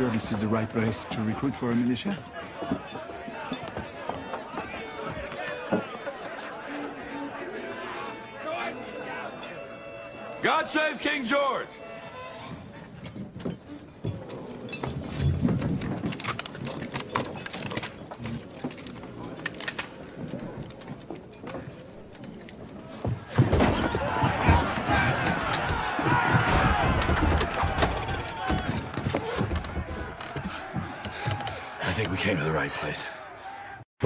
Sure this is the right place to recruit for a militia? God save King George! I think we came to the right place.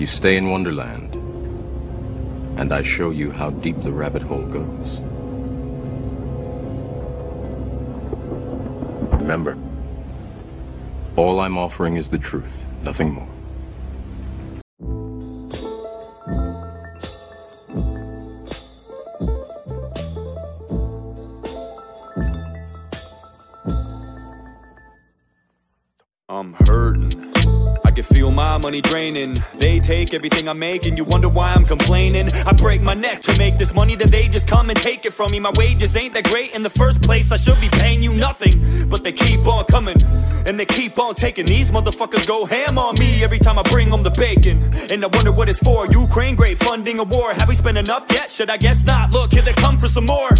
you stay in Wonderland, and I show you how deep the rabbit hole goes. Remember, all I'm offering is the truth, nothing more. I'm hurting. I can feel my money draining. Take everything I make, and you wonder why I'm complaining. I break my neck to make this money, that they just come and take it from me. My wages ain't that great in the first place. I should be paying you nothing, but they keep on coming, and they keep on taking. These motherfuckers go ham on me every time I bring them the bacon. And I wonder what it's for. Ukraine, great funding a war. Have we spent enough yet? Should I guess not? Look, here they come for some more.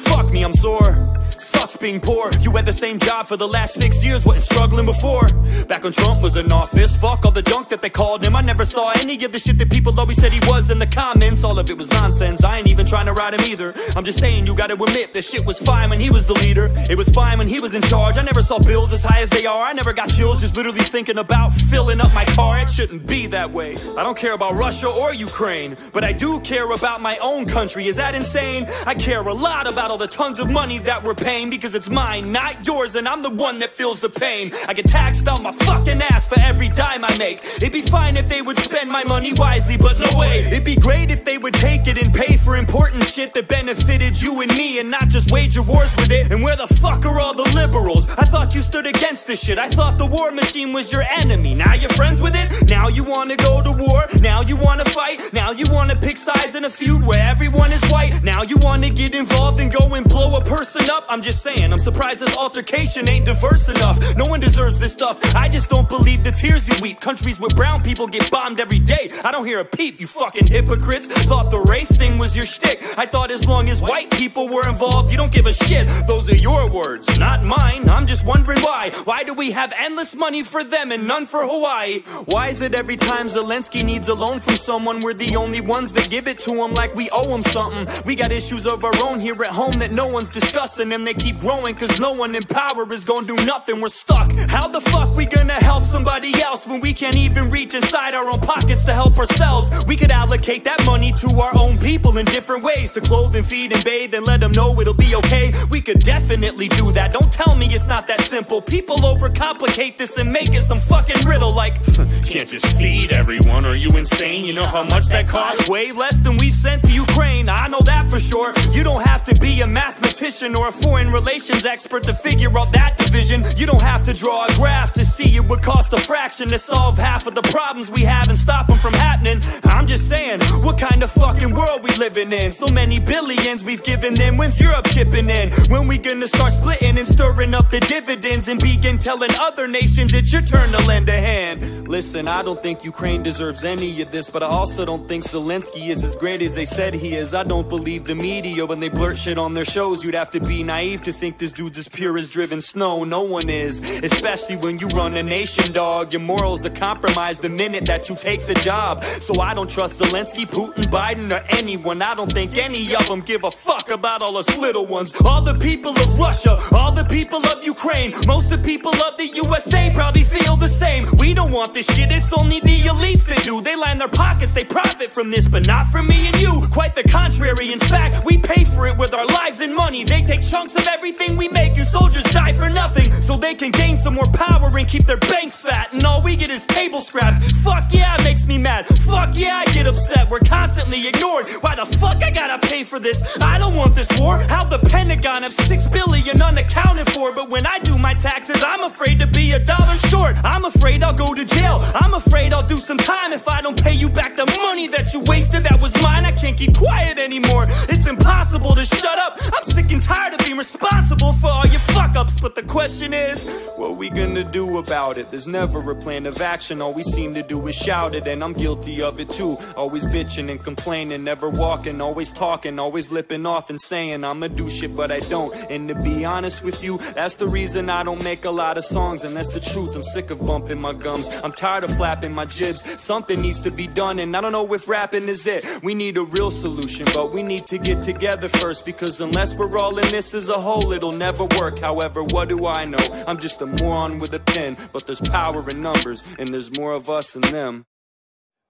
Fuck me, I'm sore. Sucks being poor. You had the same job for the last six years, wasn't struggling before. Back when Trump was in office, fuck all the junk that they called him. I never saw any of the shit that people always said he was in the comments. All of it was nonsense. I ain't even trying to ride him either. I'm just saying you gotta admit this shit was fine when he was the leader. It was fine when he was in charge. I never saw bills as high as they are. I never got chills just literally thinking about filling up my car. It shouldn't be that way. I don't care about Russia or Ukraine, but I do care about my own country. Is that insane? I care a lot about all the tons of money that we're paying because it's mine, not yours, and I'm the one that feels the pain. I get taxed on my fucking ass for every dime I make. It'd be fine if they would spend my money wisely, but no way. It'd be great if they would take it and pay for important shit that benefited you and me and not just wage your wars with it. And where the fuck are all the liberals? I thought you stood against this shit. I thought the war machine was your enemy. Now you're friends with it? Now you wanna go to war? Now you wanna fight? Now you wanna pick sides in a feud where everyone is white? Now you wanna get involved and go and blow a person up? I'm just saying, I'm surprised this altercation ain't diverse enough. No one deserves this stuff. I just don't believe the tears you weep. Countries where brown people get bombed every day. I don't hear a peep, you fucking hypocrites. Thought the race thing was your shtick. I thought as long as white people were involved, you don't give a shit. Those are your words, not mine. I'm just wondering why. Why do we have endless money for them and none for Hawaii? Why is it every time Zelensky needs a loan from someone, we're the only ones that give it to him like we owe him something? We got issues of our own here at home that no one's discussing and they keep growing cause no one in power is gonna do nothing. We're stuck. How the fuck we gonna help somebody else when we can't even reach inside our own pockets to help ourselves? We could allocate that money to our own people in different ways to clothe and feed and bathe and let them know it'll be okay. We could definitely do that. Don't tell me it's not that simple. People overcomplicate this and make it some fucking riddle like, can't just feed everyone. Are you insane? You know how much that costs? Way less than we've sent to Ukraine. I know that for sure. You don't have to be a mathematician or a foreign relations expert to figure out that division. You don't have to draw a graph to see it would cost a fraction to solve half of the problems we have and stop them from happening. I'm just saying, what kind of fucking world we living in? So many billions we've given them. When's Europe chipping in? When we gonna start splitting and stirring up the dividends and begin telling other nations it's your turn to lend a hand? Listen, I don't think Ukraine deserves any of this, but I also don't think Zelensky is as great as they said he is. I don't believe the media when they blurt shit on their shows. You'd have to be naive to think this dude's as pure as driven snow. No one is, especially when you run a nation, dog. Your morals are compromised the minute that you take the job. So I don't trust Zelensky, Putin, Biden, or anyone. I don't think any of them give a fuck about all us little ones. All the people of Russia, all the people of Ukraine, most of the people of the USA probably feel the same. We don't want this shit, it's only the elites that do. They line their pockets, they profit from this, but not from me and you. Quite the contrary, in fact, we pay for it with our lives and money. They take chunks of everything we make. You soldiers die for nothing, so they they can gain some more power and keep their banks fat. And all we get is table scraps. Fuck yeah, it makes me mad. Fuck yeah, I get upset. We're constantly ignored. Why the fuck I gotta pay for this? I don't want this war. How the Pentagon have six billion unaccounted for. But when I do my taxes, I'm afraid to be a dollar short. I'm afraid I'll go to jail. I'm afraid I'll do some time if I don't pay you back the money that you wasted. That was mine. I can't keep quiet anymore. It's impossible to shut up. I'm sick and tired of being responsible for all your fuck ups. But the question is, what we gonna do about it? There's never a plan of action. All we seem to do is shout it, and I'm guilty of it too. Always bitching and complaining, never walking, always talking, always lipping off and saying I'ma do shit, but I don't. And to be honest with you, that's the reason I don't make a lot of songs, and that's the truth. I'm sick of bumping my gums. I'm tired of flapping my jibs. Something needs to be done, and I don't know if rapping is it. We need a real solution, but we need to get together first because unless we're all in this as a whole, it'll never work. However, what do I know? I'm just a moron with a pen, but there's power in numbers, and there's more of us than them.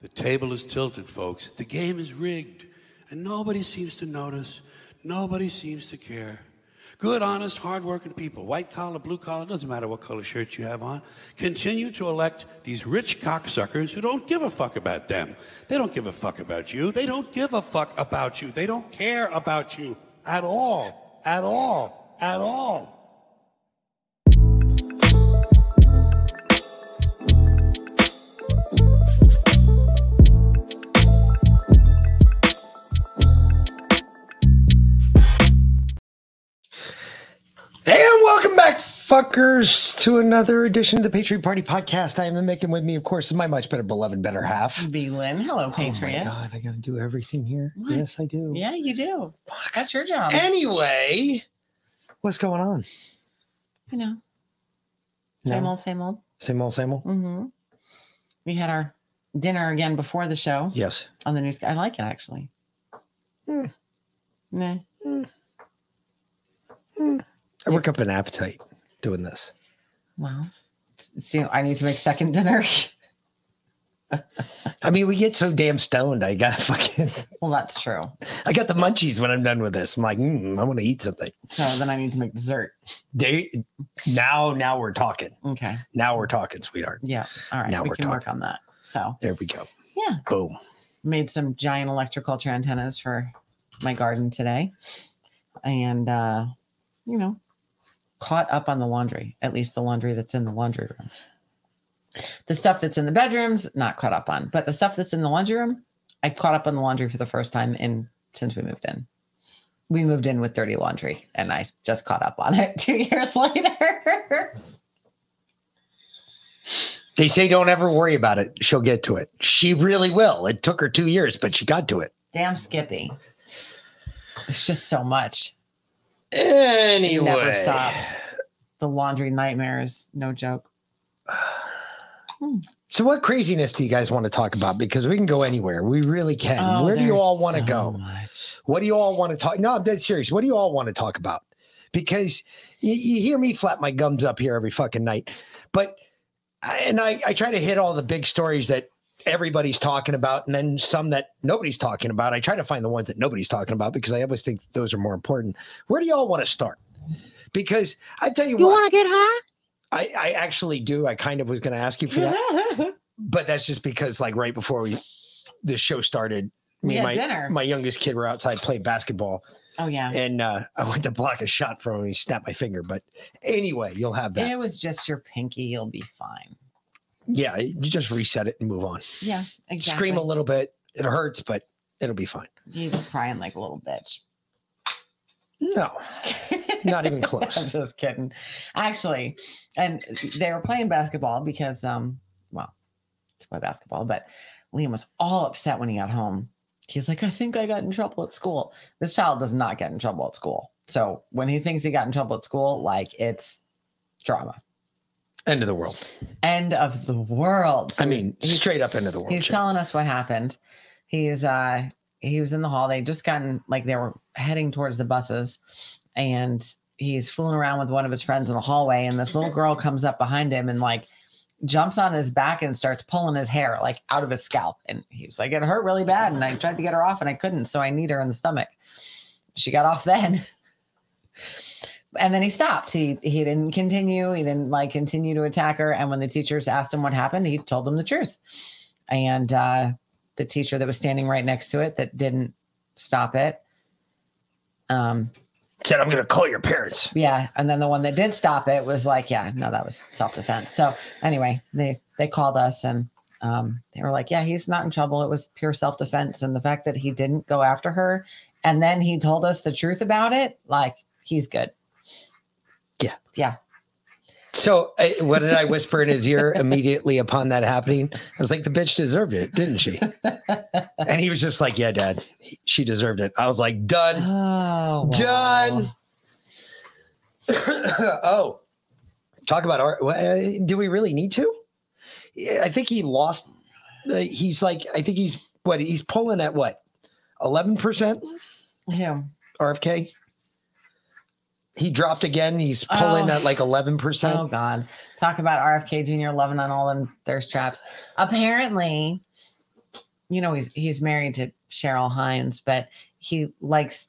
The table is tilted, folks. The game is rigged. And nobody seems to notice. Nobody seems to care. Good, honest, hardworking people, white collar, blue collar, doesn't matter what color shirt you have on, continue to elect these rich cocksuckers who don't give a fuck about them. They don't give a fuck about you. They don't give a fuck about you. They don't care about you at all. At all. At all. And welcome back, fuckers, to another edition of the Patriot Party Podcast. I am the making with me, of course, is my much better beloved, better half. B Lynn. Hello, Oh my god, I gotta do everything here. What? Yes, I do. yeah, you do. That's your job. Anyway, what's going on? you know, same No? old, same old. Same old, same old. Mm-hmm. We had our dinner again before the show Yes. on the news. I like it actually. Hmm. Nah. I work up an appetite doing this. Well, so I need to make second dinner. I mean, we get so damn stoned. I got fucking, well, that's true. I got the munchies when I'm done with this. I'm like, mm, I want to eat something. So then I need to make dessert. They, now, now we're talking. Okay. Now we're talking, sweetheart. Yeah. All right. Now we we're can work talking. on that. So There we go. yeah, Boom. made some giant electrical antennas for my garden today and uh you know caught up on the laundry at least the laundry that's in the laundry room the stuff that's in the bedrooms not caught up on but the stuff that's in the laundry room i caught up on the laundry for the first time in since we moved in we moved in with dirty laundry and i just caught up on it two years later They say don't ever worry about it. She'll get to it. She really will. It took her two years, but she got to it. damn skippy it's just so much Anyway, It never stops. The laundry nightmares, no joke. So, what craziness do you guys want to talk about? Because we can go anywhere. We really can. Oh, Where do you all want to go? much. What do you all want to talk? No, I'm dead serious. What do you all want to talk about? Because you, you hear me flap my gums up here every fucking night, but I, and I, I try to hit all the big stories that everybody's talking about, and then some that nobody's talking about. I try to find the ones that nobody's talking about because I always think those are more important. Where do y'all want to start? Because I tell you, You want to get high? I, I actually do. I kind of was going to ask you for that, but that's just because like right before we the show started, We and my dinner. my youngest kid were outside playing basketball, oh yeah. and uh, I went to block a shot from him. He snapped my finger. But anyway, you'll have that. It was just your pinky. You'll be fine. Yeah, you just reset it and move on. Yeah, exactly. Scream a little bit. It hurts, but it'll be fine. He was crying like a little bitch. No, not even close. I'm just kidding. Actually, and they were playing basketball because, um, well, to play basketball, but Liam was all upset when he got home. He's like, I think I got in trouble at school. This child does not get in trouble at school. So when he thinks he got in trouble at school, like it's drama. End of the world. End of the world. So I mean, straight up end of the world. He's shit. telling us what happened. He's uh he was in the hall. They just gotten like they were heading towards the buses and he's fooling around with one of his friends in the hallway and this little girl comes up behind him and like jumps on his back and starts pulling his hair like out of his scalp and he was like it hurt really bad and I tried to get her off and I couldn't so I need her in the stomach. She got off then. and then he stopped. He he didn't continue. He didn't like continue to attack her. And when the teachers asked him what happened, he told them the truth. And uh, the teacher that was standing right next to it that didn't stop it. Um, Said, I'm going to call your parents. yeah, and then the one that did stop it was like, yeah, no, that was self defense. So anyway, they they called us and um, they were like, yeah, he's not in trouble. It was pure self defense, and the fact that he didn't go after her, and then he told us the truth about it, like he's good. Yeah. Yeah. So, uh, what did I whisper in his ear immediately upon that happening? I was like, the bitch deserved it, didn't she? and he was just like, yeah, dad, she deserved it. I was like, done. Oh, wow. Done. oh, talk about art. Uh, do we really need to? I think he lost. Uh, he's like, I think he's what? He's pulling at what? 11% Yeah. RFK? He dropped again. He's pulling Oh. at like 11%. Oh God. Talk about RFK Jr. loving on all them thirst traps. Apparently, you know, he's he's married to Cheryl Hines, but he likes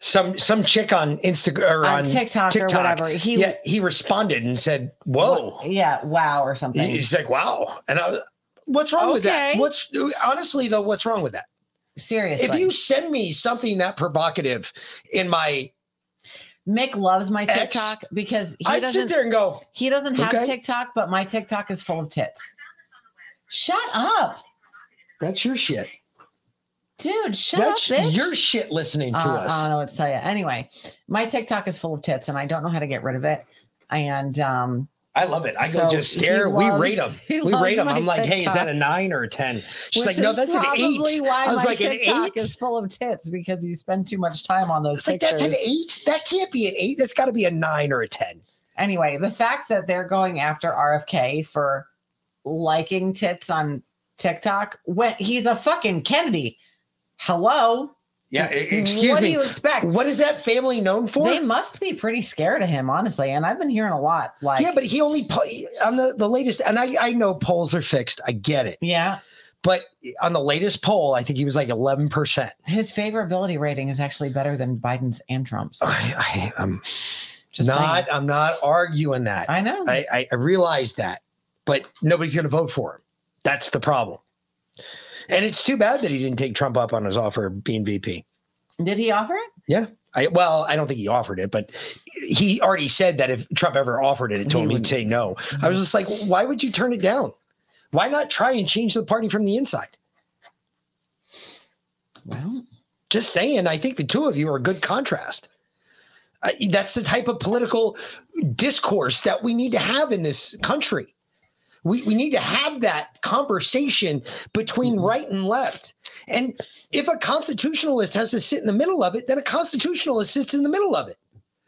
Some some chick on Instagram or on on, TikTok, or whatever. He yeah, he responded and said, "Whoa." yeah, wow or something. He's like, "Wow." And I was, what's wrong with that? What's honestly though, what's wrong with that? Seriously. If you send me something that provocative in my Mick loves my X, TikTok because he I'd sit doesn't there and go, he doesn't have Okay. TikTok, but my TikTok is full of tits. Shut up. "That's your shit. Dude, shut That's up, bitch. your shit listening to Uh, us." I don't know what to tell you. Anyway, my TikTok is full of tits, and I don't know how to get rid of it. And um, I love it. I So go just stare. we rate them. We rate them. I'm like, hey, is that a nine or a ten? She's which like, no, that's an eight. Why I was my like, an TikTok eight. is full of tits because you spend too much time on those It's like that's an eight. That can't be an eight. That's got to be a nine or a ten. Anyway, the fact that they're going after RFK for liking tits on TikTok when he's a fucking Kennedy. Hello. Yeah, excuse what me. What do you expect? What is that family known for? They must be pretty scared of him, honestly. And I've been hearing a lot. Like, yeah, but he only on the the latest, and I I know polls are fixed. I get it, yeah, but on the latest poll, I think he was like eleven percent. his favorability rating is actually better than Biden's and Trump's. I, I am Just not. saying. I'm not arguing that. I know. I, I, I realize that, but nobody's going to vote for him. That's the problem. And it's too bad that he didn't take Trump up on his offer of being VP. Did he offer it? Yeah. I, well, I don't think he offered it, but he already said that if Trump ever offered it, it told He him he'd wouldn't. say no. I was just like, why would you turn it down? Why not try and change the party from the inside? Well, Just saying, I think the two of you are a good contrast. Uh, that's the type of political discourse that we need to have in this country. We, we need to have that conversation between mm-hmm. right and left. And if a constitutionalist has to sit in the middle of it, then a constitutionalist sits in the middle of it.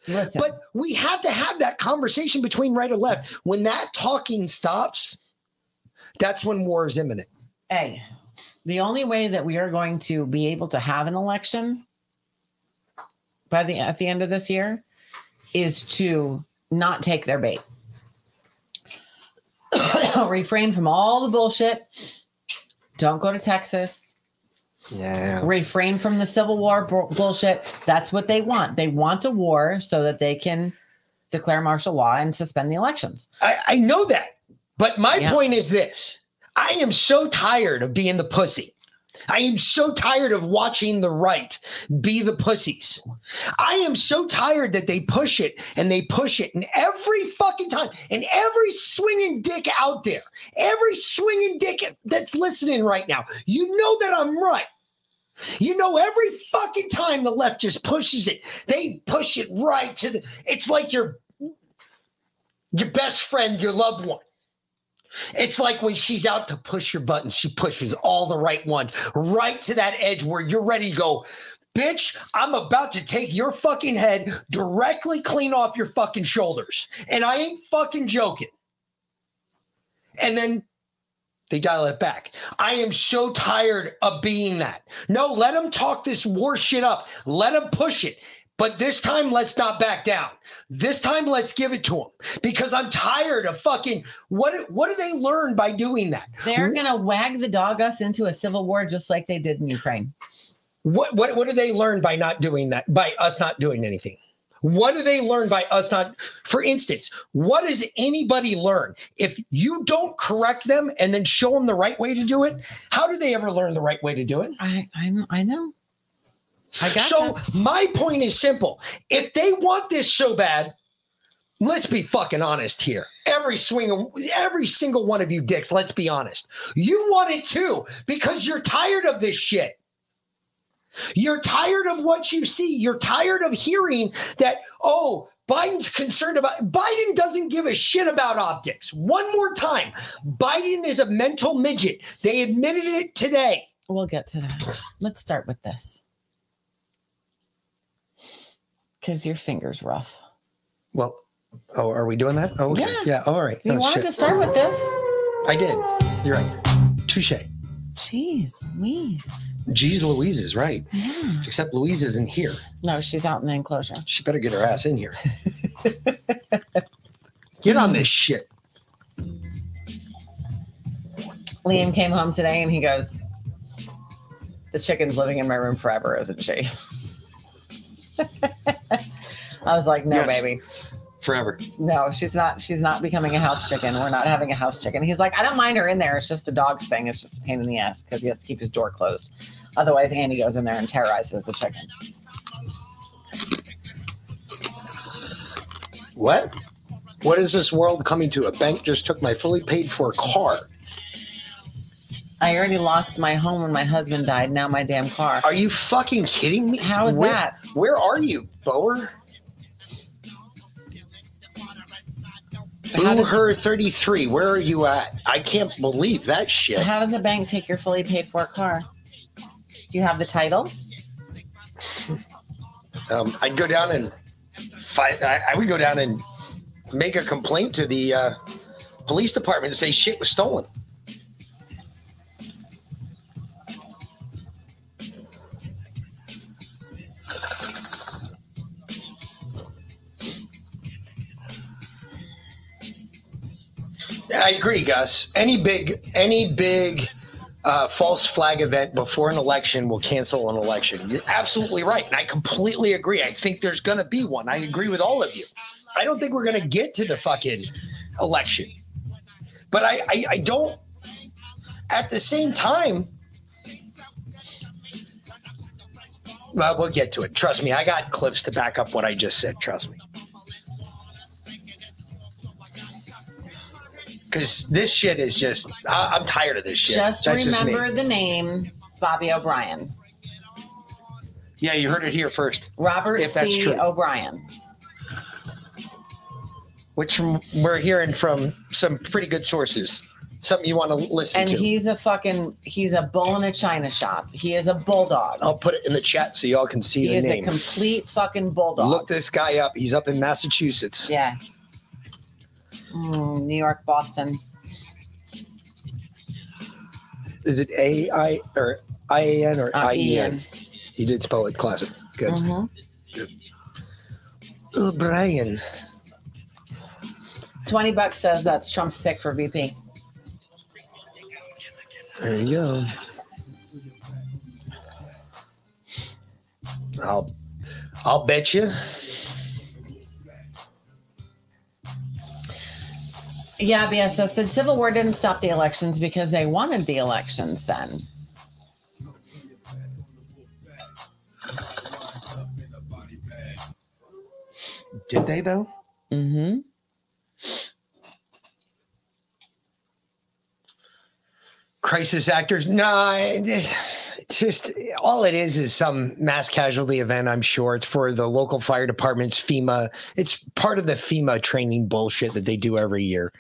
listen. But we have to have that conversation between right or left. When that talking stops, that's when war is imminent. hey, the only way that we are going to be able to have an election by the at the end of this year is to not take their bait. Refrain from all the bullshit. Don't go to Texas. Yeah. Refrain from the Civil War bu- bullshit. That's what they want. They want a war so that they can declare martial law and suspend the elections. I, I know that. But my Yeah. point is this I am so tired of being the pussy. I am so tired of watching the right be the pussies. I am so tired that they push it and they push it, and every fucking time, and every swinging dick out there, every swinging dick that's listening right now, you know that I'm right. You know, every fucking time the left just pushes it, they push it right to the. It's like your your best friend, your loved one. It's like when she's out to push your buttons, she pushes all the right ones right to that edge where you're ready to go. Bitch, I'm about to take your fucking head directly clean off your fucking shoulders. And I ain't fucking joking. And then they dial it back. I am so tired of being that. No, let them talk this war shit up. Let them push it. But this time, let's not back down. This time, let's give it to them because I'm tired of fucking what. What do they learn by doing that? They're gonna wag the dog us into a civil war just like they did in Ukraine. What what what do they learn by not doing that? By us not doing anything? What do they learn by us not? For instance, what does anybody learn if you don't correct them and then show them the right way to do it? How do they ever learn the right way to do it? I I, I know. I got So my point is simple. If they want this so bad, let's be fucking honest here. Every swing, every single one of you dicks, let's be honest. You want it too because you're tired of this shit. You're tired of what you see. You're tired of hearing that, oh, Biden's concerned about Biden doesn't give a shit about optics. One more time. Biden is a mental midget. They admitted it today. We'll get to that. Let's start with this. Because your finger's rough. Well, oh, are we doing that? Oh, okay. Yeah. Yeah. All right. You Oh, wanted shit. to start with this? I did. You're right. Touche. Jeez, Louise. Jeez, Louise is right. Yeah. Except Louise isn't here. No, she's out in the enclosure. She better get her ass in here. get on this shit. Liam came home today and he goes, The chicken's living in my room forever, isn't she? I was like, No, Yes. baby. Forever. No, she's not. She's not becoming a house chicken. We're not having a house chicken. He's like, I don't mind her in there. It's just the dog's thing. It's just a pain in the ass because he has to keep his door closed. Otherwise, Andy goes in there and terrorizes the chicken. What? What is this world coming to? A bank just took my fully paid for car. I already lost my home when my husband died. Now my damn car. Are you fucking kidding me? How is Where- that? Where are you, Bower? How Boo her 33. Where are you at? I can't believe that shit. How does a bank take your fully paid for car? Do you have the title? Um, I'd go down and fight. I, I would go down and make a complaint to the uh, police department and say shit was stolen. I agree, Gus. Any big, any big uh, false flag event before an election will cancel an election. You're absolutely right, and I completely agree. I think there's going to be one. I agree with all of you. I don't think we're going to get to the fucking election, but I, I, I don't. At the same time, well, we'll get to it. Trust me, I got clips to back up what I just said. Trust me. Because this shit is just, I, I'm tired of this shit. Just That's just remember the name Bobby O'Brien. Yeah, you heard it here first. Robert If that's C. true. O'Brien. Which from- we're hearing from some pretty good sources. Something you want to listen And to. And he's a fucking he's a bull in a china shop. He is a bulldog. I'll put it in the chat so y'all can see he the is name. a complete fucking bulldog. Look this guy up. He's up in Massachusetts. Yeah. Mm, New York, Boston. Is it A I or I A N or Uh, I E N? He did spell it classic. Good. Mhm. O'Brien. 20 bucks says that's Trump's pick for VP. There you go. I'll I'll bet you. Yeah, BS says the Civil War didn't stop the elections because they wanted the elections then. Did they though? Mm-hmm. crisis actors. No, I- it's just all it is is some mass casualty event. I'm sure it's for the local fire departments, FEMA. It's part of the FEMA training bullshit that they do every year.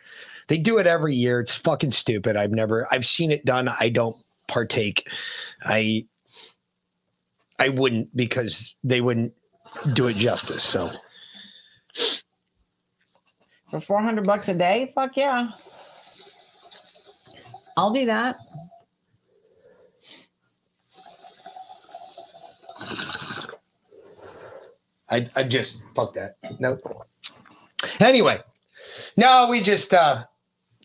They do it every year. It's fucking stupid. I've never, I've seen it done. I don't partake. I, I wouldn't because they wouldn't do it justice. So For 400 bucks a day? Fuck yeah. I'll do that. I, I just fuck that. Nope. Anyway, no, we just uh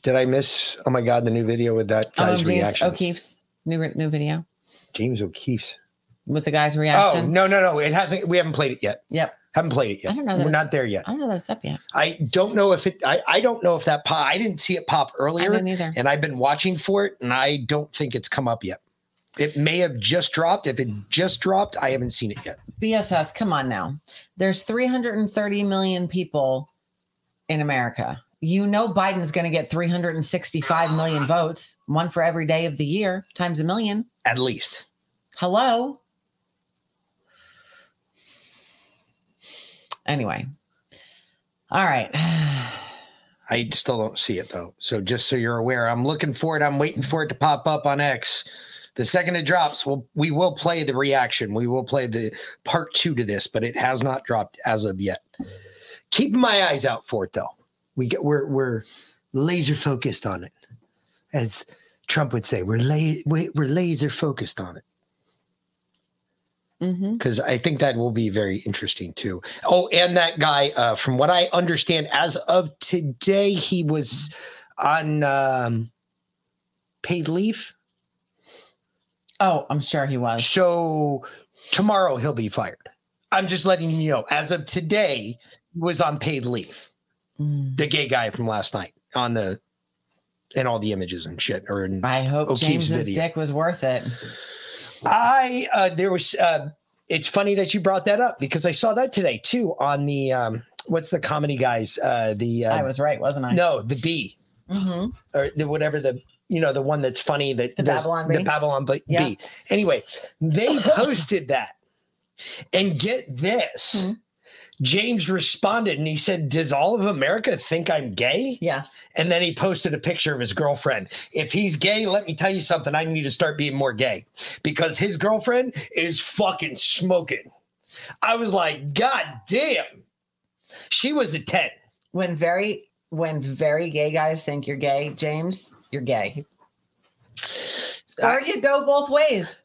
did I miss oh my god the new video with that Um, guy's James reaction? O'Keefe's new new video James O'Keefe's. with the guy's reaction. Oh reaction. no no no! It hasn't. We haven't played it yet. Yep. Haven't played it yet. I don't know that We're not there yet. I don't know that it's up yet. I don't know if it. I, I don't know if that pop. I didn't see it pop earlier. I earlier, didn't either. and I've been watching for it, and I don't think it's come up yet. It may have just dropped. If it just dropped, I haven't seen it yet. BSS, come on now. There's 330 million people in America. You know Biden's going to get 365 million votes, one for every day of the year, times a million. At least. Hello. Anyway. All right. I still don't see it though. So just so you're aware, I'm looking for it. I'm waiting for it to pop up on X. The second it drops, we'll, we will play the reaction. We will play the part two to this, but it has not dropped as of yet. Keeping my eyes out for it though. We get we're we're laser focused on it, as Trump would say. We're la- we- we're laser focused on it because I think that will be very interesting too. Oh, and that guy, uh, from what I understand, as of today, he was on um, paid leave. Oh, I'm sure he was. So tomorrow he'll be fired. I'm just letting you know. As of today, he was on paid leave. Mm. The gay guy from last night on the and all the images and shit. Or in, I hope O'Keefe's James's video. dick was worth it. I uh there was uh it's funny that you brought that up because I saw that today too on the um what's the comedy guys uh the uh, I was right, wasn't I? no the Bee hmm or the whatever the you know the one that's funny that The Babylon the Babylon Bee. Yeah. Bee. Anyway, they posted that, and get this, Hmm. James responded and he said, "Does all of America think I'm gay?" Yes. And then he posted a picture of his girlfriend. If he's gay, let me tell you something. I need to start being more gay because his girlfriend is fucking smoking. I was like, God damn. She was a 10. When very when very gay guys think you're gay, James, you're gay. Or you go both ways.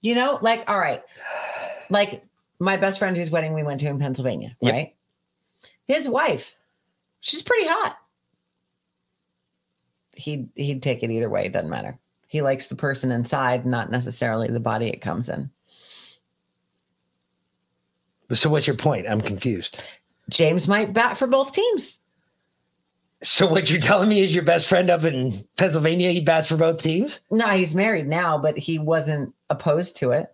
You know, like all right. Like my best friend whose wedding we went to in Pennsylvania, Yep. right? His wife, she's pretty hot. He'd he'd take it either way, it doesn't matter. He likes the person inside, not necessarily the body it comes in. So, what's your point? I'm confused. James might bat for both teams. So, what you're telling me is your best friend up in Pennsylvania, he bats for both teams? No, he's married now, but he wasn't opposed to it.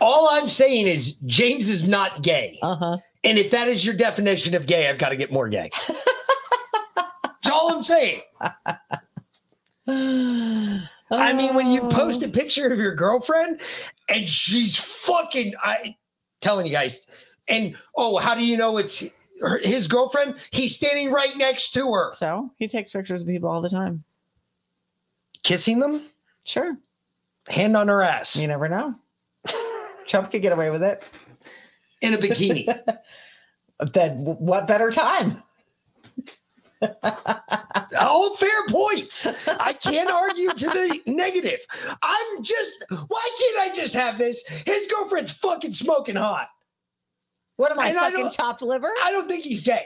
All I'm saying is James is not gay. Uh-huh. And if that is your definition of gay, I've got to get more gay. That's all I'm saying. I mean, when you post a picture of your girlfriend and she's fucking, I telling you guys, and oh, how do you know it's her, his girlfriend? He's standing right next to her, So he takes pictures of people all the time. kissing them, Sure. hand on her ass You never know. Trump could get away with it. in a bikini. Then what better time? All fair points. I can't argue to the negative. I'm just, why can't I just have this? His girlfriend's fucking smoking hot. What am I And I fucking don't- chopped liver? I don't think he's gay.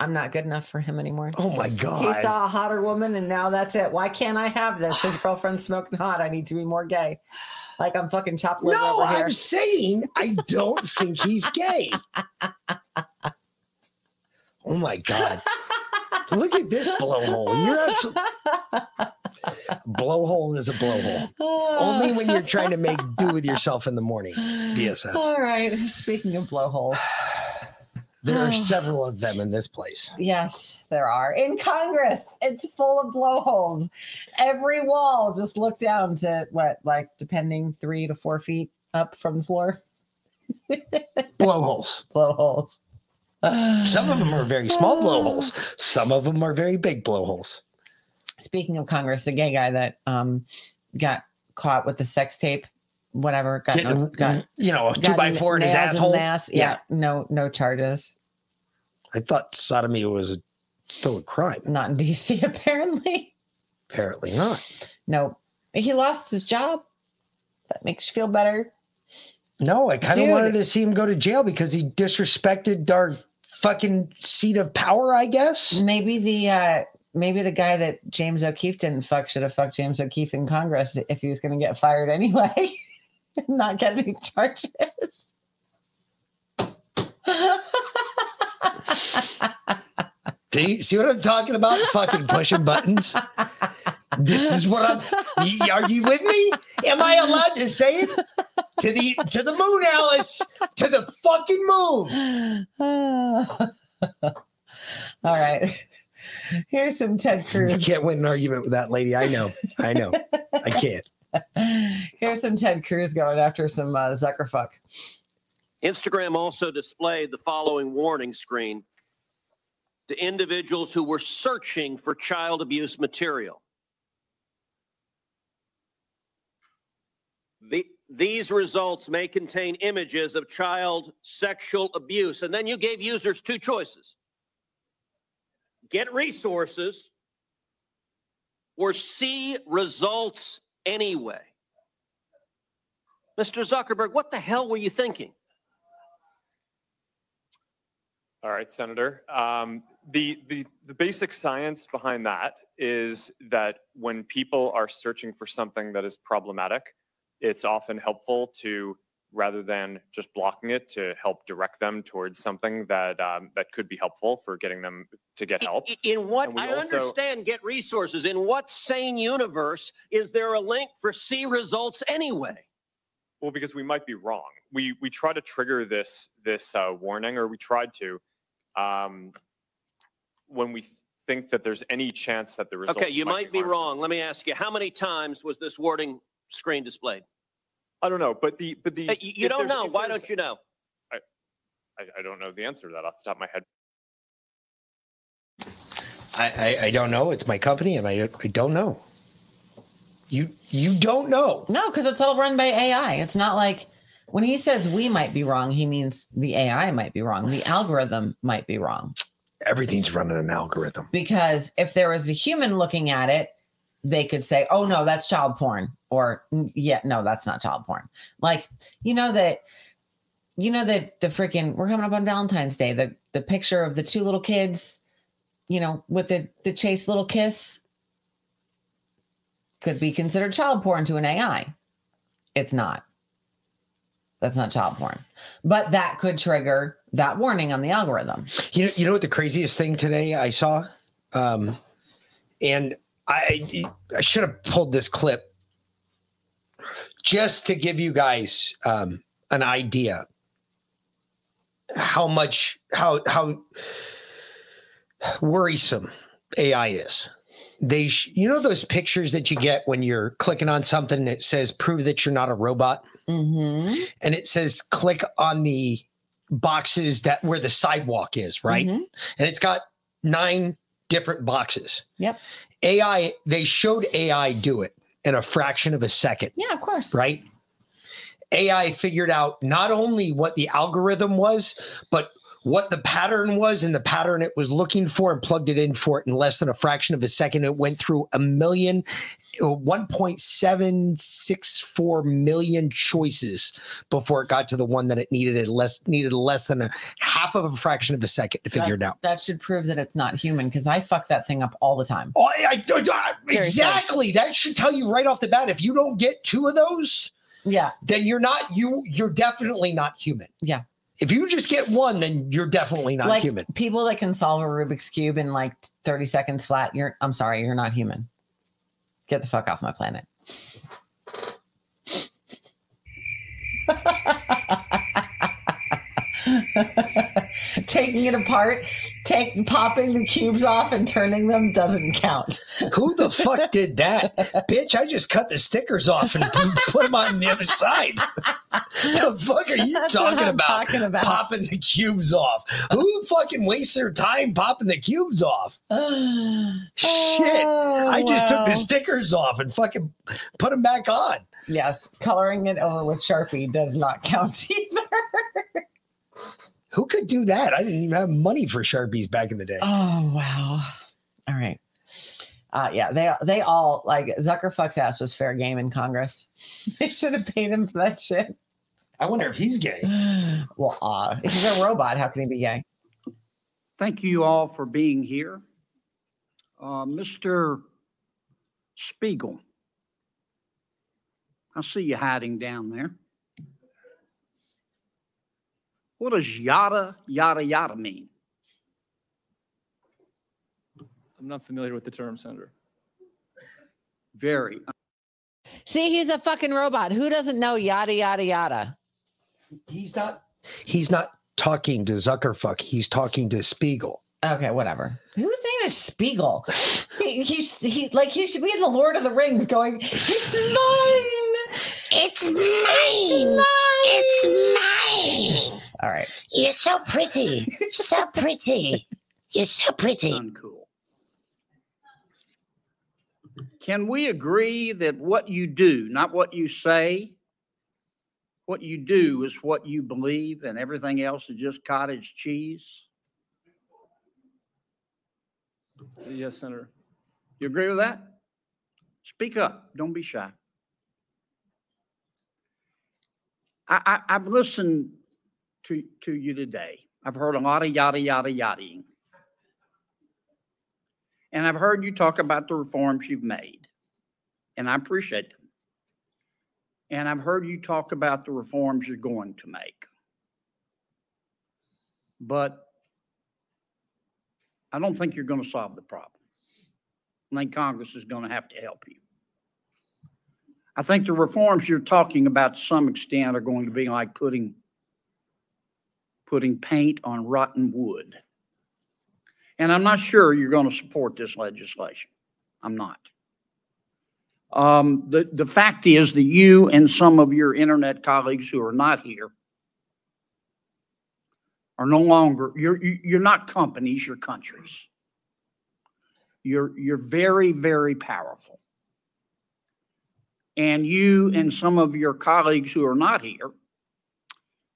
I'm not good enough for him anymore. Oh my god. He saw a hotter woman and now that's it. Why can't I have this? His girlfriend's smoking hot. I need to be more gay. Like I'm fucking chopped liver no, over here. I'm saying I don't think he's gay. Oh my God. Look at this blowhole. You're absolutely. Blowhole is a blowhole. Only when you're trying to make do with yourself in the morning. BSS. All right. Speaking of blowholes. There are several of them in this place. Yes, there are. In Congress, it's full of blowholes. Every wall just look down to what, like, depending three to four feet up from the floor. Blowholes. Blowholes. Some of them are very small blowholes. Some of them are very big blowholes. Speaking of Congress, the gay guy that um got caught with the sex tape, whatever, got, no, got you know, a two by four in his asshole. ass. Yeah, no, no charges. I thought sodomy was a, still a crime. Not in DC, apparently. Apparently not. No, he lost his job. That makes you feel better. No, I kind of wanted to see him go to jail because he disrespected our fucking seat of power, I guess. Maybe the uh maybe the guy that James O'Keefe didn't fuck should have fucked James O'Keefe in Congress if he was going to get fired anyway. not get any charges. Do you see what I'm talking about? Fucking pushing buttons. This is what I'm. Are you with me? Am I allowed to say it? To the to the moon, Alice. To the fucking moon. All right. Here's some Ted Cruz. You can't win an argument with that lady. I know. I know. I can't. Here's some Ted Cruz going after some uh, Zuckerfuck. Instagram also displayed the following warning screen to individuals who were searching for child abuse material. The, these results may contain images of child sexual abuse. And then you gave users two choices get resources or see results anyway. Mr. Zuckerberg, what the hell were you thinking? All right, Senator. Um, the, the, the basic science behind that is that when people are searching for something that is problematic, it's often helpful to, rather than just blocking it, to help direct them towards something that um, that could be helpful for getting them to get help. In what I also- understand, get resources. In what sane universe is there a link for see results anyway? Well, because we might be wrong. We we try to trigger this this uh, warning, or we tried to, um, when we think that there's any chance that the results. Okay, you might be harmful. wrong. Let me ask you: How many times was this warning screen displayed? I don't know, but the but the Hey, you you if don't there's- know. if Why there's- don't you know? I, I don't know the answer to that off the top of my head. I, I, I don't know. It's my company, and I I don't know. You you don't know. No, because it's all run by AI. It's not like when he says we might be wrong, he means the AI might be wrong. The algorithm might be wrong. Everything's running an algorithm. Because if there was a human looking at it, they could say, oh, no, that's child porn. Or, "Mm, yeah, no, that's not child porn. Like, you know, that. You know that the freaking we're coming up on Valentine's Day. The the picture of the two little kids, you know, with the the chase little kiss could be considered child porn to an AI. It's not. That's not child porn. But that could trigger that warning on the algorithm. You know, you know what the craziest thing today I saw, um, and I I should have pulled this clip just to give you guys um, an idea how much how how worrisome AI is. They, sh- you know, those pictures that you get when you're clicking on something and it says "prove that you're not a robot," Mm-hmm. and it says click on the boxes that where the sidewalk is, right? Mhm. And it's got nine different boxes. Yep. AI, they showed AI do it in a fraction of a second, Yeah, of course. right? AI figured out not only what the algorithm was, but what the pattern was and the pattern it was looking for and plugged it in for it in less than a fraction of a second. It went through a million, uh, 1.764 million choices before it got to the one that it needed. It less needed less than a half of a fraction of a second to figure it out. That should prove that it's not human because I fuck that thing up all the time. Oh, I, I- I- exactly. That should tell you right off the bat. If you don't get two of those, Yeah. then you're not you. You're definitely not human. Yeah. If you just get one, then you're definitely not like human. people that can solve a Rubik's Cube in like 30 seconds flat, you're I'm sorry, you're not human. Get the fuck off my planet. Taking it apart, take popping the cubes off and turning them doesn't count. Who the fuck did that, bitch? I just cut the stickers off and put them on the other side. The fuck are you talking about? talking about. Popping the cubes off. Who fucking wastes their time popping the cubes off? Shit. I just took the stickers off and fucking put them back on. Yes, coloring it over with Sharpie does not count either. Who could do that? I didn't even have money for Sharpies back in the day. Oh wow! All right. Uh, yeah, they they all like Zucker fucks ass was fair game in Congress. they should have paid him for that shit. I wonder if he's gay. Well, uh, if he's a robot, how can he be gay? Thank you all for being here. Uh, Mr. Spiegel, I see you hiding down there. What does yada, yada, yada mean? I'm not familiar with the term, Senator. Very. See, he's a fucking robot. Who doesn't know yada yada yada? He's not. He's not talking to Zuckerfuck. He's talking to Spiegel. Okay, whatever. Whose name is Spiegel? He, he's he like he should be in the Lord of the Rings, going, "It's mine, It's mine. It's mine. Jesus. All right. You're so pretty. So pretty. You're so pretty. Uncool. Can we agree that what you do, not what you say, what you do is what you believe, and everything else is just cottage cheese? Yes, Senator. You agree with that? Speak up. Don't be shy. I, I, I've listened to, to you today. I've heard a lot of yada, yada, yadaing. And I've heard you talk about the reforms you've made, and I appreciate them. And I've heard you talk about the reforms you're going to make. But I don't think you're going to solve the problem. I think Congress is going to have to help you. I think the reforms you're talking about to some extent are going to be like putting putting paint on rotten wood. And I'm not sure you're going to support this legislation. I'm not. Um, the, the fact is that you and some of your internet colleagues who are not here are no longer, you're, you- you're not companies, you're countries. You're, you're very, very powerful. And you and some of your colleagues who are not here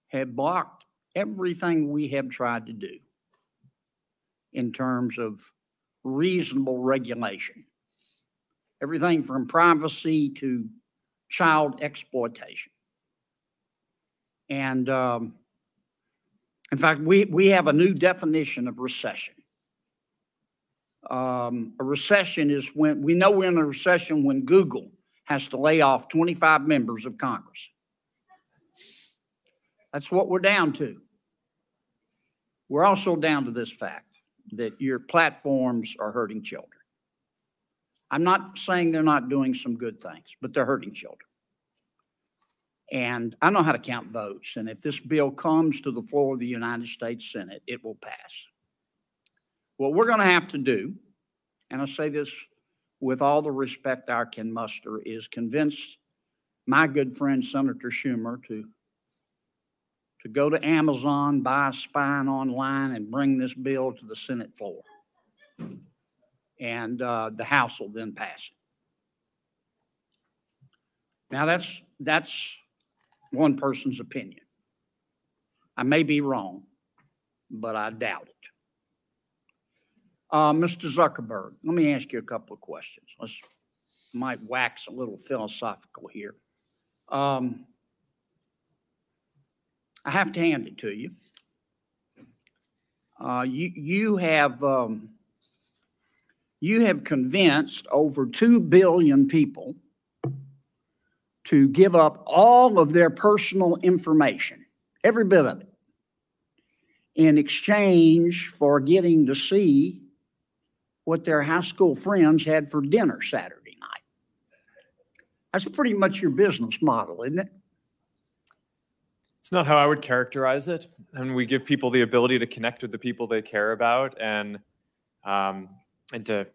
have blocked everything we have tried to do in terms of reasonable regulation. Everything from privacy to child exploitation. And um, in fact, we, we have a new definition of recession. Um, a recession is when we know we're in a recession when Google has to lay off 25 members of Congress. That's what we're down to. We're also down to this fact that your platforms are hurting children. I'm not saying they're not doing some good things, but they're hurting children. And I know how to count votes, and if this bill comes to the floor of the United States Senate, it will pass. What we're going to have to do, and I say this with all the respect I can muster, is convince my good friend Senator Schumer to to go to Amazon, buy a spine online, and bring this bill to the Senate floor. And uh, the House will then pass it. Now, that's, that's one person's opinion. I may be wrong, but I doubt it. Uh, Mr. Zuckerberg, let me ask you a couple of questions. Let's, might wax a little philosophical here. Um, I have to hand it to you. Uh, you, you have, um, you have convinced over 2 billion people to give up all of their personal information, every bit of it, in exchange for getting to see what their high school friends had for dinner Saturday night. That's pretty much your business model, isn't it? It's not how I would characterize it. And we give people the ability to connect with the people they care about and um, and to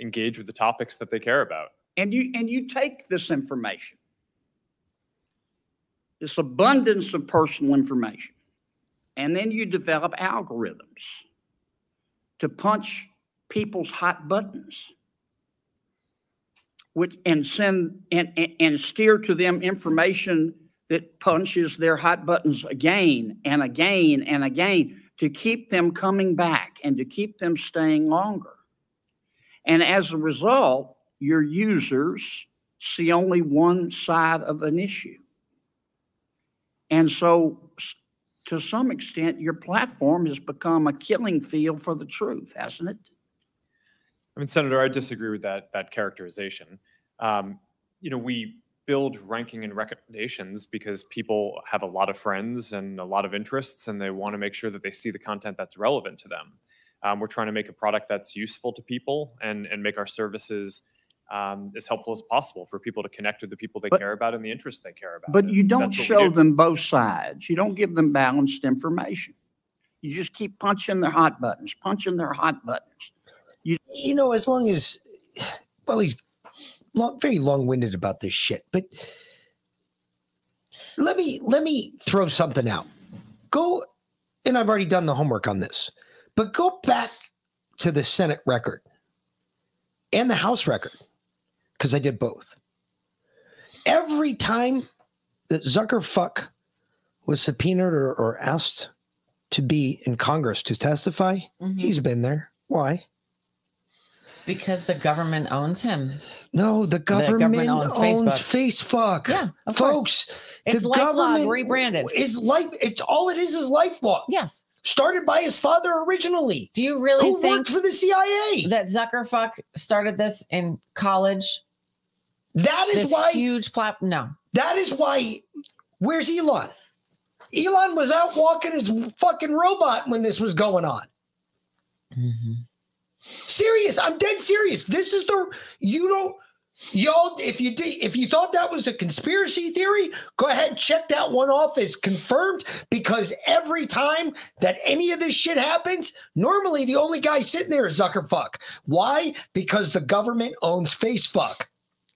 engage with the topics that they care about. And you and you take this information, this abundance of personal information, and then you develop algorithms to punch people's hot buttons, which and send and, and, and steer to them information that punches their hot buttons again and again and again to keep them coming back and to keep them staying longer. And as a result, your users see only one side of an issue. And so, to some extent, your platform has become a killing field for the truth, hasn't it? I mean, Senator, I disagree with that that characterization. Um, you know, we build ranking and recommendations because people have a lot of friends and a lot of interests, and they want to make sure that they see the content that's relevant to them. Um, we're trying to make a product that's useful to people and and make our services um, as helpful as possible for people to connect with the people they But- care about and the interests they care about. But you don't that's what we show do. them both sides. You don't give them balanced information. You just keep punching their hot buttons, punching their hot buttons. you know, as long as, well, he's long, very long-winded about this shit. But let me let me throw something out. Go, and I've already done the homework on this, but go back to the Senate record and the House record because I did both. Every time that Zuckerfuck was subpoenaed or, or asked to be in Congress to testify, mm-hmm. he's been there. Why? Because the government owns him. No, the government, government owns, owns Facebook. Yeah, of course. folks. It's the government rebranded. Is life? It's all it is is life LifeLog. Yes. Started by his father originally. Do you really Who think worked for the CIA? that Zuckerfuck started this in college? That is This why. huge platform. No. That is why. Where's Elon? Elon was out walking his fucking robot when this was going on. Mm-hmm. Serious. I'm dead serious. This is the you don't y'all if you did if you thought that was a conspiracy theory, go ahead and check that one off as confirmed because every time that any of this shit happens, normally the only guy sitting there is Zuckerfuck. Why? Because the government owns Facebook.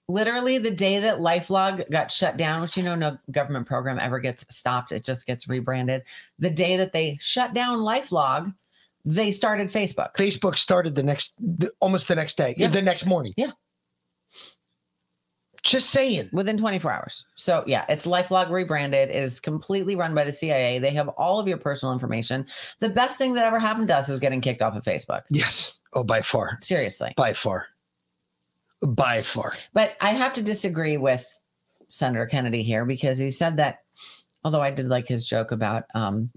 Literally, the day that LifeLog got shut down, which you know, no government program ever gets stopped, it just gets rebranded. The day that they shut down LifeLog, they started Facebook. Facebook started the next the, almost the next day, Yeah. the next morning. Yeah. Just saying. within 24 hours. So yeah, it's LifeLog rebranded. It is completely run by the CIA. They have all of your personal information. The best thing that ever happened to us was getting kicked off of Facebook. Yes. Oh, by far. Seriously. By far. By far. But I have to disagree with Senator Kennedy here because he said that, although I did like his joke about um,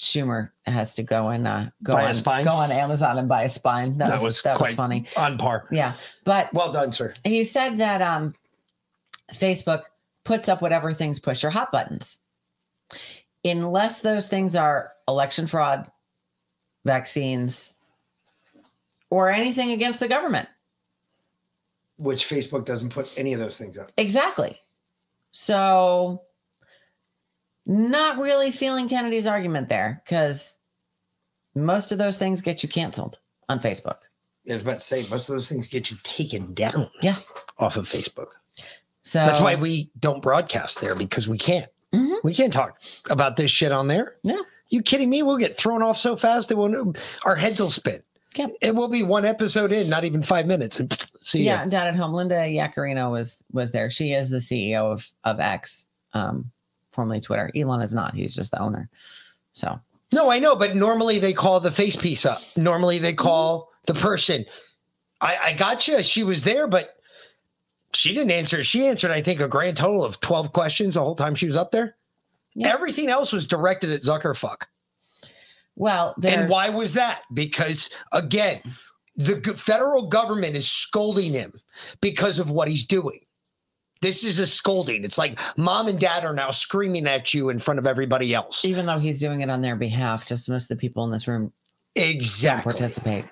Schumer has to go and uh, go Buy a on spine? go on Amazon and buy a spine. That, That was, was that was funny. On par. Yeah, but Well done, sir. he said that um, Facebook puts up whatever things push your hot buttons. Unless those things are election fraud, vaccines, or anything against the government. Which Facebook doesn't put any of those things up. Exactly. So, not really feeling Kennedy's argument there because most of those things get you canceled on Facebook. I was about to say most of those things get you taken down. Yeah. Off of Facebook. So That's why we don't broadcast there because we can't. Mhm. We can't talk about this shit on there. Yeah. You kidding me? We'll get thrown off so fast it won't our heads will spin. Yep. It will be one episode in, not even five minutes. And see yeah, ya. down at home, Linda Yaccarino was was there. She is the CEO of of X, um, formerly Twitter. Elon is not. He's just the owner. So No, I know, but normally they call the face piece up. Normally they call mm-hmm. the person. I, I got you. She was there, but she didn't answer. She answered, I think, a grand total of 12 questions the whole time she was up there. Yeah. Everything else was directed at Zuckerfuck. well, And why was that? Because again, the federal government is scolding him because of what he's doing. This is a scolding. It's like mom and dad are now screaming at you in front of everybody else. even though he's doing it on their behalf, just most of the people in this room Exactly. participate.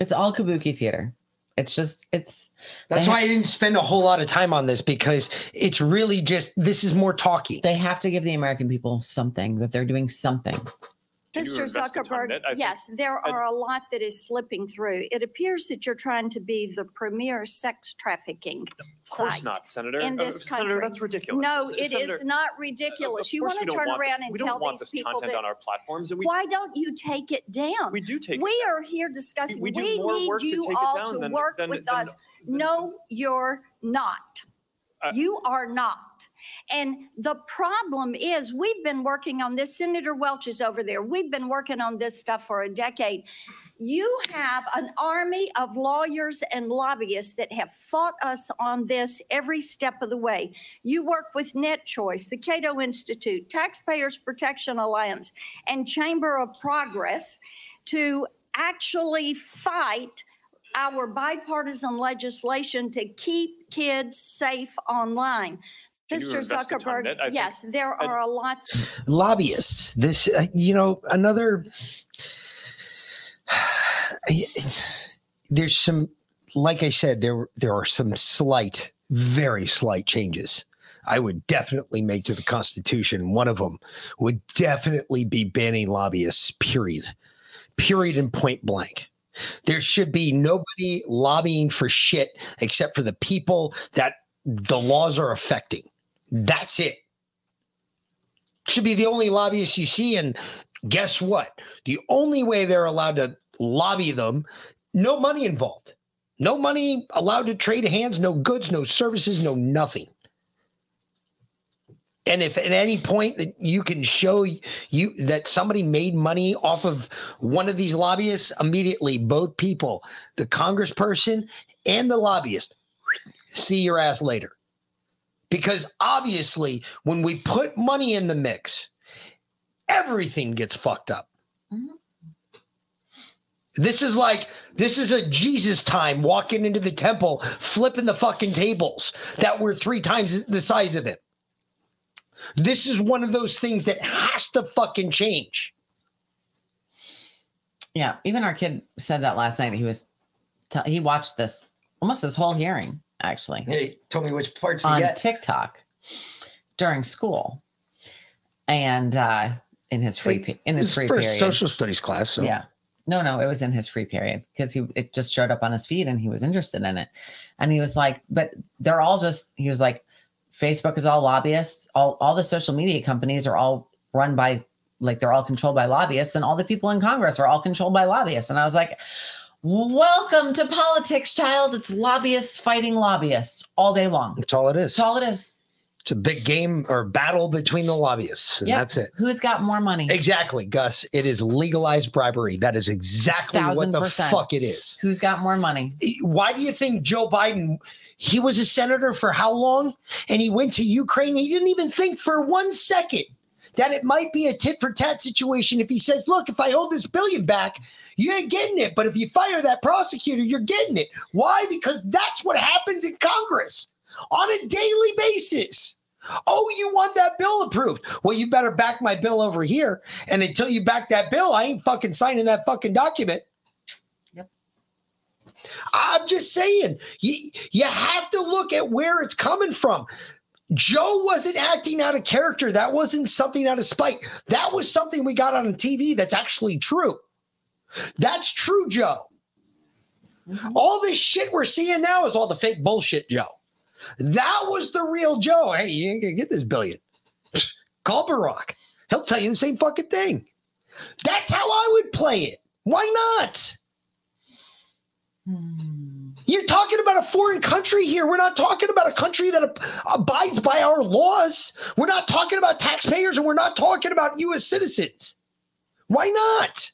It's all kabuki theater. It's just it's That's why I didn't spend a whole lot of time on this because it's really just this is more talky. they have to give the American people something that they're doing something. Can you Mr. invest the time in Zuckerberg, it? Think- yes, there are a lot that is slipping through. It appears that you're trying to be the premier sex trafficking Of course site. not, Senator. in Uh, this Senator, country. that's ridiculous. No, S- it Senator, is not of ridiculous. You want to turn want around this, and we tell don't want these this people content that, on our platforms, and we why don't you take it down? we do take. it We are here discussing, we we do more need work to you take it all down to than- work than- with than- us. No, you're not. Uh, You are not. And the problem is, we've been working on this. Senator Welch is over there. We've been working on this stuff for a decade. You have an army of lawyers and lobbyists that have fought us on this every step of the way. You work with Net Choice, the Cato Institute, Taxpayers Protection Alliance, and Chamber of Progress to actually fight our bipartisan legislation to keep kids safe online. Can you Mr. invest a ton in Zuckerberg, it? I think- yes, there are a lot. lobbyists. This, uh, you know, another. There's some, like I said, there there are some slight, very slight changes. I would definitely make to the Constitution. One of them would definitely be banning lobbyists. Period. Period. And point blank. There should be nobody lobbying for shit except for the people that the laws are affecting. That's it should be the only lobbyists you see. And guess what? The only way they're allowed to lobby them, no money involved, no money allowed to trade hands, no goods, no services, no nothing. And if at any point that you can show you that somebody made money off of one of these lobbyists, immediately both people, the congressperson and the lobbyist, see your ass later because obviously when we put money in the mix everything gets fucked up. Mm-hmm. This is like this is a jesus time walking into the temple flipping the fucking tables that were three times the size of it. This is one of those things that has to fucking change. Yeah, even our kid said that last night. He was, t- he watched this almost this whole hearing actually. Hey, tell me which parts on. TikTok during school, and uh in his free pe- in his free period. social studies class so Yeah. No, no, it was in his free period because he it just showed up on his feed and he was interested in it. And he was like, but they're all just he was like, Facebook is all lobbyists, all all the social media companies are all run by like they're all controlled by lobbyists, and all the people in Congress are all controlled by lobbyists. And I was like, Welcome to politics, child. It's lobbyists fighting lobbyists all day long. that's all it is That's all it is. it's a big game or battle between the lobbyists and Yep. that's it Who's got more money? Exactly, Gus. It is legalized bribery. That is exactly what the percent. fuck it is. Who's got more money? Why do you think Joe Biden? He was a senator for how long? And he went to Ukraine. He didn't even think for one second that it might be a tit for tat situation. If he says, "Look, if I hold this billion back, you ain't getting it. But if you fire that prosecutor, you're getting it." Why? Because that's what happens in Congress on a daily basis. Oh, you want that bill approved? Well, you better back my bill over here. And until you back that bill, I ain't fucking signing that fucking document. Yep. I'm just saying, you, you have to look at where it's coming from. Joe wasn't acting out of character. That wasn't something out of spite. That was something we got on TV that's actually true. That's true, Joe. Mm-hmm. All this shit we're seeing now is all the fake bullshit, Joe. That was the real Joe. Hey, you ain't gonna get this billion. Call Barack. He'll tell you the same fucking thing. That's how I would play it. Why not? Hmm. You're talking about a foreign country here. We're not talking about a country that ab- abides by our laws. We're not talking about taxpayers and we're not talking about US citizens. Why not?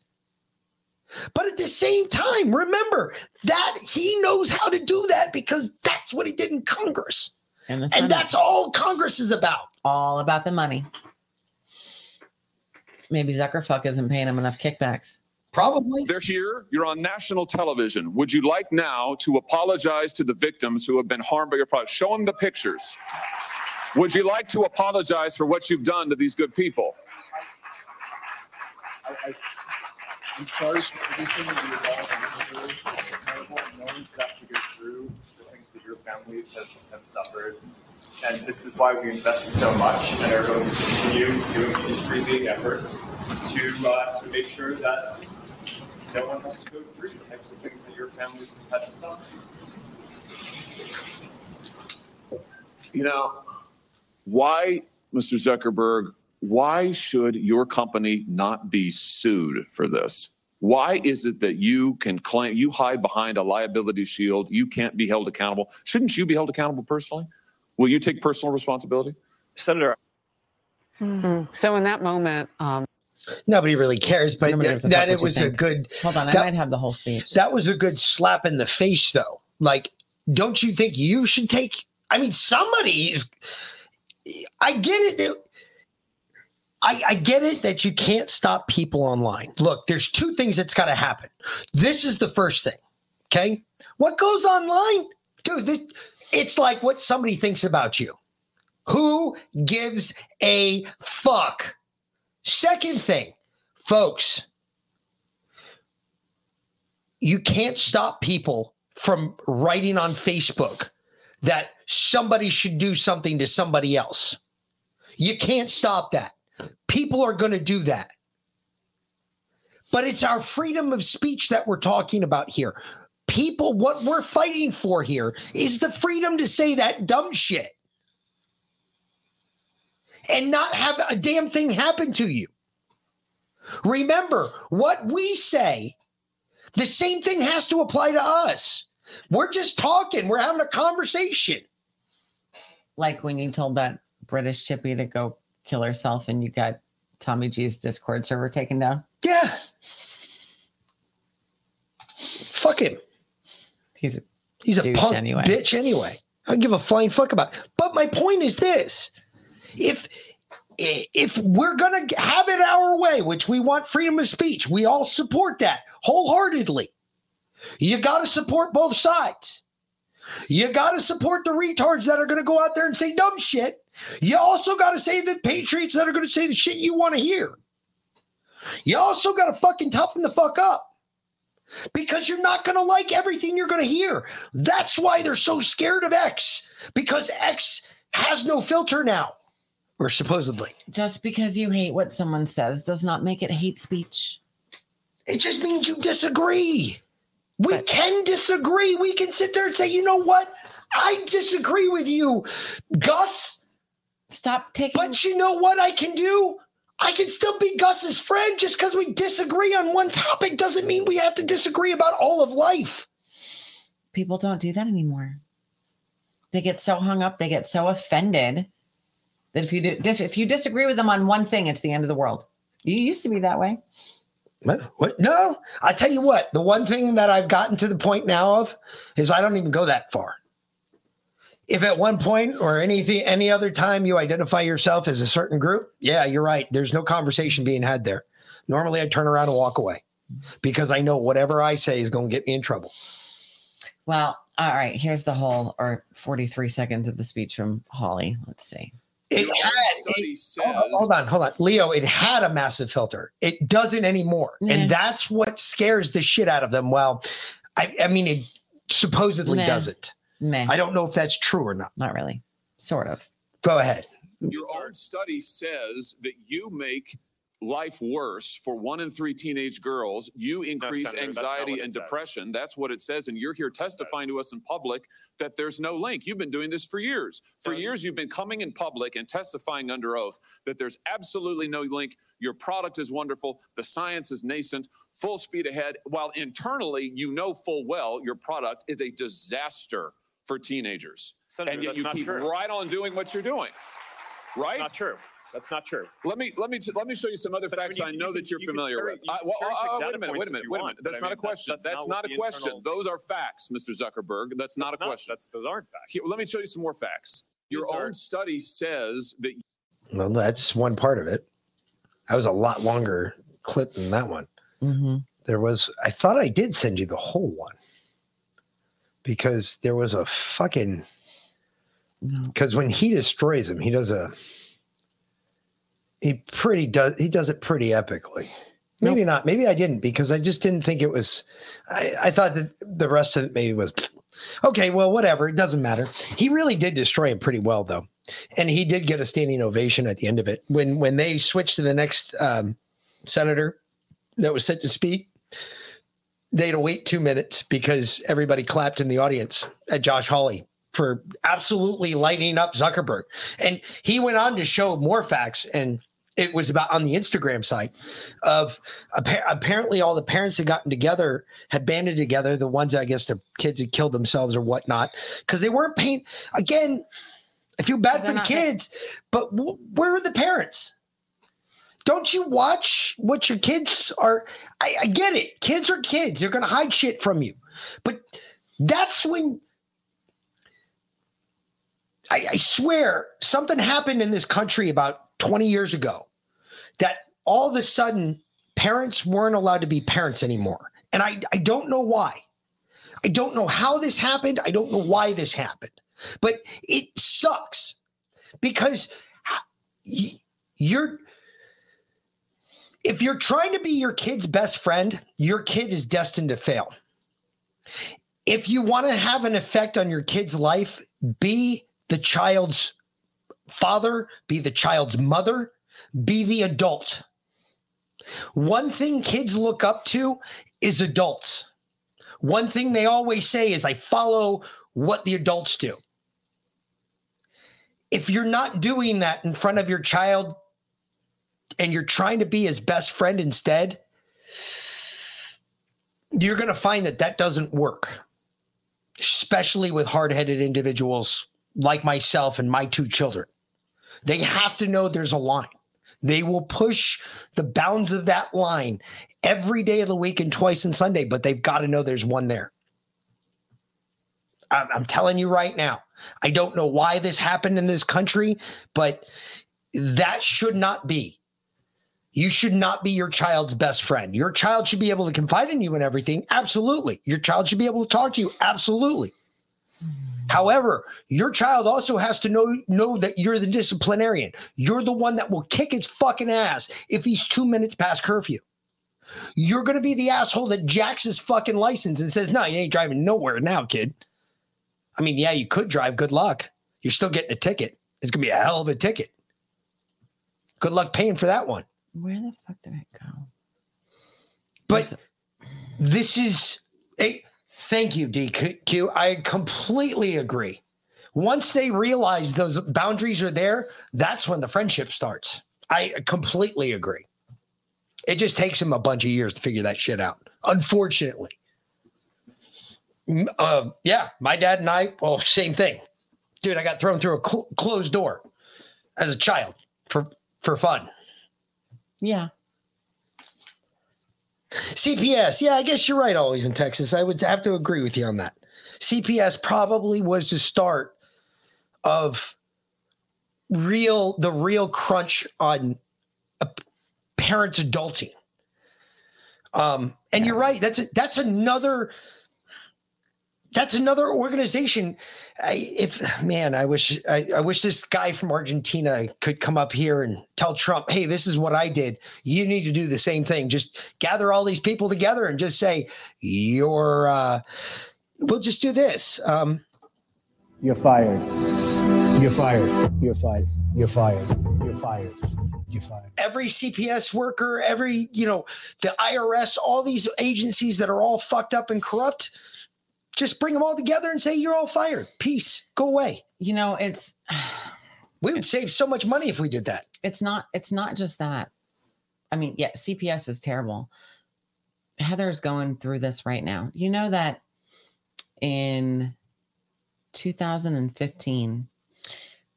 But at the same time, remember that he knows how to do that because that's what he did in Congress. And, And that's all Congress is about. all about the money. Maybe Zuckerfuck isn't paying him enough kickbacks. Probably. They're here. You're on national television. Would you like now to apologize to the victims who have been harmed by your product? Show them the pictures. Would you like to apologize for what you've done to these good people? I'm sorry for everything that you involved in this is terrible. No one's got to go through the things that your families have, have suffered. And this is why we invested so much and are going to continue doing industry-leading efforts to uh, to make sure that no one has to go through the types of things that your families have had to suffer. You know, why, Mr. Zuckerberg, why should your company not be sued for this? Why is it that you can claim, you hide behind a liability shield, you can't be held accountable? Shouldn't you be held accountable personally? Will you take personal responsibility? Senator, So in that moment, um, Nobody really cares, but Nobody th- that it what you was a good. Hold on, I that- might have the whole speech. That was a good slap in the face, though. Like, don't you think you should take? I mean, somebody is. I get it. that- I, I get it that you can't stop people online. Look, there's two things that's got to happen. This is the first thing. Okay. What goes online, dude? This, it's like what somebody thinks about you. Who gives a fuck? Second thing, folks, you can't stop people from writing on Facebook that somebody should do something to somebody else. You can't stop that. People are going to do that. But it's our freedom of speech that we're talking about here. People, what we're fighting for here is the freedom to say that dumb shit and not have a damn thing happen to you. Remember, what we say, the same thing has to apply to us. We're just talking, we're having a conversation. Like when you told that British chippy to go kill herself and you got Tommy G's Discord server taken down. Yeah. Fuck him. He's a He's a punk anyway. bitch anyway. I don't give a flying fuck about. It. But my point is this: if if we're gonna have it our way, which we want freedom of speech, we all support that wholeheartedly. You got to support both sides. You got to support the retards that are going to go out there and say dumb shit. You also got to say the patriots that are going to say the shit you want to hear. You also got to fucking toughen the fuck up because you're not going to like everything you're going to hear. That's why they're so scared of X because X has no filter now, or supposedly. Just because you hate what someone says does not make it hate speech. It just means you disagree. We can disagree. We can sit there and say, you know what? I disagree with you, Gus. Stop taking. But you know what I can do? I can still be Gus's friend just because we disagree on one topic doesn't mean we have to disagree about all of life. People don't do that anymore. They get so hung up, they get so offended that if you do, dis- if you disagree with them on one thing, it's the end of the world. You used to be that way. What? what? No, I tell you what. The one thing that I've gotten to the point now of is I don't even go that far. If at one point or anything, any other time you identify yourself as a certain group, yeah, you're right. There's no conversation being had there. Normally, I turn around and walk away because I know whatever I say is going to get me in trouble. Well, all right. Here's the whole or 43 seconds of the speech from Hawley. Let's see. It Your had, it- says hold, hold on, hold on, Leo. It had a massive filter. It doesn't anymore, Yeah. and that's what scares the shit out of them. Well, I, I mean, it supposedly Nah. doesn't. Meh. I don't know if that's true or not. Not really. Sort of. Go ahead. Your own study says that you make life worse for one in three teenage girls. You increase Senator, anxiety and says. depression. That's what it says. And you're here testifying to us in public that there's no link. You've been doing this for years. For years, you've been coming in public and testifying under oath that there's absolutely no link. Your product is wonderful. The science is nascent, full speed ahead. While internally, you know full well your product is a disaster for teenagers. Senator, and yet you keep true. right on doing what you're doing. Right? That's not true. That's not true. Let me let me let me show you some other But I facts mean, I you know can- that you're you can familiar cherry- with. you I, can well, cherry-pick uh, data wait a minute, wait points a if minute, you wait a want, minute. but That's I not a mean, that's- question. that's That's, not not what a the question. internal- Those are facts, Mr. Zuckerberg. That's not That's a question. That's those aren't facts. Here, let me show you some more facts. Your These are- own study says that Well, that's one part of it. That was a lot longer clip than that one. Mm-hmm. There was, I thought I did send you the whole one because there was a fucking, because when he destroys him, he does a, he pretty does, he does it pretty epically. Maybe not. Maybe I didn't because I just didn't think it was, I, I thought that the rest of it maybe was, okay, well, whatever. It doesn't matter. He really did destroy him pretty well though. And he did get a standing ovation at the end of it. When, when they switched to the next um, senator that was set to speak, they had to wait two minutes because everybody clapped in the audience at Josh Hawley for absolutely lighting up Zuckerberg. And he went on to show more facts and it was about on the Instagram side of appa- apparently all the parents had gotten together, had banded together, the ones I guess their kids had killed themselves or whatnot, because they weren't paying. Again, I feel bad for the not paying- kids, but w- where are the parents? Don't you watch what your kids are? I, I get it. Kids are kids. They're going to hide shit from you. But that's when I, I swear something happened in this country about 20 years ago that all of a sudden parents weren't allowed to be parents anymore. And I, I don't know why. I don't know how this happened. I don't know why this happened, but it sucks because you're if you're trying to be your kid's best friend, your kid is destined to fail. If you want to have an effect on your kid's life, be the child's father, be the child's mother, be the adult. One thing kids look up to is adults. One thing they always say is, I follow what the adults do. If you're not doing that in front of your child and you're trying to be his best friend instead, you're going to find that that doesn't work, especially with hard headed individuals like myself and my two children. They have to know there's a line. They will push the bounds of that line every day of the week and twice on Sunday, but they've got to know there's one there. I'm, telling you right now, I don't know why this happened in this country, but that should not be. You should not be your child's best friend. Your child should be able to confide in you and everything. Absolutely. Your child should be able to talk to you. Absolutely. However, your child also has to know know that you're the disciplinarian. You're the one that will kick his fucking ass if he's two minutes past curfew. You're going to be the asshole that jacks his fucking license and says, "No, you ain't driving nowhere now, kid." I mean, yeah, you could drive. Good luck. You're still getting a ticket. It's going to be a hell of a ticket. Good luck paying for that one. Where the fuck did I go? But this is a thank you, DQ. I completely agree. Once they realize those boundaries are there, that's when the friendship starts. I completely agree. It just takes him a bunch of years to figure that shit out, unfortunately. Um, yeah, my dad and I, well, same thing. Dude, I got thrown through a cl- closed door as a child for for fun. Yeah. CPS. Yeah, I guess you're right. Always in Texas. I would have to agree with you on that. CPS probably was the start of real the real crunch on a parents adulting. Um, and you're right. That's that's another that's another organization. I, if man, I wish I, I wish this guy from Argentina could come up here and tell Trump, "Hey, this is what I did. You need to do the same thing. Just gather all these people together and just say, you're. Uh, we'll just do this." Um, You're fired. You're fired. You're fired. You're fired. You're fired. You're fired. every CPS worker, every you know, the IRS, all these agencies that are all fucked up and corrupt. Just bring them all together and say you're all fired. Peace. Go away. You know, it's we would save so much money if we did that. It's not it's not just that. I mean, yeah, CPS is terrible. Heather's going through this right now. You know that in 2015,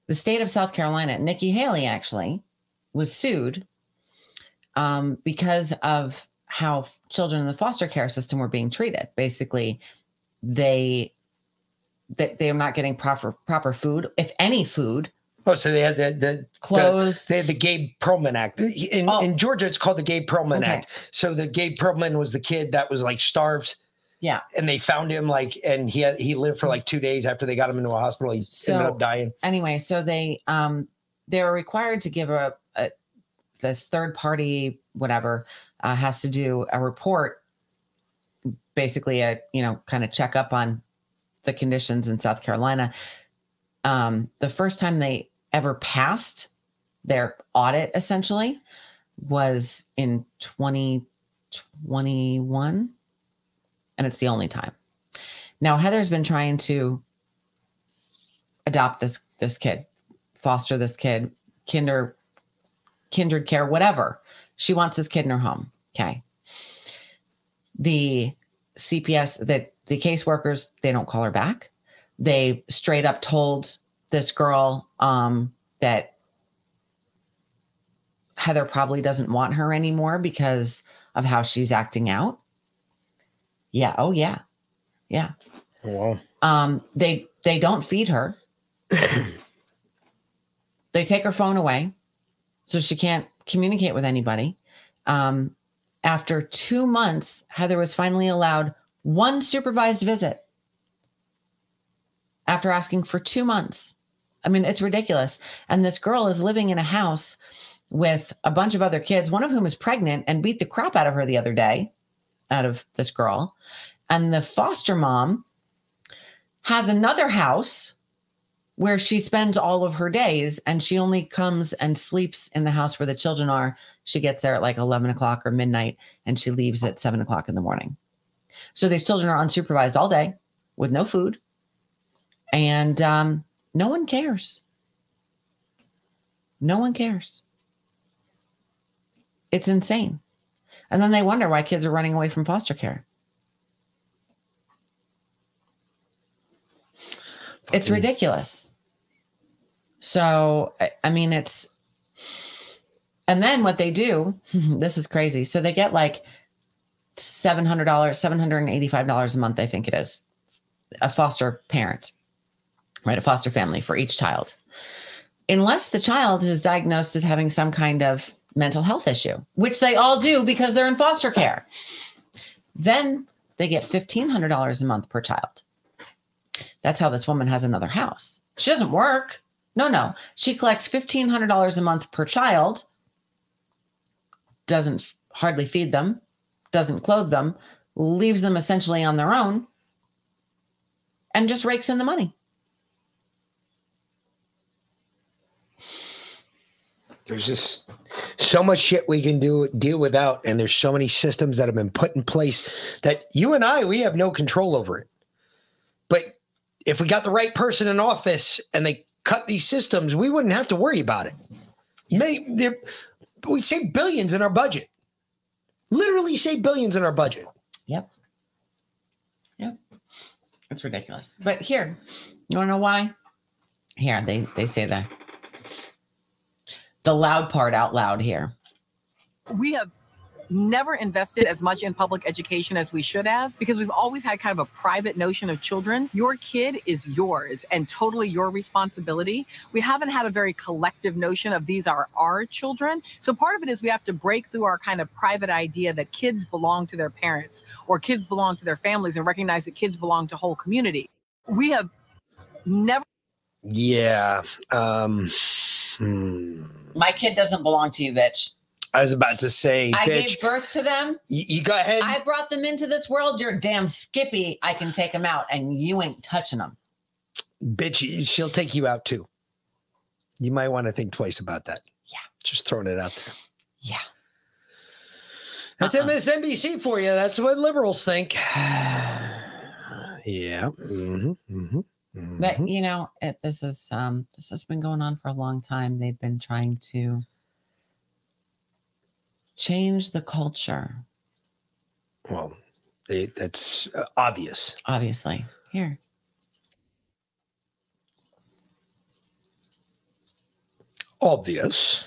the state of South Carolina, Nikki Haley actually was sued um, because of how children in the foster care system were being treated. Basically, they they they are not getting proper proper food, if any food. Oh, so they had the the Clothes. The, they had the Gabe Perlman Act in in Georgia. It's called the Gabe Perlman Okay. Act. So the Gabe Perlman was the kid that was like starved. Yeah. And they found him like, and he had, he lived for like two days after they got him into a hospital. He ended So up dying. anyway, so they um they're required to give a, a this third party whatever uh, has to do a report, basically a you know kind of check up on the conditions in South Carolina. Um, the first time they ever passed their audit essentially was in 2021 and it's the only time. Now Heather's been trying to adopt this this kid, foster this kid, kinder kindred care, whatever. She wants this kid in her home. Okay. The CPS that the caseworkers, they don't call her back. They straight up told this girl um that Heather probably doesn't want her anymore because of how she's acting out. Yeah. Oh yeah. Yeah. Wow. Um, they they don't feed her. they take her phone away, so she can't communicate with anybody. Um, after two months, Heather was finally allowed One supervised visit after asking for two months. I mean, it's ridiculous. And this girl is living in a house with a bunch of other kids, one of whom is pregnant and beat the crap out of her the other day, out of this girl. And the foster mom has another house where she spends all of her days and she only comes and sleeps in the house where the children are. She gets there at like 11 o'clock or midnight and she leaves at seven o'clock in the morning. So these children are unsupervised all day with no food and um, no one cares. No one cares. It's insane. And then they wonder why kids are running away from foster care. It's ridiculous. So, I- I mean, it's, and then what they do, this is crazy. So they get like $700, $785 a month, I think it is, a foster parent, right? A foster family for each child. Unless the child is diagnosed as having some kind of mental health issue, which they all do because they're in foster care. Then they get $1,500 a month per child. That's how this woman has another house. She doesn't work. No, no. She collects $1,500 a month per child, doesn't hardly feed them, doesn't clothe them, leaves them essentially on their own, and just rakes in the money. There's just so much shit we can do deal without, and there's so many systems that have been put in place that you and I we have no control over it. But if we got the right person in office and they cut these systems, we wouldn't have to worry about it. May there- we save billions in our budget. Literally save billions in our budget. Yep. Yep. It's ridiculous. But here, you want to know why? Here, they they say the the loud part out loud here. we have never invested as much in public education as we should have because we've always had kind of a private notion of children. Your kid is yours and totally your responsibility. We haven't had a very collective notion of these are our children. So part of it is we have to break through our kind of private idea that kids belong to their parents or kids belong to their families and recognize that kids belong to whole community. We have never Yeah. Um hmm. My kid doesn't belong to you, bitch. I was about to say, I bitch. gave birth to them. You, you go ahead. I brought them into this world. You're damn skippy. I can take them out, and you ain't touching them. bitch, she'll take you out too. You might want to think twice about that. Yeah. Just throwing it out there. Yeah. That's Uh-uh. MSNBC for you. That's what liberals think. yeah. hmm hmm But you know, it, this is um this has been going on for a long time. They've been trying to change the culture. Well, they, that's uh, obvious. Obviously, here. Obvious.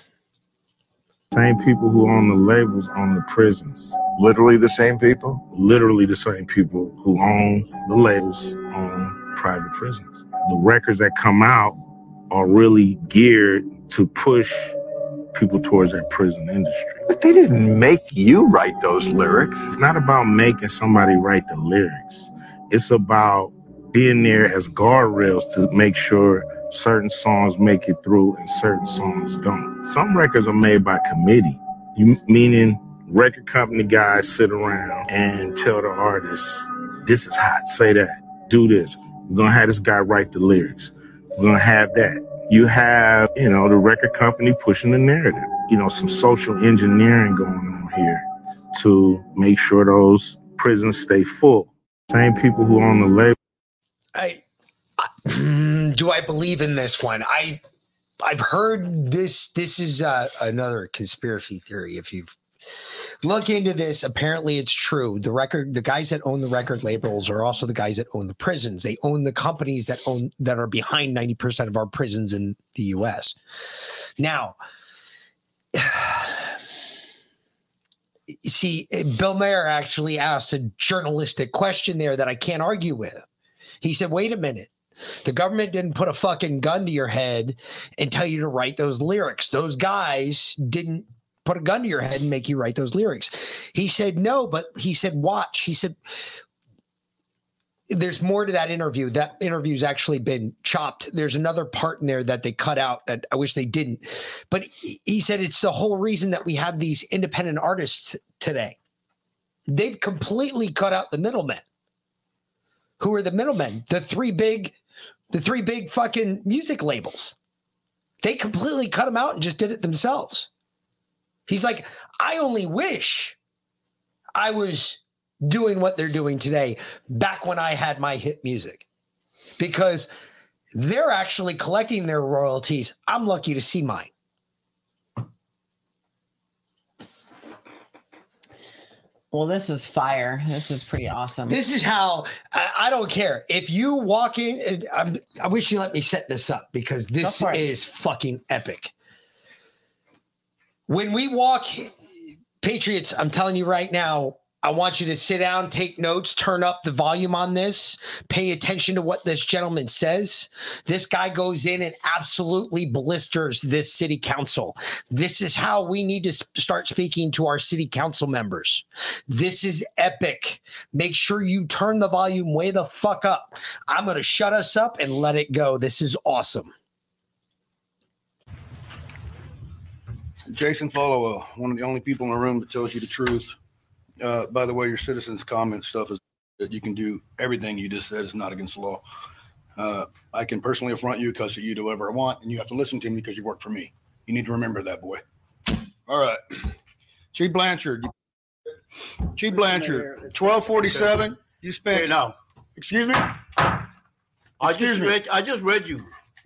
Same people who own the labels own the prisons. Literally the same people? Literally the same people who own the labels own private prisons. The records that come out are really geared to push people towards that prison industry. But they didn't make you write those lyrics. It's not about making somebody write the lyrics. It's about being there as guardrails to make sure certain songs make it through and certain songs don't. Some records are made by committee, you meaning record company guys sit around and tell the artist, this is hot, say that, do this. We're gonna have this guy write the lyrics. We're gonna have that. You have, you know, the record company pushing the narrative. You know, some social engineering going on here to make sure those prisons stay full. Same people who own the label. I, I do I believe in this one? I I've heard this. This is uh, another conspiracy theory. If you look into this, apparently it's true. The record, the guys that own the record labels are also the guys that own the prisons. They own the companies that own that are behind ninety percent of our prisons in the U.S. Now, see, Bill Maher actually asked a journalistic question there that I can't argue with. He said, wait a minute. The government didn't put a fucking gun to your head and tell you to write those lyrics. Those guys didn't put a gun to your head and make you write those lyrics. He said, no, but he said, watch. He said, there's more to that interview. That interview's actually been chopped. There's another part in there that they cut out that I wish they didn't. But he said it's the whole reason that we have these independent artists today. They've completely cut out the middlemen. Who are the middlemen? The three big, the three big fucking music labels. They completely cut them out and just did it themselves. He's like, I only wish I was doing what they're doing today back when I had my hit music because they're actually collecting their royalties. I'm lucky to see mine. Well, this is fire. This is pretty awesome. This is how I, I don't care if you walk in. I'm, I wish you let me set this up because this is fucking epic. When we walk, Patriots, I'm telling you right now, I want you to sit down, take notes, turn up the volume on this, pay attention to what this gentleman says. This guy goes in and absolutely blisters this city council. This is how we need to start speaking to our city council members. This is epic. Make sure you turn the volume way the fuck up. I'm going to shut us up and let it go. This is awesome. Jason Followell, one of the only people in the room that tells you the truth. Uh, by the way, your citizens' comment stuff is that you can do everything you just said is not against the law. Uh, I can personally affront you because you do whatever I want, and you have to listen to me because you work for me. You need to remember that, boy. All right, Chief Blanchard. Chief Blanchard, twelve forty-seven. You spent no. Excuse me. I Excuse just me. read. I just read you.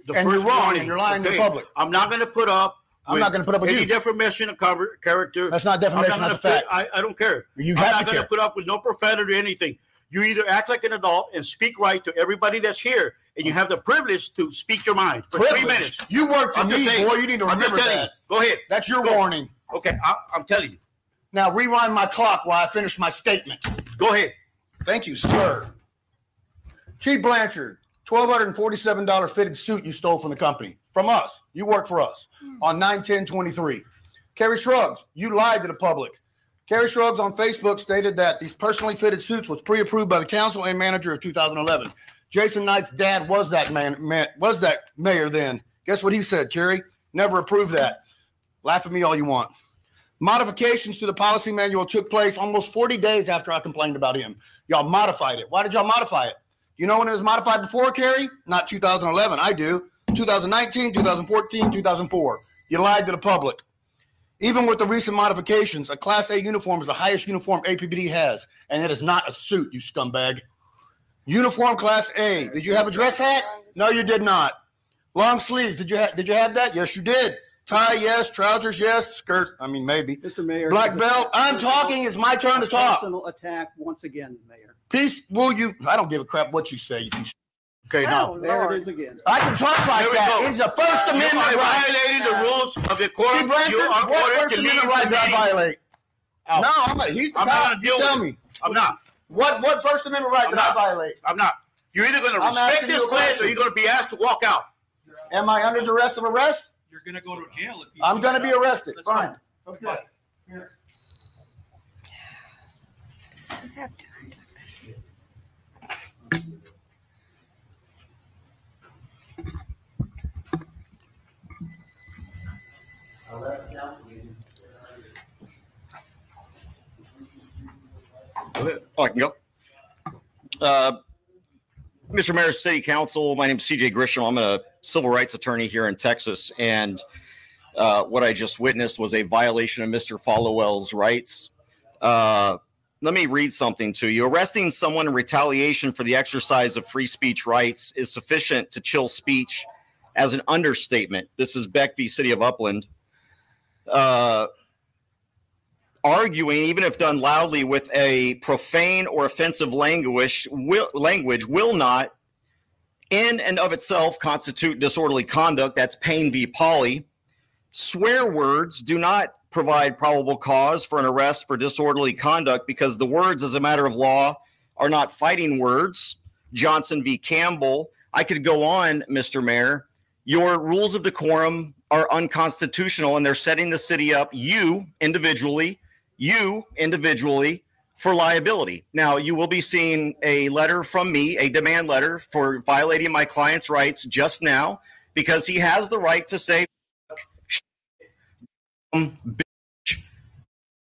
The And you're first wrong, warning. and you're lying to the public. I'm not going to put up. I'm not gonna put up with any you. defamation of cover, character. That's not defamation, that's a fact. I, I don't care. You I'm not going to put up with no profanity or anything. You either act like an adult and speak right to everybody that's here, and you have the privilege to speak your mind for three Privilege. minutes. You work to I'm me, saying- boy. You need to remember that. you. Go ahead. That's your Go. warning. Okay, I, I'm telling you. Now rewind my clock while I finish my statement. Go ahead. Thank you, sir. Chief Blanchard, twelve hundred and forty-seven dollar fitted suit you stole from the company from us. You work for us hmm. on nine ten twenty-three. Kerry Scruggs, you lied to the public. Kerry Scruggs on Facebook stated that these personally fitted suits was pre-approved by the council and manager of 2011. Jason Knight's dad was that man, man was that mayor then. Guess what he said, Kerry? Never approved that. Laugh at me all you want. Modifications to the policy manual took place almost 40 days after I complained about him. Y'all modified it. Why did y'all modify it? You know when it was modified before, Kerry? Not 2011. I do. 2019, 2014, 2004. You lied to the public. Even with the recent modifications, a Class A uniform is the highest uniform APBD has, and it is not a suit, you scumbag. Uniform Class A. Did you have a dress hat? No, you did not. Long sleeves. Did you ha- did you have that? Yes, you did. Tie, yes. Trousers, yes. Skirt. I mean, maybe. Mr. Mayor. Black belt. I'm talking. It's my turn to talk. Personal attack once again, Mayor. Peace. Will you? I don't give a crap what you say. You piece- Okay, Oh, now there it is again. I can talk like that. go. It's a First You Amendment are right. violating the rules of the court. See, Blanchard, You are what ordered First to leave Amendment the right did I meeting. violate? Out. No, I'm not. He's the I'm cop. not deal tell with me. it. I'm not. What what First Amendment right I'm did not. I violate? I'm not. You're either going to respect this you place or you're going to be asked to walk out. Am I under duress of arrest? You're going to go to jail if you. I'm going to be arrested. Fine. Okay. Oh, I can go. Uh, Mr. Mayor, City Council, my name is CJ Grisham. I'm a civil rights attorney here in Texas. And uh, what I just witnessed was a violation of Mr. Followell's rights. Uh, let me read something to you. Arresting someone in retaliation for the exercise of free speech rights is sufficient to chill speech as an understatement. This is Beck v. City of Upland. Uh, arguing, even if done loudly with a profane or offensive language, will, language will not, in and of itself, constitute disorderly conduct. That's Payne v. Pauley. Swear words do not provide probable cause for an arrest for disorderly conduct because the words, as a matter of law, are not fighting words. Johnson v. Campbell. I could go on, Mr. Mayor. Your rules of decorum are unconstitutional and they're setting the city up, you individually, you individually, for liability. Now, you will be seeing a letter from me, a demand letter for violating my client's rights just now, because he has the right to say, bitch,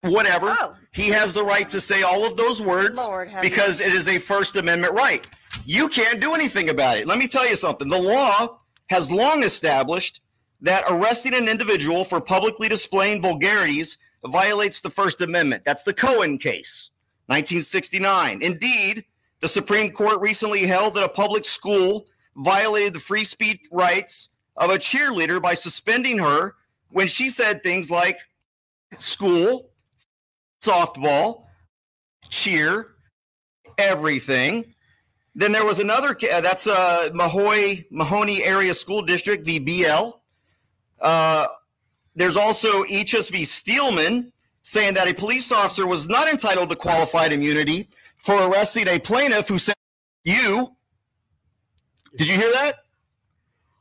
whatever. Oh. He has the right to say all of those words Lord because it is a First Amendment right. You can't do anything about it. Let me tell you something. The law has long established that arresting an individual for publicly displaying vulgarities violates the First Amendment. That's the Cohen case, 1969. Indeed, the Supreme Court recently held that a public school violated the free speech rights of a cheerleader by suspending her when she said things like school, softball, cheer, everything. Then there was another. ca- That's uh, Mahoy Mahanoy Area School District (VBL). Uh, there's also HSV. Steelman saying that a police officer was not entitled to qualified immunity for arresting a plaintiff who said you. Did you hear that?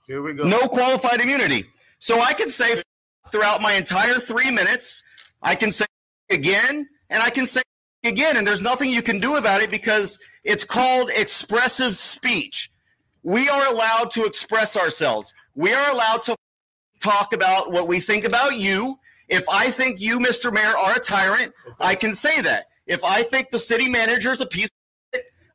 Here we go. No qualified immunity. So I can say throughout my entire three minutes, I can say again, and I can say again, and there's nothing you can do about it because it's called expressive speech. We are allowed to express ourselves. We are allowed to talk about what we think about you. If I think you, Mr. Mayor, are a tyrant, I can say that. If I think the city manager is a piece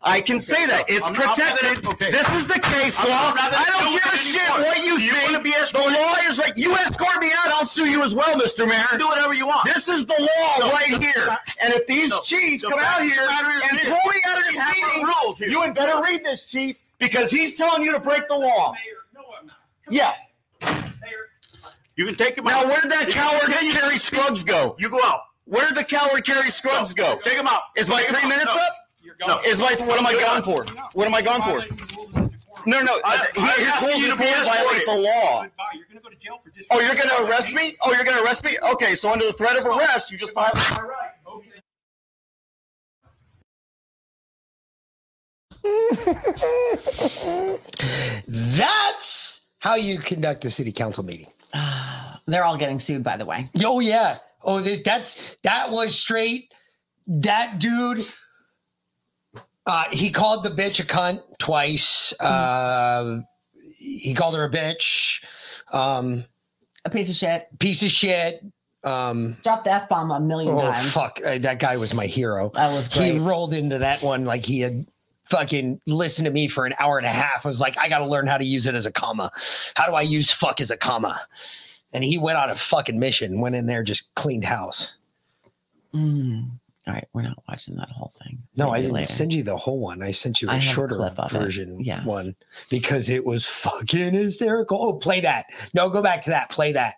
I can say that. It's I'm not gonna- protected. okay. This is the case I'm law. not gonna I don't do give a shit anymore. what you Do you think. wanna be the law is right. You escort me out, I'll sue you as well, Mr. Mayor. Do whatever you want. This is the law No, right the- here. And if these no, chiefs the come fact out of here and pull me out of We this meeting, rules you had better read this, chief, because he's telling you to break the law. Mayor, Yeah. You can take him Now, out. where'd that You coward can continue to Kerry speak. Scruggs go? You go out. Where'd the coward Kerry Scruggs go? Take him out. Is my three out. minutes No. up? No. Is my what am I You're gone for? What am I gone for? No, no. I- uh, he- I'm his rules to and violate the law. You're going to go to jail for dis- Oh, you're going to arrest me? Oh, you're going to arrest me? Okay, so under the threat of arrest, you just violated. That's how you conduct a city council meeting. They're all getting sued, by the way. Oh yeah. Oh, th- that's that was straight. That dude. Uh, he called the bitch a cunt twice. Uh, he called her a bitch. Um, a piece of shit. Piece of shit. Um, Dropped the f bomb a million oh times. fuck! Uh, that guy was my hero. That was He rolled into that one like he had fucking listened to me for an hour and a half. I was like, I got to learn how to use it as a comma. How do I use fuck as a comma? And he went on a fucking mission. Went in there, just cleaned house. Mm. All right, we're not watching that whole thing. No, I didn't later. send you the whole one. I sent you a I a shorter it. version Yes. one because it was fucking hysterical. Oh, play that. No, go back to that. Play that.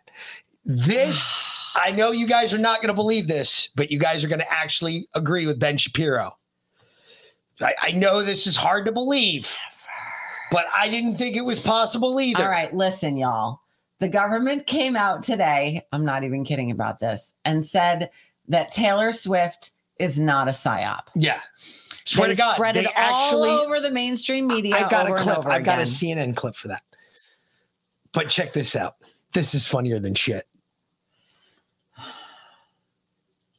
This, I know you guys are not going to believe this, but you guys are going to actually agree with Ben Shapiro. I, I know this is hard to believe, but I didn't think it was possible either. All right, listen, y'all. The government came out today, I'm not even kidding about this, and said that Taylor Swift is not a psyop. Yeah. Swear they to God, spread they it actually- all over the mainstream media. I've got over a clip. I've got a. CNN clip for that. But check this out. This is funnier than shit.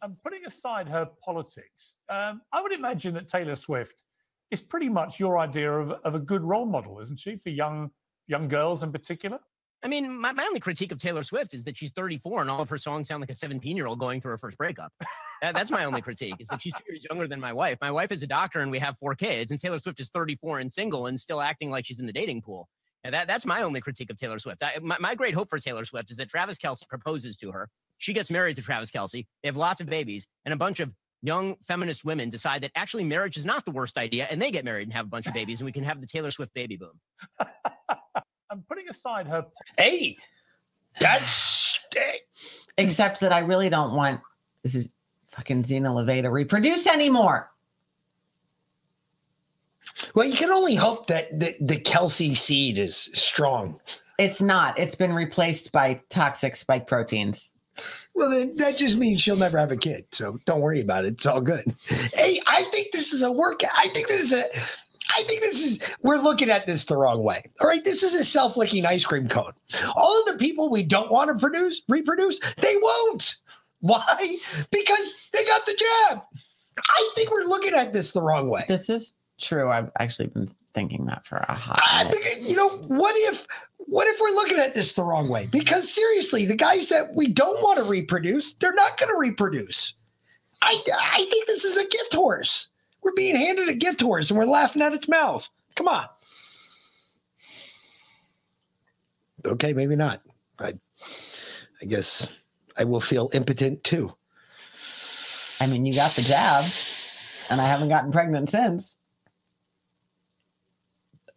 And putting aside her politics, um, I would imagine that Taylor Swift is pretty much your idea of, of a good role model, isn't she, for young young girls in particular? I mean, my, my only critique of Taylor Swift is that she's 34 and all of her songs sound like a 17 year old going through her first breakup. That- that's my only critique is that she's two years younger than my wife. My wife is a doctor and we have four kids, and Taylor Swift is 34 and single and still acting like she's in the dating pool. And that, that's my only critique of Taylor Swift. I, my, my great hope for Taylor Swift is that Travis Kelce proposes to her. She gets married to Travis Kelce. They have lots of babies, and a bunch of young feminist women decide that actually marriage is not the worst idea, and they get married and have a bunch of babies, and we can have the Taylor Swift baby boom. I'm putting aside her Hey, that's Except that I really don't want this is fucking Xena LeVay to reproduce anymore. Well, you can only hope that the, the Kelce seed is strong. It's not. It's been replaced by toxic spike proteins. Well, then that just means she'll never have a kid. So don't worry about it. It's all good. Hey, I think this is a work. I think this is a. I think this is. We're looking at this the wrong way. All right, this is a self-licking ice cream cone. All of the people we don't want to produce, reproduce, they won't. Why? Because they got the jab. I think we're looking at this the wrong way. This is true. I've actually been thinking that for a hot I minute. think, you know, what if what if we're looking at this the wrong way? Because seriously, the guys that we don't want to reproduce, they're not going to reproduce. I I think this is a gift horse. We're being handed a gift horse and we're laughing at its mouth. Come on. Okay, maybe not. I I guess I will feel impotent too. I mean, you got the jab, and I haven't gotten pregnant since.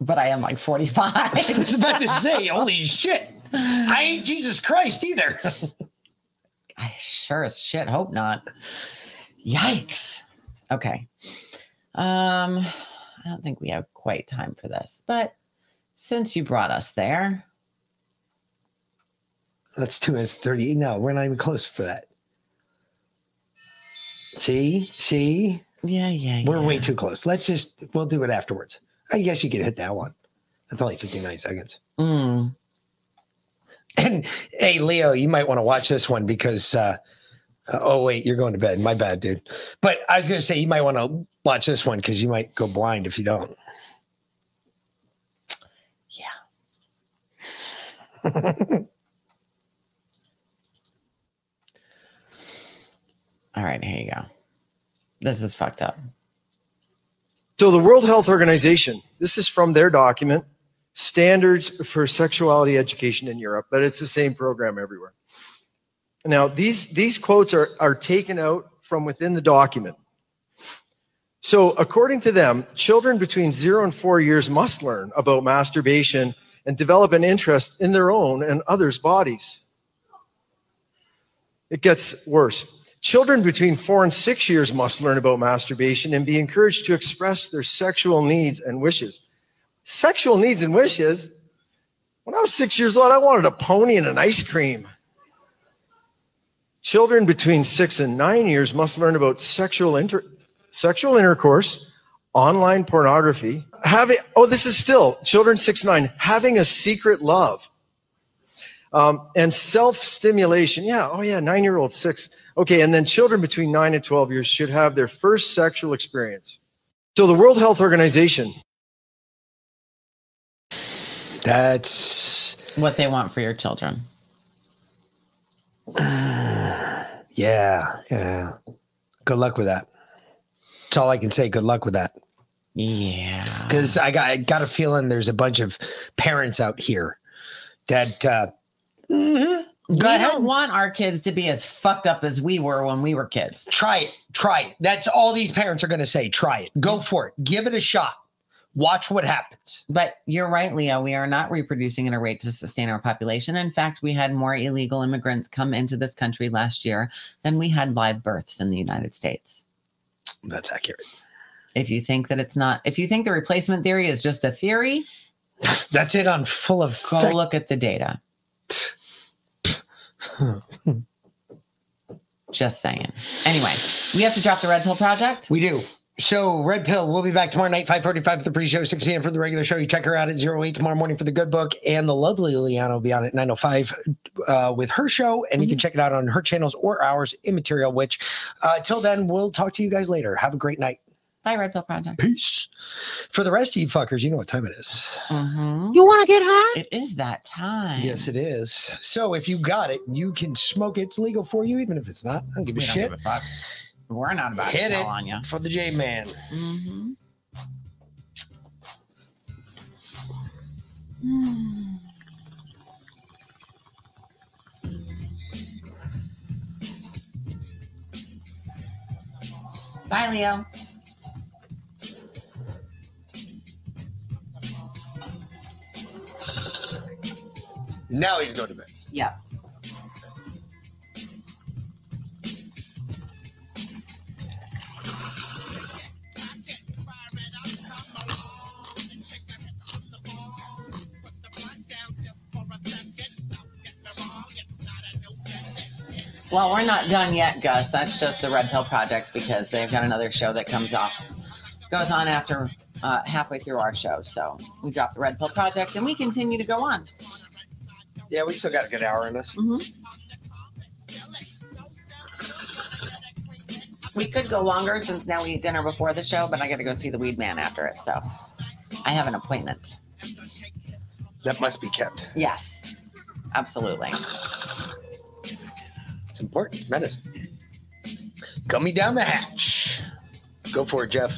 But I am like 45. I was about to say, holy shit. I ain't Jesus Christ either. I sure as shit hope not. Yikes. Okay. Um, I don't think we have quite time for this, but since you brought us there, That's two minutes 30. No, we're not even close for that. See? See? Yeah, yeah. We're way too close. Let's just we'll do it afterwards. I guess you could hit that one. That's only 59 seconds. mm, And hey, Leo, you might want to watch this one because uh, uh, oh wait, you're going to bed. My bad, dude. But I was gonna say you might want to watch this one because you might go blind if you don't. Yeah. all right, here you go. This is fucked up. So the World Health Organization, this is from their document, Standards for Sexuality Education in Europe, but it's the same program everywhere. Now, these, these quotes are, are taken out from within the document. So according to them, children between zero and four years must learn about masturbation and develop an interest in their own and others' bodies. It gets worse. Children between four and six years must learn about masturbation and be encouraged to express their sexual needs and wishes. Sexual needs and wishes? When I was six years old, I wanted a pony and an ice cream. Children between six and nine years must learn about sexual, inter- sexual intercourse, online pornography, having, oh, this is still children six, nine, having a secret love. Um, and self stimulation. Yeah. Oh, yeah. Nine year old, six. Okay. And then children between nine and 12 years should have their first sexual experience. So the World Health Organization. That's what they want for your children. Yeah, yeah. Good luck with that. That's all I can say. Good luck with that. Yeah. Because I got I got a feeling there's a bunch of parents out here that uh mhm. We ahead. don't want our kids to be as fucked up as we were when we were kids. Try it. Try it. That's all these parents are gonna say. Try it. Go for it. Give it a shot. Watch what happens. But you're right, Leo. We are not reproducing at a rate to sustain our population. In fact, we had more illegal immigrants come into this country last year than we had live births in the United States. That's accurate. If you think that it's not, if you think the replacement theory is just a theory, that's it on full of. Go fact- look at the data. Just saying. Anyway, we have to drop the Red Pill Project. We do. So Red Pill, we'll be back tomorrow night, 545 for the pre-show, 6 p.m. for the regular show. You check her out at 08 tomorrow morning for the good book. And the lovely Liliana will be on at 905 uh, with her show. And you can check it out on her channels or ours, Immaterial Witch. Uh, till then, we'll talk to you guys later. Have a great night. Bye, Red Pill Project. Peace. For the rest of you fuckers, you know what time it is. Mhm. You want to get high? It is that time. Yes, it is. So if you got it, you can smoke it. It's legal for you, even if it's not. I don't give a We shit. give a fuck. We're not about Hit to it tell on you. for the J Man. Mm-hmm. Bye, Leo. Now he's going to bed. Yeah. Well, we're not done yet, Gus. That's just the Red Pill Project because they've got another show that comes off, goes on after uh, halfway through our show. So we drop the Red Pill Project and we continue to go on. Yeah, we still got a good hour in us. Mm-hmm. We could go longer since now we eat dinner before the show, but I got to go see the Weed Man after it. So I have an appointment. That must be kept. Yes, absolutely. It's important. It's medicine. Gummy down the hatch. Go for it, Jeff.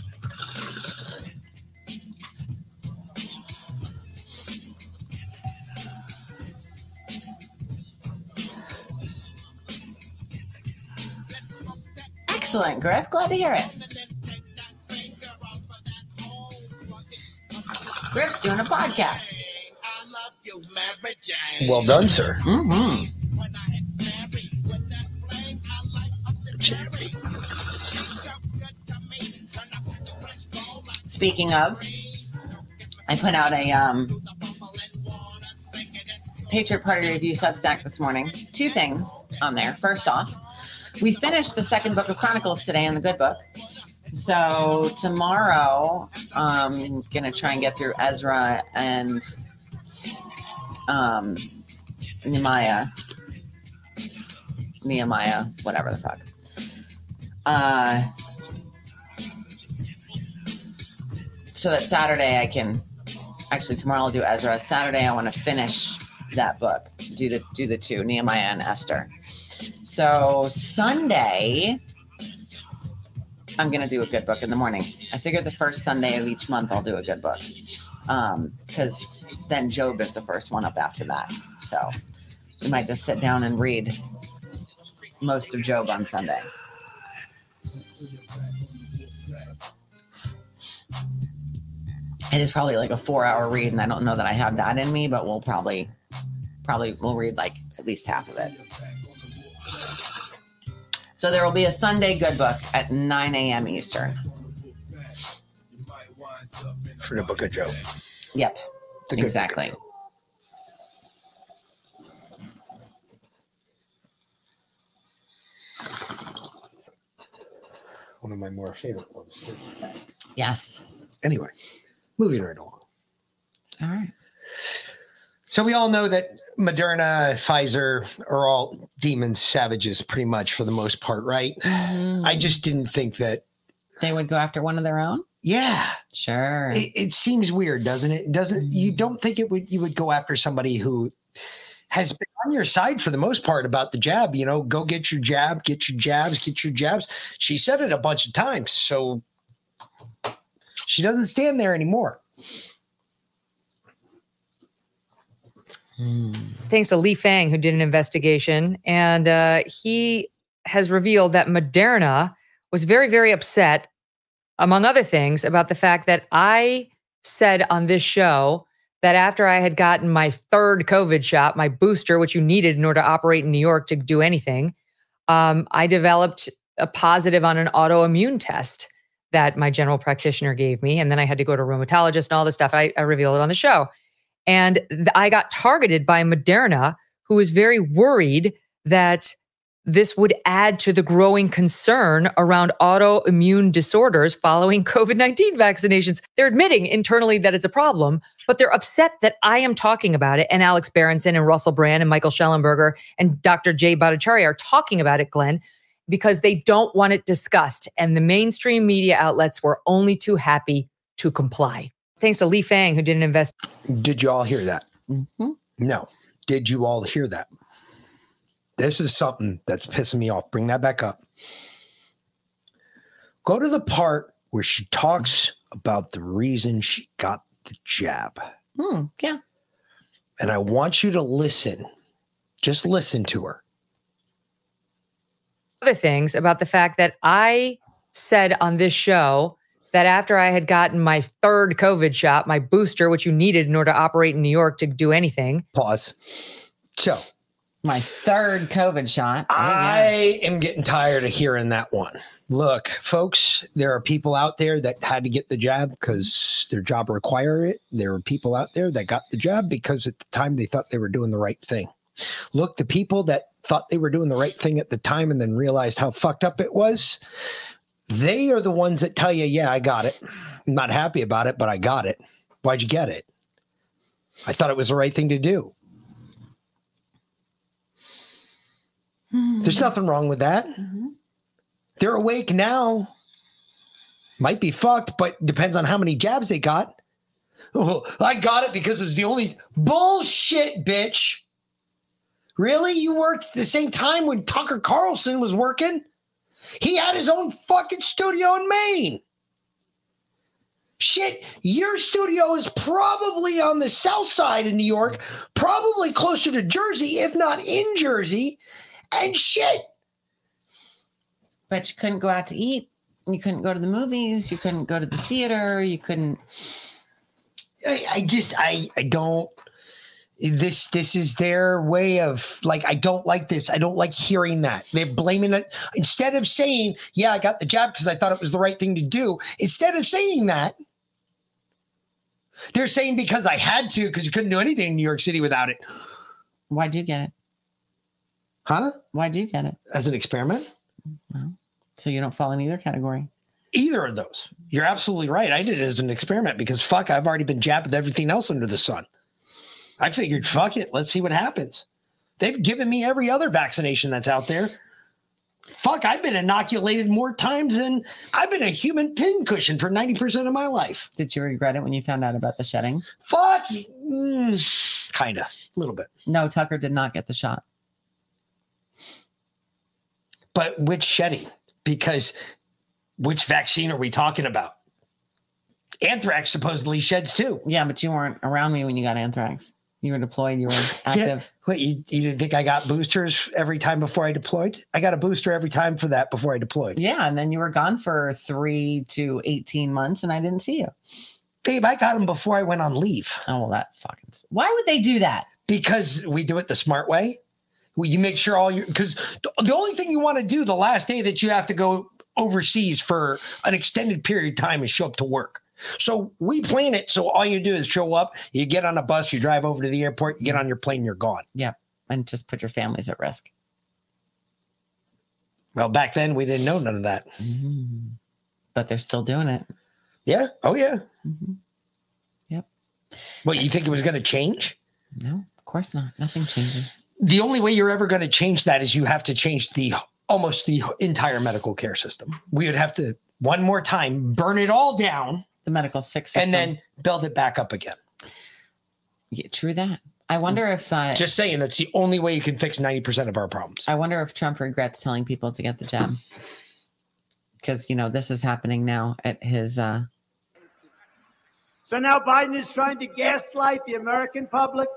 Excellent, Griff. Glad to hear it. Griff's doing a podcast. Well done, sir. Mm-hmm. Speaking of, I put out a um, Patriot Party Review Substack this morning. Two things on there. First off, we finished the second book of Chronicles today in the good book. So tomorrow, I'm gonna try and get through Ezra and um, Nehemiah, Nehemiah, whatever the fuck. Uh, so that Saturday I can actually tomorrow I'll do Ezra. Saturday I want to finish that book, do the do the two Nehemiah and Esther. So Sunday I'm gonna do a good book in the morning. I figure the first Sunday of each month I'll do a good book, um, because then Job is the first one up after that. So we might just sit down and read most of Job on Sunday. It is probably like a four-hour read, and I don't know that I have that in me, but we'll probably probably we'll read like at least half of it. So there will be a Sunday good book at 9 a.m. Eastern. For the book of Job. Yep. Exactly. One of my more favorite ones. too. Yes. Anyway, moving right along. All right. So we all know that Moderna, Pfizer are all demons, savages, pretty much for the most part, right? I mm. just didn't think that they would go after one of their own. Yeah, sure. It, it seems weird, doesn't it? Doesn't you mm. don't think it would you would go after somebody who has been on your side for the most part about the jab? You know, go get your jab, get your jabs, get your jabs. She said it a bunch of times, so she doesn't stand there anymore. Thanks to Lee Fang, who did an investigation, and uh, he has revealed that Moderna was very, very upset, among other things, about the fact that I said on this show that after I had gotten my third COVID shot, my booster, which you needed in order to operate in New York to do anything, um, I developed a positive on an autoimmune test that my general practitioner gave me. And then I had to go to a rheumatologist and all this stuff. I, I revealed it on the show. And th- I got targeted by Moderna, who was very worried that this would add to the growing concern around autoimmune disorders following COVID 19 vaccinations. They're admitting internally that it's a problem, but they're upset that I am talking about it. And Alex Berenson and Russell Brand and Michael Shellenberger and Dr. Jay Bhattacharya are talking about it, Glenn, because they don't want it discussed. And the mainstream media outlets were only too happy to comply. Thanks to Lee Fang, who did an invest. Did you all hear that? No. Did you all hear that? This is something that's pissing me off. Bring that back up. Go to the part where she talks about the reason she got the jab. Hmm, yeah. And I want you to listen. Just listen to her. other things about the fact that I said on this show that after I had gotten my third COVID shot, my booster, which you needed in order to operate in New York to do anything. Pause. So, my third COVID shot. I am getting tired of hearing that one. Look, folks, there are people out there that had to get the jab because their job required it. There are people out there that got the jab because at the time they thought they were doing the right thing. Look, the people that thought they were doing the right thing at the time and then realized how fucked up it was, they are the ones that tell you, yeah, I got it. I'm not happy about it, but I got it. Why'd you get it? I thought it was the right thing to do. Hmm. There's nothing wrong with that. Mm-hmm. They're awake now. Might be fucked, but depends on how many jabs they got. Oh, I got it because it was the only bullshit, bitch. Really? You worked at the same time when Tucker Carlson was working? He had his own fucking studio in Maine. Shit, your studio is probably on the south side of New York, probably closer to Jersey, if not in Jersey. And shit, But you couldn't go out to eat. You couldn't go to the movies. You couldn't go to the theater. You couldn't. I, I just I I don't this this is their way of like I don't like this. I don't like hearing that. They're blaming it instead of saying, "Yeah, I got the job because I thought it was the right thing to do." Instead of saying that, they're saying because I had to because you couldn't do anything in New York City without it. Why'd you get it? Huh? Why'd you get it? As an experiment? well, So you don't fall in either category. Either of those. You're absolutely right. I did it as an experiment because fuck, I've already been jabbed with everything else under the sun. I figured, fuck it, let's see what happens. They've given me every other vaccination that's out there. Fuck, I've been inoculated more times than I've been a human pincushion for 90% of my life. Did you regret it when you found out about the shedding? Fuck, mm, kind of, a little bit. No, Tucker did not get the shot. But which shedding? Because which vaccine are we talking about? Anthrax supposedly sheds too. Yeah, but you weren't around me when you got anthrax. You were deployed. You were active. Yeah. Wait, you, you didn't think I got boosters every time before I deployed? I got a booster every time for that before I deployed. Yeah, and then you were gone for three to eighteen months, and I didn't see you. Babe, I got them before I went on leave. Oh well, that fucking. Why would they do that? Because we do it the smart way. You make sure all your because the only thing you want to do the last day that you have to go overseas for an extended period of time is show up to work. So we plan it so all you do is show up, you get on a bus, you drive over to the airport, you get on your plane, you're gone. Yeah, and just put your families at risk. Well, back then we didn't know none of that. Mm-hmm. But they're still doing it. Yeah. Oh yeah. Mm-hmm. Yep. What you think it was going to change? No, of course not. Nothing changes. The only way you're ever going to change that is you have to change the almost the entire medical care system. We would have to one more time burn it all down, The medical six, and then build it back up again. yeah, true that. I wonder if uh, Just saying, that's the only way you can fix ninety percent of our problems. I wonder if Trump regrets telling people to get the jab. Because you know this is happening now at his. uh So now Biden is trying to gaslight the American public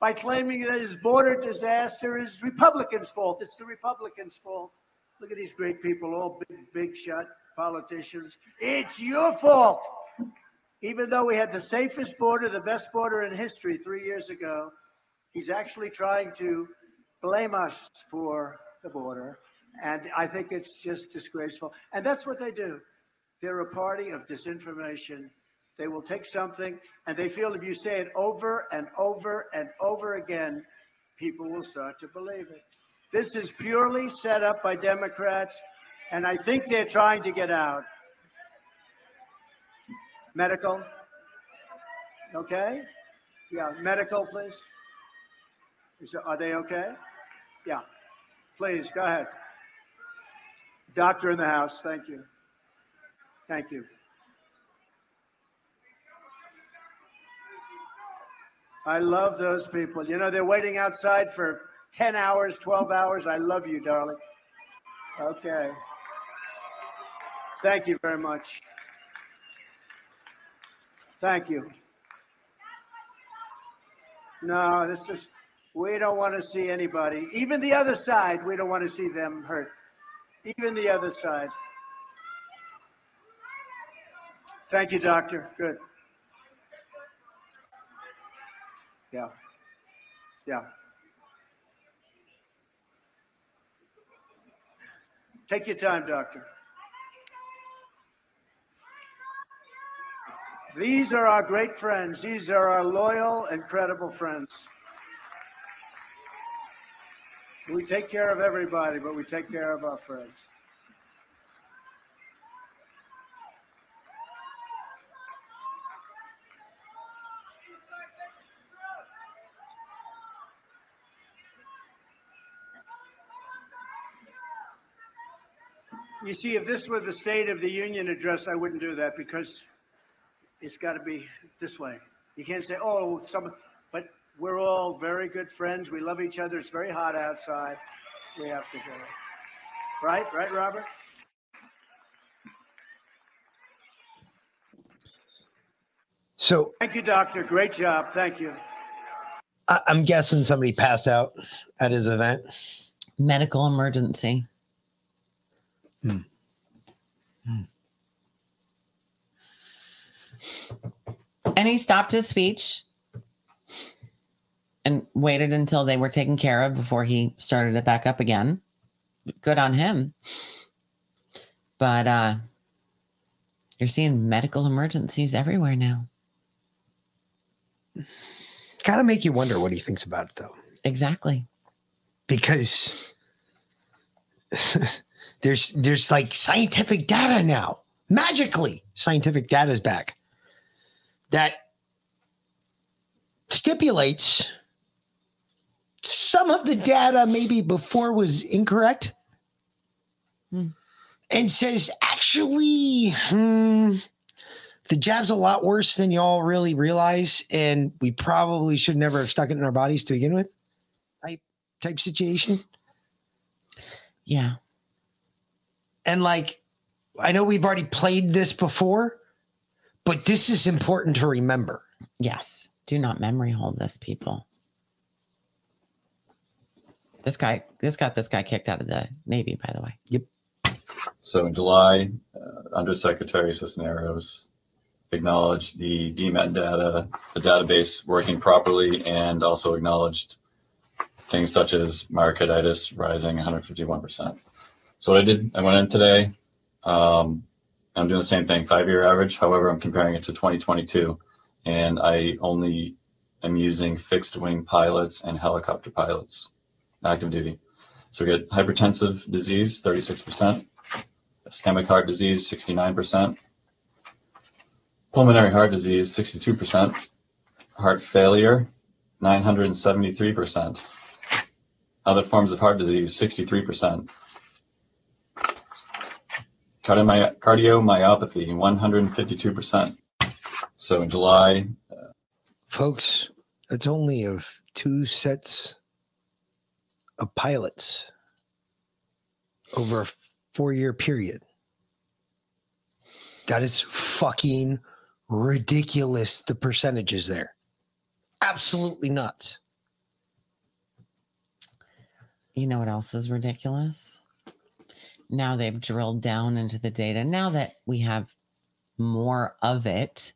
by claiming that his border disaster is Republicans' fault. It's the Republicans' fault. Look at these great people, all big, big shot politicians. It's your fault. Even though we had the safest border, the best border in history three years ago, he's actually trying to blame us for the border. And I think it's just disgraceful. And that's what they do. They're a party of disinformation. They will take something and they feel if you say it over and over and over again, people will start to believe it. This is purely set up by Democrats, and I think they're trying to get out. Medical? Okay? Yeah, medical, please. Is, are they okay? Yeah. Please, go ahead. Doctor in the house, thank you. Thank you. I love those people. You know, they're waiting outside for 10 hours, 12 hours. I love you, darling. Okay. Thank you very much. Thank you. No, this is, we don't want to see anybody, even the other side, we don't want to see them hurt. Even the other side. Thank you, doctor. Good. Yeah. Yeah. Take your time, doctor. These are our great friends. These are our loyal and credible friends. We take care of everybody, but we take care of our friends. You see, if this were the State of the Union address, I wouldn't do that because it's got to be this way. You can't say, "Oh, some," but we're all very good friends. We love each other. It's very hot outside. We have to go. Right, right, Robert. So Thank you, doctor. Great job. Thank you. I, I'm guessing somebody passed out at his event. Medical emergency. Hmm. And he stopped his speech and waited until they were taken care of before he started it back up again. Good on him. But uh you're seeing medical emergencies everywhere now. It's got to make you wonder what he thinks about it, though. Exactly. Because there's there's like scientific data now. Magically, scientific data is back that stipulates some of the data maybe before was incorrect and says actually hmm, the jab's a lot worse than y'all really realize and we probably should never have stuck it in our bodies to begin with type type situation Yeah. and like i know we've already played this before but this is important to remember Yes. Do not memory hold this, people. This guy, this got this guy kicked out of the Navy, by the way. Yep. So in July, uh, Undersecretary Cisneros acknowledged the DMED data, the database working properly, and also acknowledged things such as myocarditis rising 151%. So what I did, I went in today. Um, I'm doing the same thing, five-year average. However, I'm comparing it to 2022, and I only am using fixed-wing pilots and helicopter pilots, active duty. So we get hypertensive disease, 36%, ischemic heart disease, 69%, pulmonary heart disease, 62%, heart failure, 973%, other forms of heart disease, 63%, Cardiomy- cardiomyopathy, 152%. So in July, uh, folks it's only of two sets of pilots over a four year period that is fucking ridiculous the percentages there absolutely nuts You know what else is ridiculous? Now they've drilled down into the data. Now that we have more of it,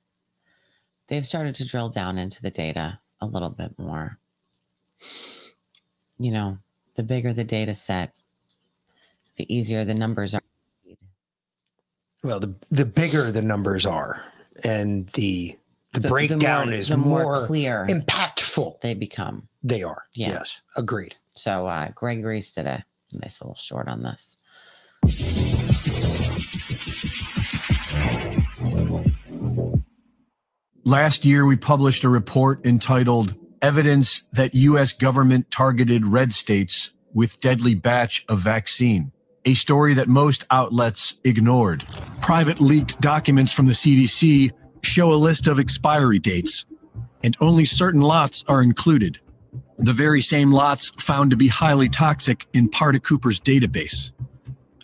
they've started to drill down into the data a little bit more. You know, the bigger the data set, the easier the numbers are. well the the bigger the numbers are and the the, The- the breakdown more- is the more more clear impactful they become they are Yeah. yes agreed So uh, Greg Reese did a nice little short on this. Last year, we published a report entitled Evidence that U.S. Government Targeted Red States with Deadly Batch of Vaccine, a story that most outlets ignored. Private leaked documents from the CDC show a list of expiry dates, and only certain lots are included. The very same lots found to be highly toxic in Paardekooper's database.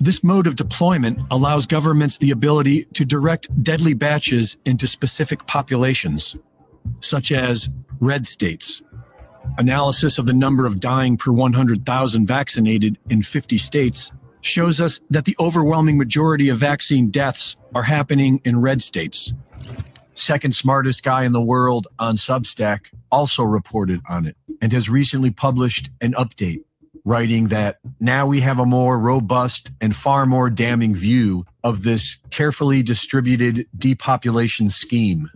This mode of deployment allows governments the ability to direct deadly batches into specific populations, such as red states. Analysis of the number of dying per 100,000 vaccinated in 50 states shows us that the overwhelming majority of vaccine deaths are happening in red states. Second smartest guy in the world on Substack also reported on it and has recently published an update writing that now we have a more robust and far more damning view of this carefully distributed depopulation scheme.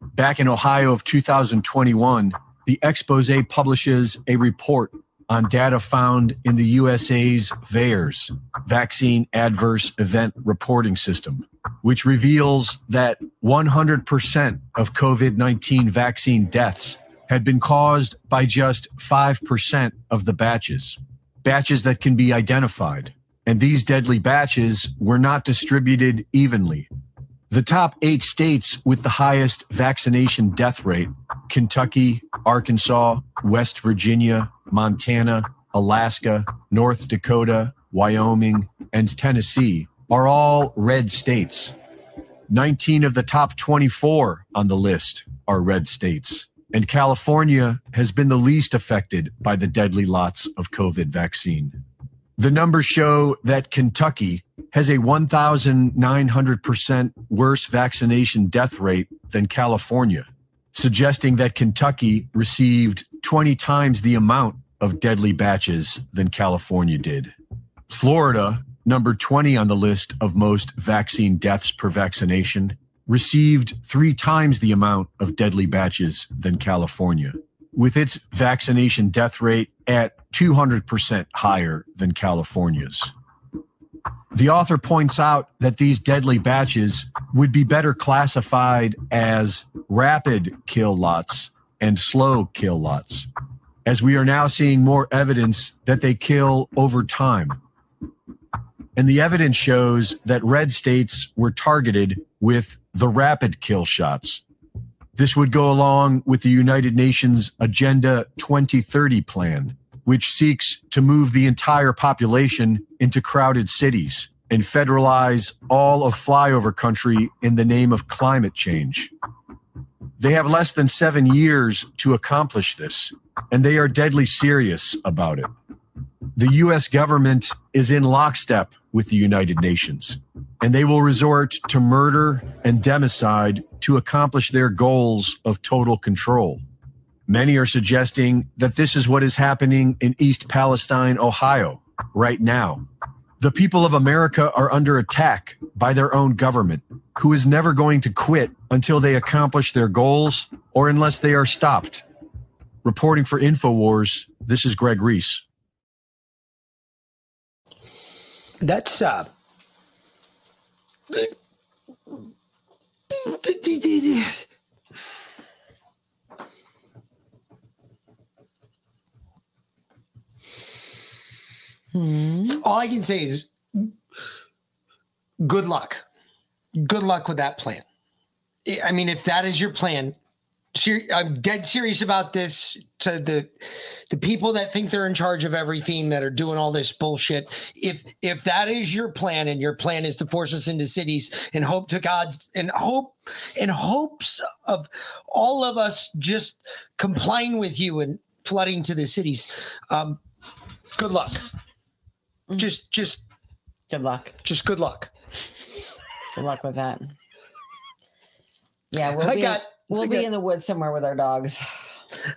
Back in Ohio of 2021, the expose publishes a report on data found in the USA's VAERS, Vaccine Adverse Event Reporting System, which reveals that 100% of COVID 19 vaccine deaths had been caused by just 5% of the batches, batches that can be identified and these deadly batches were not distributed evenly. The top eight states with the highest vaccination death rate Kentucky, Arkansas, West Virginia, Montana, Alaska, North Dakota, Wyoming, and Tennessee are all red states. 19 of the top 24 on the list are red states. And California has been the least affected by the deadly lots of COVID vaccine. The numbers show that Kentucky has a 1,900% worse vaccination death rate than California, suggesting that Kentucky received 20 times the amount of deadly batches than California did. Florida, number 20 on the list of most vaccine deaths per vaccination, received three times the amount of deadly batches than California, with its vaccination death rate at 200% higher than California's. The author points out that these deadly batches would be better classified as rapid kill lots and slow kill lots, as we are now seeing more evidence that they kill over time. And the evidence shows that red states were targeted with the rapid kill shots. This would go along with the United Nations Agenda 2030 plan, which seeks to move the entire population into crowded cities and federalize all of flyover country in the name of climate change. They have less than seven years to accomplish this, and they are deadly serious about it. The US government is in lockstep with the United Nations, and they will resort to murder and democide to accomplish their goals of total control. Many are suggesting that this is what is happening in East Palestine, Ohio, right now. The people of America are under attack by their own government, who is never going to quit until they accomplish their goals or unless they are stopped. Reporting for InfoWars, this is Greg Reese. That's uh Hmm. all I can say is good luck. Good luck with that plan. I- I mean, if that is your plan, ser- I'm dead serious about this. To the the people that think they're in charge of everything, that are doing all this bullshit. If if that is your plan, and your plan is to force us into cities, and hope to God's and hope in hopes of all of us just complying with you and flooding to the cities, um, good luck. Just just good luck. Just good luck. Good luck with that. Yeah, we'll I be got- we'll I be in the woods somewhere with our dogs.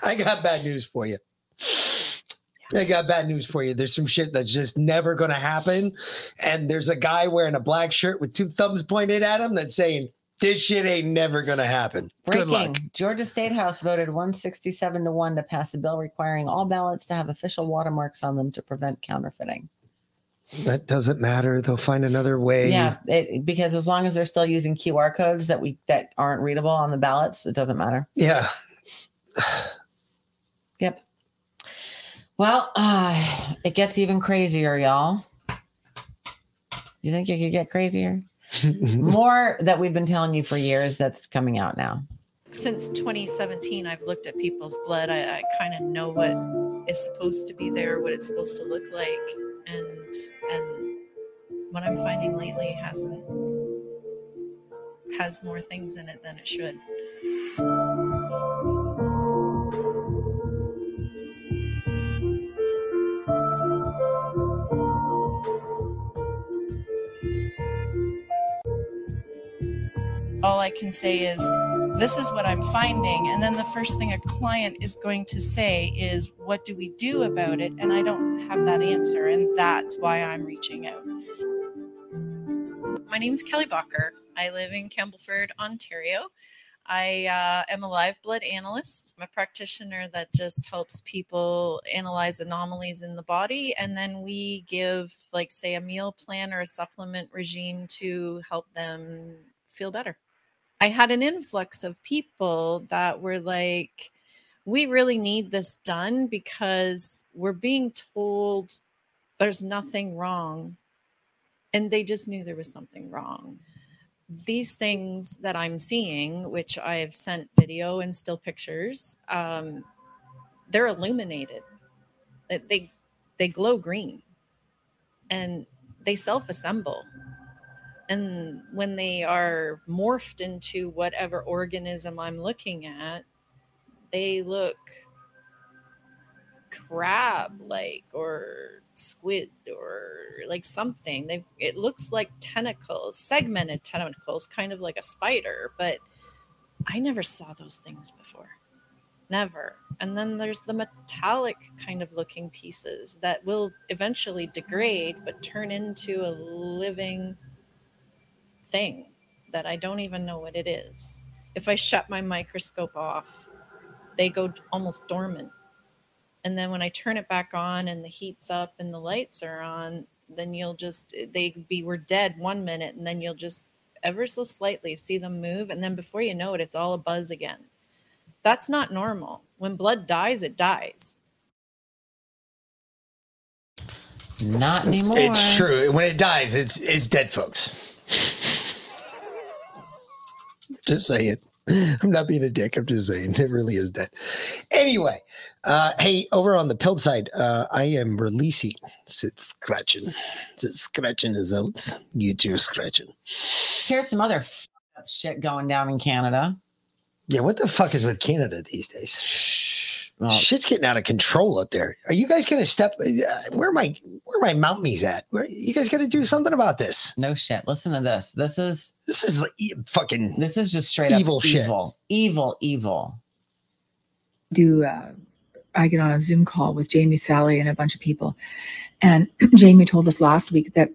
I got bad news for you. I got bad news for you. There's some shit that's just never going to happen. And there's a guy wearing a black shirt with two thumbs pointed at him that's saying, this shit ain't never going to happen. Good luck. Georgia State House voted 167 to 1 to pass a bill requiring all ballots to have official watermarks on them to prevent counterfeiting. That doesn't matter. They'll find another way. Yeah, it, because as long as they're still using QR codes that we that aren't readable on the ballots, it doesn't matter. Yeah. Yep. Well, uh, it gets even crazier, y'all. You think it could get crazier? More that we've been telling you for years that's coming out now. since 2017 i've looked at people's blood i, I kind of know what is supposed to be there what it's supposed to look like and and what i'm finding lately hasn't has more things in it than it should. All I can say is, this is what I'm finding. And then the first thing a client is going to say is, what do we do about it? And I don't have that answer. And that's why I'm reaching out. My name is Kelly Bacher. I live in Campbellford, Ontario. I uh, am a live blood analyst. I'm a practitioner that just helps people analyze anomalies in the body. And then we give, like, say, a meal plan or a supplement regime to help them feel better. I had an influx of people that were like, we really need this done because we're being told there's nothing wrong and they just knew there was something wrong. These things that I'm seeing, which I've sent video and still pictures, um, they're illuminated. They- They glow green, and they self-assemble. And when they are morphed into whatever organism I'm looking at, they look crab like or squid or like something. They it looks like tentacles segmented tentacles kind of like a spider but i never saw those things before. Never. And then there's the metallic kind of looking pieces that will eventually degrade but turn into a living thing that i don't even know what it is if i shut my microscope off they go almost dormant and then when i turn it back on and the heat's up and the lights are on then you'll just eh, they be we're dead one minute and then you'll just ever so slightly see them move and then before you know it it's all a buzz again that's not normal when blood dies it dies Not anymore. It's true. When it dies, it's it's dead, folks. just saying. I'm not being a dick. I'm just saying it really is dead. Anyway, uh, hey, over on the pill side, uh, I am releasing Sit Scratching. Sit Scratching is out. You too, Scratching. Here's some other f- shit going down in Canada. Yeah, what the fuck is with Canada these days? Shit's getting out of control up there. Are you guys gonna step? Uh, where are my where are my mounties at? Where, you guys got to do something about this. No shit. Listen to this. This is this is like e- fucking. This is just straight evil up shit. evil, evil, evil. do uh, I get on a Zoom call with Jamie, Sally, and a bunch of people, and Jamie told us last week that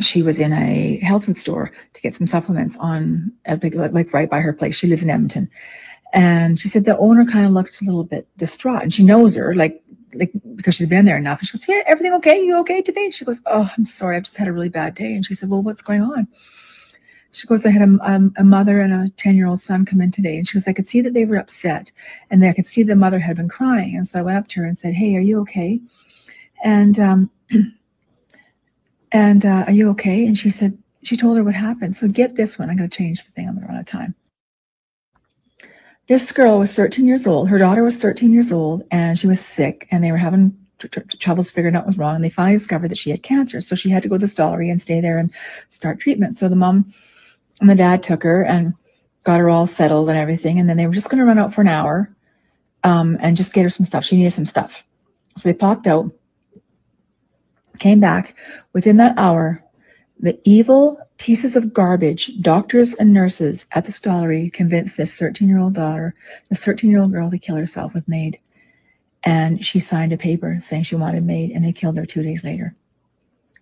she was in a health food store to get some supplements on a big like, like right by her place. She lives in Edmonton, and she said the owner kind of looked a little bit distraught, and she knows her like like because she's been there enough. And she goes, "Yeah, everything okay? You okay today?" She goes, "Oh, I'm sorry, I've just had a really bad day." And she said, "Well, what's going on?" She goes, I had a, um, a mother and a 10 year old son come in today. And she goes, I could see that they were upset and I could see the mother had been crying. And so I went up to her and said, Hey, are you okay? And, um, and, uh, are you okay? And she said, she told her what happened. So get this one. I'm going to change the thing. I'm going to run out of time. This girl was 13 years old. Her daughter was 13 years old and she was sick and they were having tr- tr- troubles figuring out what was wrong. And they finally discovered that she had cancer. So she had to go to the Stollery and stay there and start treatment. So the mom and the dad took her and got her all settled and everything. And then they were just going to run out for an hour um, and just get her some stuff. She needed some stuff. So they popped out, came back. Within that hour, the evil pieces of garbage, doctors and nurses at the Stollery convinced this 13 year old daughter, this 13 year old girl to kill herself with MAID. And she signed a paper saying she wanted MAID, and they killed her two days later.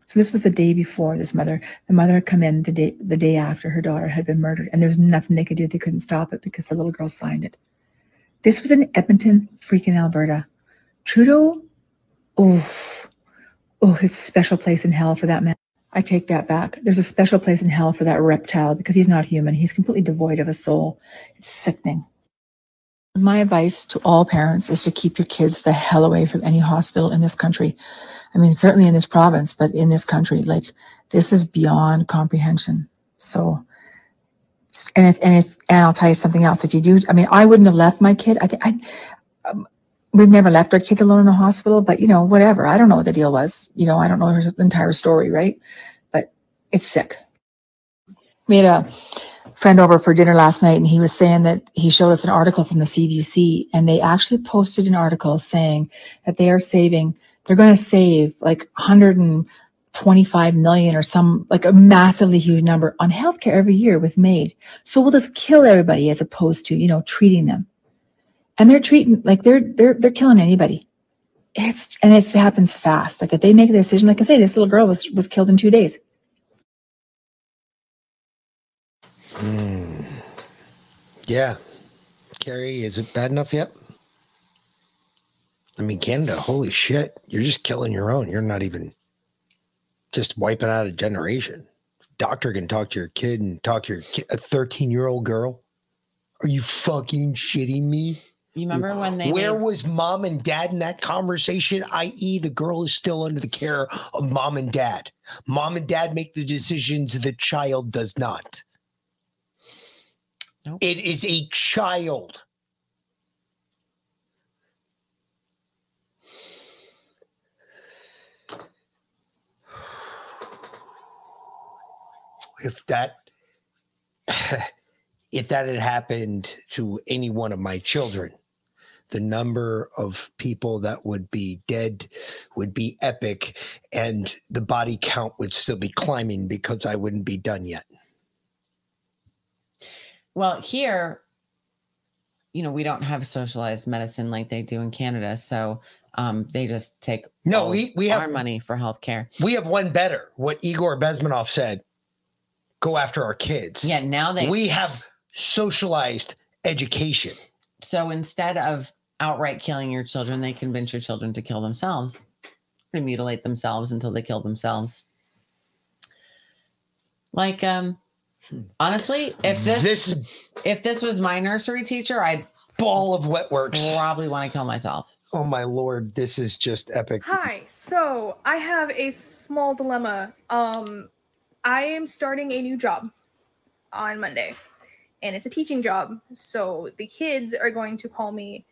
So this was the day before this mother. The mother had come in the day the day after her daughter had been murdered, and there was nothing they could do. They couldn't stop it because the little girl signed it. This was in Edmonton, freaking Alberta. Trudeau, oh, oh, it's a special place in hell for that man. I take that back. There's a special place in hell for that reptile because he's not human. He's completely devoid of a soul. It's sickening. My advice to all parents is to keep your kids the hell away from any hospital in this country. I mean, certainly in this province, but in this country, like this is beyond comprehension. So, and if, and if, and I'll tell you something else. If you do, I mean, I wouldn't have left my kid. I think I, we've never left our kids alone in a hospital, but you know, whatever. I don't know what the deal was. You know, I don't know her entire story, right? But it's sick. We had a friend over for dinner last night and he was saying that he showed us an article from the CBC and they actually posted an article saying that they are saving, they're going to save like 125 million or some like a massively huge number on healthcare every year with MAID. So we'll just kill everybody as opposed to, you know, treating them. And they're treating like they're they're they're killing anybody. It's and it happens fast. Like if they make a decision, like I say, this little girl was was killed in two days. Hmm. Yeah. Carrie, is it bad enough yet? I mean, Canada, holy shit. You're just killing your own. You're not even just wiping out a generation. Doctor can talk to your kid and talk to your a 13 year old girl. Are you fucking shitting me? You remember when they Where made- was mom and dad in that conversation? I.e., the girl is still under the care of mom and dad. Mom and dad make the decisions, the child does not. It is a child. If that if that had happened to any one of my children, the number of people that would be dead would be epic and the body count would still be climbing because I wouldn't be done yet. Well, here, you know, we don't have socialized medicine like they do in Canada, so um, they just take No, we- we have- our money for healthcare. We have one better. What Igor Bezmenov said go after our kids. Yeah, now they we have socialized education. So instead of outright killing your children, they convince your children to kill themselves, to mutilate themselves until they kill themselves. Like, um, honestly, if this, this if this was my nursery teacher, I'd ball of wet works. Probably want to kill myself. Oh my lord, this is just epic. Hi. So I have a small dilemma. Um, I am starting a new job on Monday, and it's a teaching job. So the kids are going to call me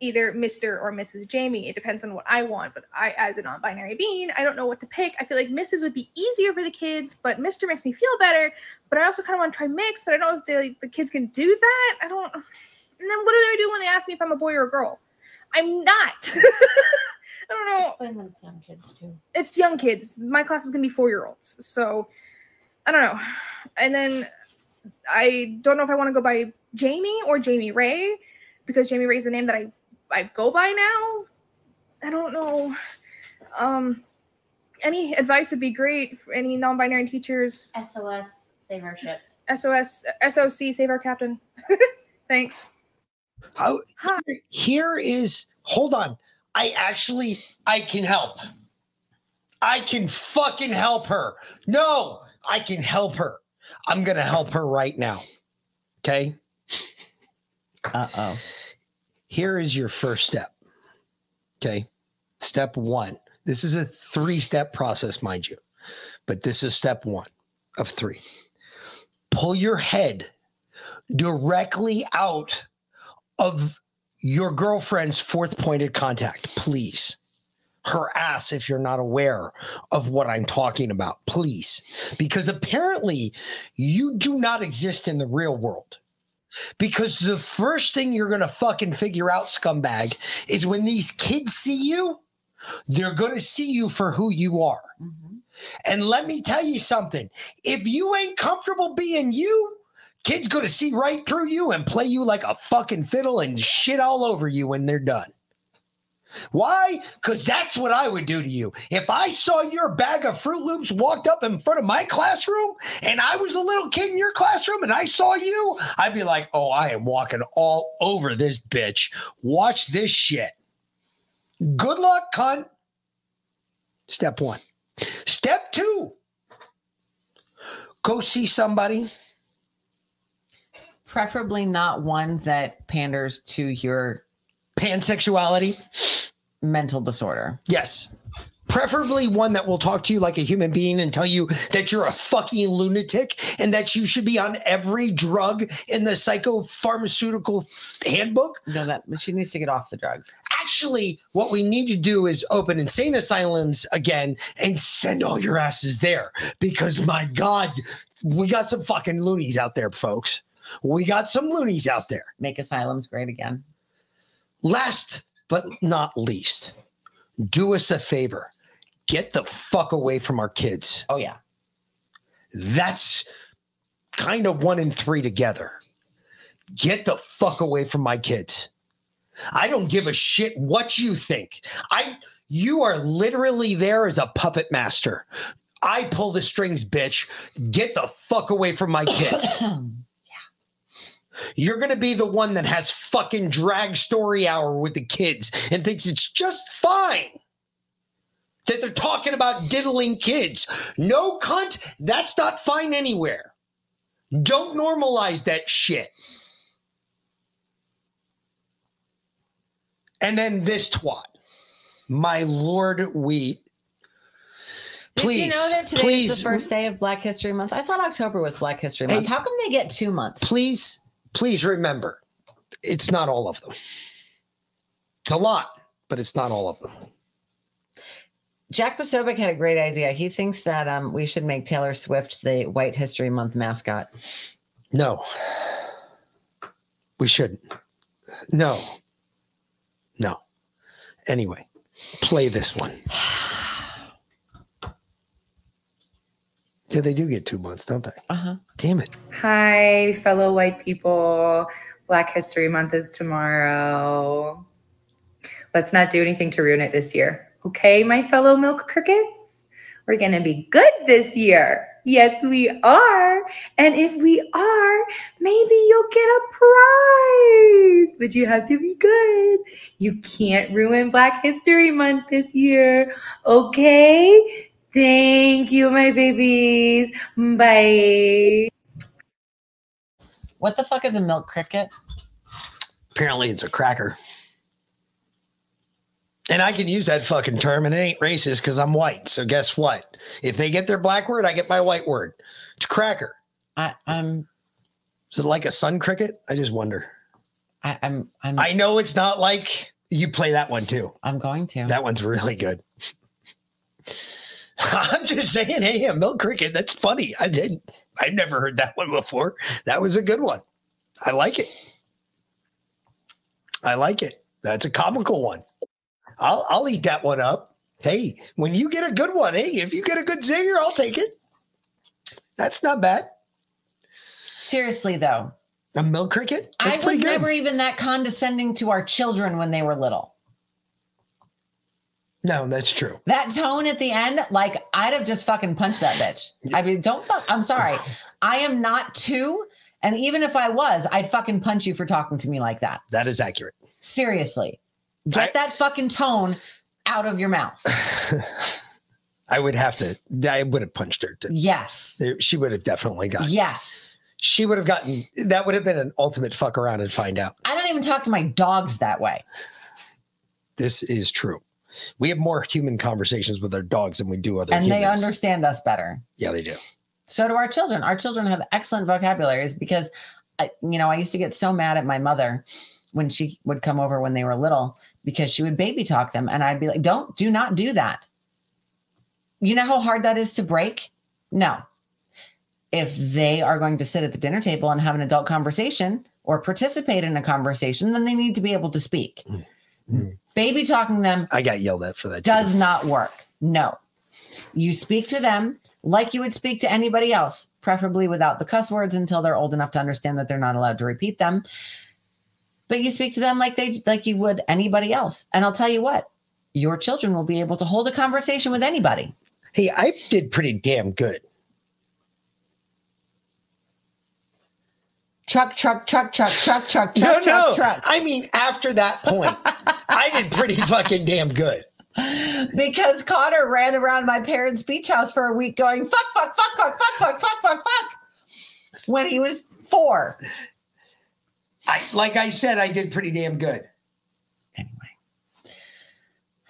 either Mr. or Mrs. Jamie. It depends on what I want. But I, as a non-binary being, I don't know what to pick. I feel like Mrs. would be easier for the kids, but Mr. makes me feel better. But I also kind of want to try mix. But I don't know if they, the kids can do that. I don't. And then what do they do when they ask me if I'm a boy or a girl? I'm not. I don't know. Explain them some kids too. It's young kids. My class is gonna be four year olds. So I don't know. And then I don't know if I want to go by Jamie or Jamie Ray because Jamie Ray is the name that I I go by now. I don't know. Um, any advice would be great for any non-binary teachers. SOS, save our ship. SOS, SOC, save our captain. Thanks. How, here is hold on. I actually I can help. I can fucking help her. No, I can help her. I'm gonna help her right now. Okay. Uh oh. Here is your first step. Okay. Step one. This is a three step process, mind you, but this is step one of three. Pull your head directly out of your girlfriend's fourth pointed contact, please. Her ass, if you're not aware of what I'm talking about, please. Because apparently you do not exist in the real world. Because the first thing you're going to fucking figure out, scumbag, is when these kids see you, they're going to see you for who you are. Mm-hmm. And let me tell you something if you ain't comfortable being you, kids going to see right through you and play you like a fucking fiddle and shit all over you when they're done. Why? Because that's what I would do to you. If I saw your bag of Fruit Loops walked up in front of my classroom and I was a little kid in your classroom and I saw you, I'd be like, oh, I am walking all over this bitch. Watch this shit. Good luck, cunt. Step one. Step two go see somebody. Preferably not one that panders to your pansexuality, mental disorder. Yes. Preferably one that will talk to you like a human being and tell you that you're a fucking lunatic and that you should be on every drug in the psychopharmaceutical handbook. No, that she needs to get off the drugs. Actually, what we need to do is open insane asylums again and send all your asses there because my God, we got some fucking loonies out there, folks. We got some loonies out there. Make asylums great again. Last but not least, do us a favor. Get the fuck away from our kids. Oh, yeah. That's kind of one in three together. Get the fuck away from my kids. I don't give a shit what you think. I you are literally there as a puppet master. I pull the strings, bitch. Get the fuck away from my kids. You're going to be the one that has fucking drag story hour with the kids and thinks it's just fine that they're talking about diddling kids. No cunt, that's not fine anywhere. Don't normalize that shit. And then this twat. My lord, we. Please, Did you know that today please, is the first day of Black History Month? I thought October was Black History Month. Hey. How come they get two months? please, please remember, it's not all of them. It's a lot, but it's not all of them. Jack Posobiec had a great idea. He thinks that um, we should make Taylor Swift the White History Month mascot. No, we shouldn't. No, no. Anyway, play this one. Yeah, they do get two months, don't they? Uh huh. Damn it. Hi, fellow white people. Black History Month is tomorrow. Let's not do anything to ruin it this year. Okay, my fellow milk crickets? We're going to be good this year. Yes, we are. And if we are, maybe you'll get a prize. But you have to be good. You can't ruin Black History Month this year. Okay? Thank you, my babies. Bye. What the fuck is a milk cricket? Apparently, it's a cracker. And I can use that fucking term, and it ain't racist because I'm white. So guess what? If they get their black word, I get my white word. It's cracker. I, I'm. Is it like a sun cricket? I just wonder. I, I'm. I'm. I know it's not like you play that one too. I'm going to. That one's really good. I'm just saying, hey, a milk cricket. That's funny. I did. I've never heard that one before. That was a good one. I like it. I like it. That's a comical one. I'll I'll eat that one up. Hey, when you get a good one, hey, if you get a good zinger, I'll take it. That's not bad. Seriously, though, A milk cricket? That's I was never even that condescending to our children when they were little. No, that's true. That tone at the end, like I'd have just fucking punched that bitch. I mean, don't fuck. I'm sorry. I am not two. And even if I was, I'd fucking punch you for talking to me like that. That is accurate. Seriously. Get that fucking tone out of your mouth. I would have to. I would have punched her. To, Yes. she would have definitely gotten. Yes. She would have gotten. That would have been an ultimate fuck around and find out. I don't even talk to my dogs that way. This is true. We have more human conversations with our dogs than we do other and they understand us better. yeah, they do. So do our children. Our children have excellent vocabularies because, I, you know, I used to get so mad at my mother when she would come over when they were little because she would baby talk them, and I'd be like, "Don't, do not do that." You know how hard that is to break. No, if they are going to sit at the dinner table and have an adult conversation or participate in a conversation, then they need to be able to speak. Mm. Mm. Baby talking them I got yelled at for that. too. does not work. No. You speak to them like you would speak to anybody else, preferably without the cuss words until they're old enough to understand that they're not allowed to repeat them. But you speak to them like they like you would anybody else. And I'll tell you what, your children will be able to hold a conversation with anybody. Hey, I did pretty damn good. Truck, truck, truck, truck, truck, truck, No, truck, truck, no. truck. I mean, after that point, I did pretty fucking damn good. Because Connor ran around my parents' beach house for a week going, fuck, fuck, fuck, fuck, fuck, fuck, fuck, fuck, fuck. When he was four. I like I said, I did pretty damn good. Anyway.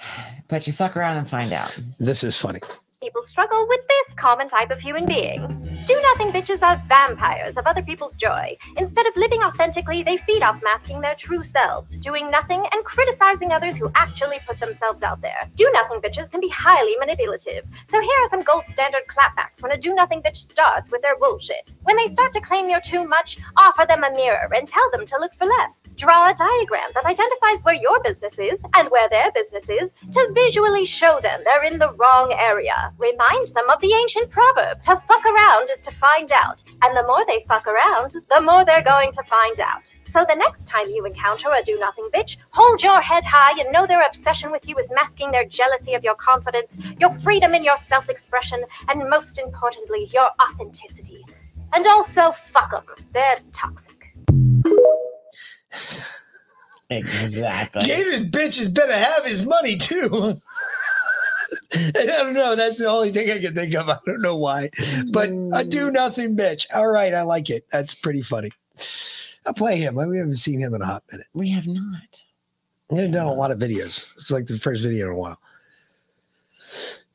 But you fuck around and find out. This is funny. People struggle with this common type of human being. Do nothing bitches are vampires of other people's joy. Instead of living authentically, they feed off masking their true selves, doing nothing and criticizing others who actually put themselves out there. Do nothing bitches can be highly manipulative. So here are some gold standard clapbacks when a do nothing bitch starts with their bullshit. When they start to claim you're too much, offer them a mirror and tell them to look for less. Draw a diagram that identifies where your business is and where their business is to visually show them they're in the wrong area. Remind them of the ancient proverb to fuck around is to find out. And the more they fuck around, the more they're going to find out. So the next time you encounter a do nothing bitch, hold your head high and know their obsession with you is masking their jealousy of your confidence, your freedom in your self expression, and most importantly, your authenticity. And also, fuck them. They're toxic. Exactly. Gave his bitches better have his money too. I don't know. That's the only thing I can think of. I don't know why, but I do nothing, bitch. All right, I like it. That's pretty funny. I'll play him. We haven't seen him in a hot minute. We have not. They've done a lot of videos. It's like the first video in a while.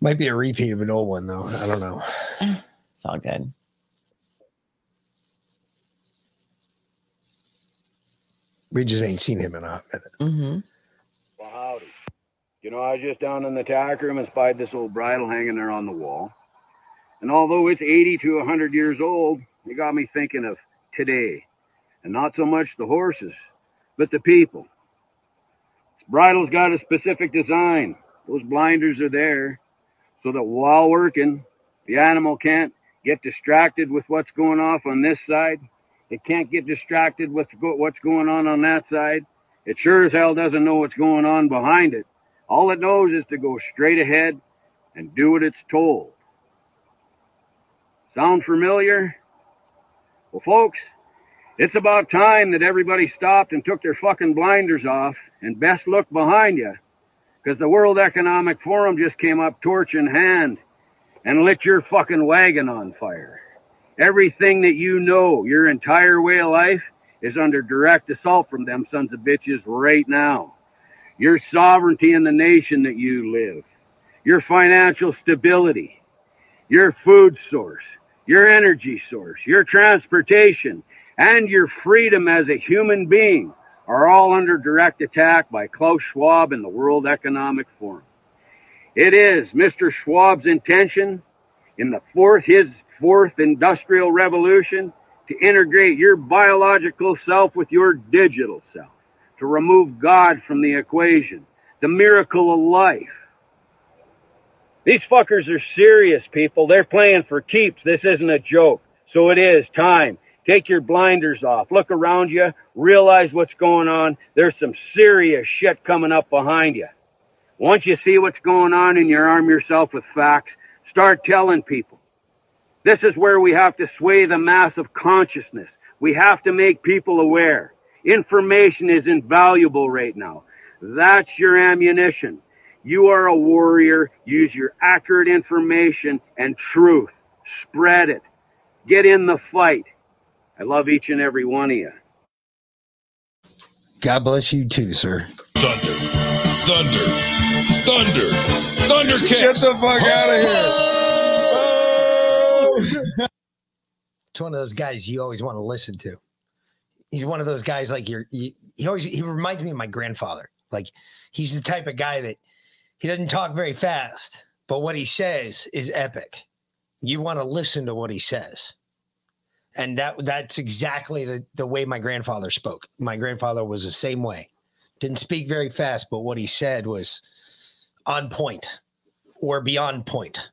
Might be a repeat of an old one though. I don't know. It's all good. We just ain't seen him in a hot minute. Mm-hmm. You know, I was just down in the tack room and spied this old bridle hanging there on the wall. And although it's 80 to 100 years old, it got me thinking of today. And not so much the horses, but the people. This bridle's got a specific design. Those blinders are there so that while working, the animal can't get distracted with what's going off on this side. It can't get distracted with what's going on on that side. It sure as hell doesn't know what's going on behind it. All it knows is to go straight ahead and do what it's told. Sound familiar? Well, folks, it's about time that everybody stopped and took their fucking blinders off and best look behind you because the World Economic Forum just came up torch in hand and lit your fucking wagon on fire. Everything that you know, your entire way of life, is under direct assault from them sons of bitches right now. Your sovereignty in the nation that you live, your financial stability, your food source, your energy source, your transportation, and your freedom as a human being are all under direct attack by Klaus Schwab and the World Economic Forum. It is Mr. Schwab's intention in the fourth his fourth industrial revolution to integrate your biological self with your digital self, to remove God from the equation, the miracle of life. These fuckers are serious, people. They're playing for keeps. This isn't a joke. So it is time. Take your blinders off. Look around you. Realize what's going on. There's some serious shit coming up behind you. Once you see what's going on and you arm yourself with facts, start telling people. This is where we have to sway the mass of consciousness. We have to make people aware. Information is invaluable right now. That's your ammunition. You are a warrior. Use your accurate information and truth. Spread it. Get in the fight. I love each and every one of you. God bless you too, sir. Thunder, thunder, thunder, thunder kicks. Get the fuck out of here. Oh. It's one of those guys you always want to listen to. He's one of those guys like you're. You, he always he reminds me of my grandfather. Like he's the type of guy that he doesn't talk very fast, but what he says is epic. You want to listen to what he says. And that that's exactly the, the way my grandfather spoke. My grandfather was the same way. Didn't speak very fast, but what he said was on point or beyond point.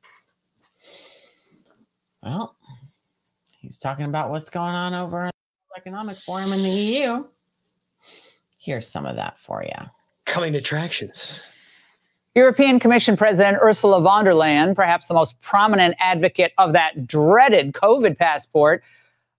Well, he's talking about what's going on over Economic Forum in the EU. Here's some of that for you. Coming attractions. European Commission President Ursula von der Leyen, perhaps the most prominent advocate of that dreaded COVID passport,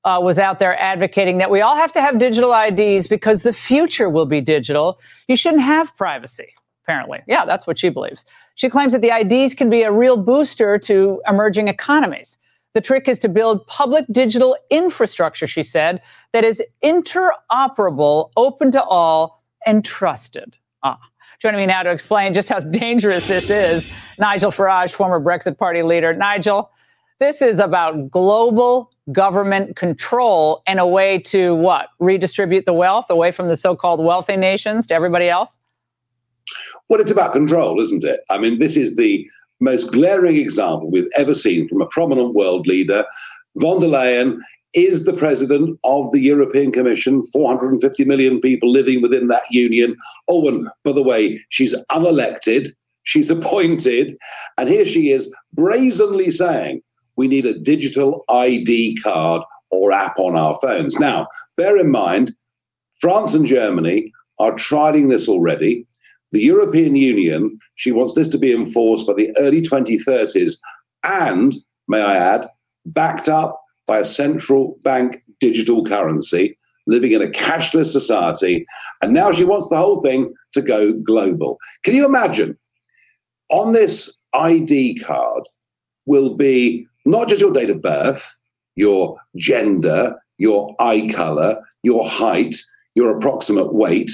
uh, was out there advocating that we all have to have digital IDs because the future will be digital. You shouldn't have privacy, apparently. Yeah, that's what she believes. She claims that the IDs can be a real booster to emerging economies. The trick is to build public digital infrastructure, she said, that is interoperable, open to all, and trusted. Ah. Joining me now to explain just how dangerous this is, Nigel Farage, former Brexit Party leader. Nigel, this is about global government control and a way to what? Redistribute the wealth away from the so called wealthy nations to everybody else? Well, it's about control, isn't it? I mean, this is the most glaring example we've ever seen from a prominent world leader. Von der Leyen is the president of the European Commission, 450 million people living within that union. Oh, and by the way, she's unelected, she's appointed, and here she is brazenly saying we need a digital ID card or app on our phones. Now, bear in mind, France and Germany are trialing this already. The European Union, she wants this to be enforced by the early 2030s and, may I add, backed up by a central bank digital currency, living in a cashless society. And now she wants the whole thing to go global. Can you imagine? On this ID card will be not just your date of birth, your gender, your eye color, your height, your approximate weight.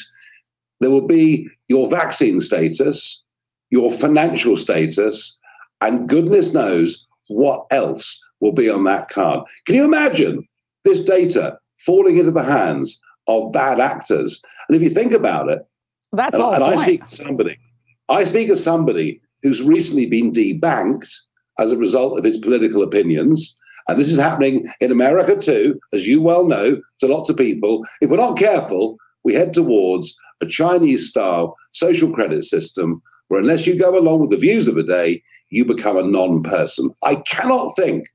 There will be your vaccine status, your financial status, and goodness knows what else will be on that card. Can you imagine this data falling into the hands of bad actors? And if you think about it, That's and, all and I speak as somebody, I speak as somebody who's recently been debanked as a result of his political opinions. And this is happening in America too, as you well know, to lots of people. If we're not careful, we head towards a Chinese style social credit system where, unless you go along with the views of the day, you become a non person. I cannot think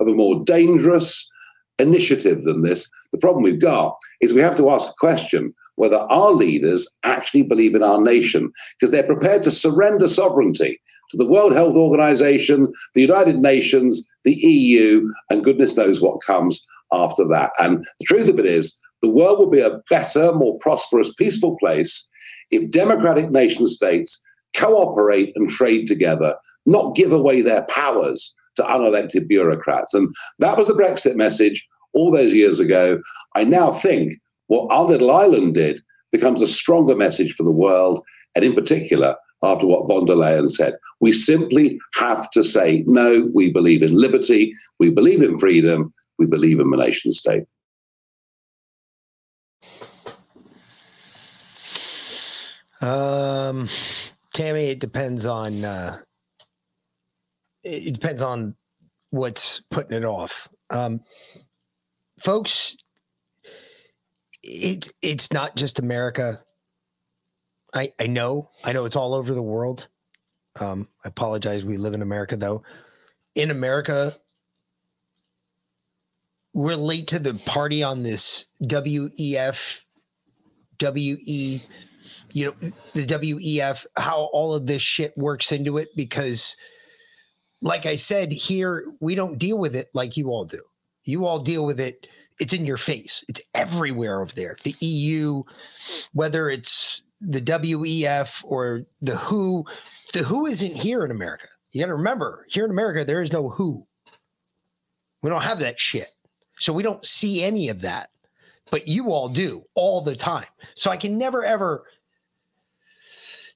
of a more dangerous initiative than this. The problem we've got is we have to ask a question whether our leaders actually believe in our nation because they're prepared to surrender sovereignty to the World Health Organization, the United Nations, the EU, and goodness knows what comes after that. And the truth of it is, the world will be a better, more prosperous, peaceful place if democratic nation states cooperate and trade together, not give away their powers to unelected bureaucrats. And that was the Brexit message all those years ago. I now think what our little island did becomes a stronger message for the world, and in particular, after what von der Leyen said. We simply have to say, no, we believe in liberty, we believe in freedom, we believe in the nation state. Um, Tammy, it depends on uh, it depends on what's putting it off. Um, folks, it it's not just America. I I know I know it's all over the world. Um, I apologize. We live in America, though. In America, we're late to the party on this WEF, WE, you know, the WEF, how all of this shit works into it. Because, like I said, here, we don't deal with it like you all do. You all deal with it, it's in your face, it's everywhere over there. The EU, whether it's the WEF or the WHO, the WHO isn't here in America. You got to remember, here in America, there is no WHO. We don't have that shit. So we don't see any of that. But you all do all the time. So I can never ever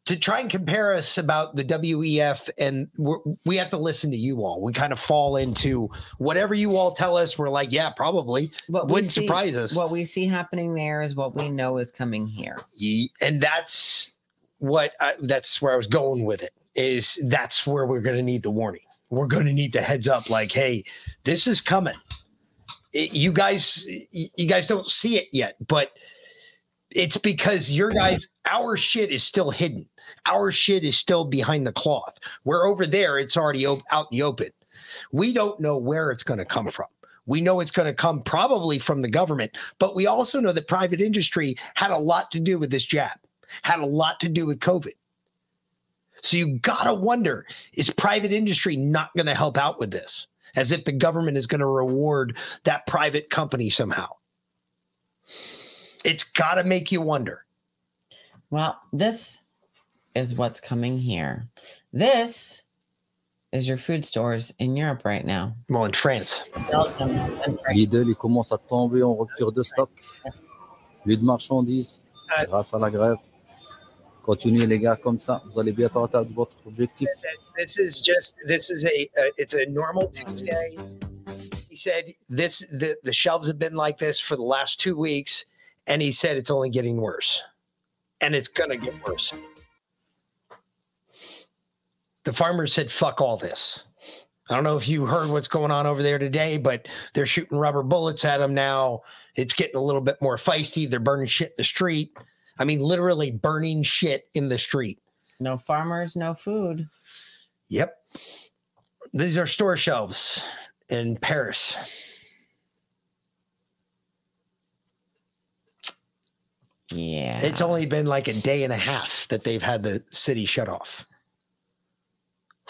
to try and compare us about the WEF and we're, we have to listen to you all. We kind of fall into whatever you all tell us. We're like, yeah, probably. What Wouldn't see- surprise us. What we see happening there is what we know is coming here. And that's what I, that's where I was going with it is that's where we're going to need the warning. We're going to need the heads up like, hey, this is coming. It- you guys, you guys don't see it yet, but it's because your guys, our shit is still hidden. Our shit is still behind the cloth. Where over there, it's already op- out in the open. We don't know where it's going to come from. We know it's going to come probably from the government, but we also know that private industry had a lot to do with this jab, had a lot to do with COVID. So you got to wonder is private industry not going to help out with this? As if the government is going to reward that private company somehow. It's got to make you wonder. Well, this is what's coming here. This is your food stores in Europe right now. Well, in France. Belgium. Lidl, il commence à tomber en rupture de stock. Plus de marchandises grâce à la grève. Continuez les gars comme ça, vous allez bientôt atteindre votre objectif. This is just this is a uh, it's a normal Tuesday. He said this the the shelves have been like this for the last two weeks, and he said it's only getting worse, and it's gonna get worse. The farmers said, "Fuck all this." I don't know if you heard what's going on over there today, but they're shooting rubber bullets at them now. It's getting a little bit more feisty. They're burning shit in the street. I mean, literally burning shit in the street. No farmers, no food. Yep. These are store shelves in Paris. Yeah. It's only been like a day and a half that they've had the city shut off.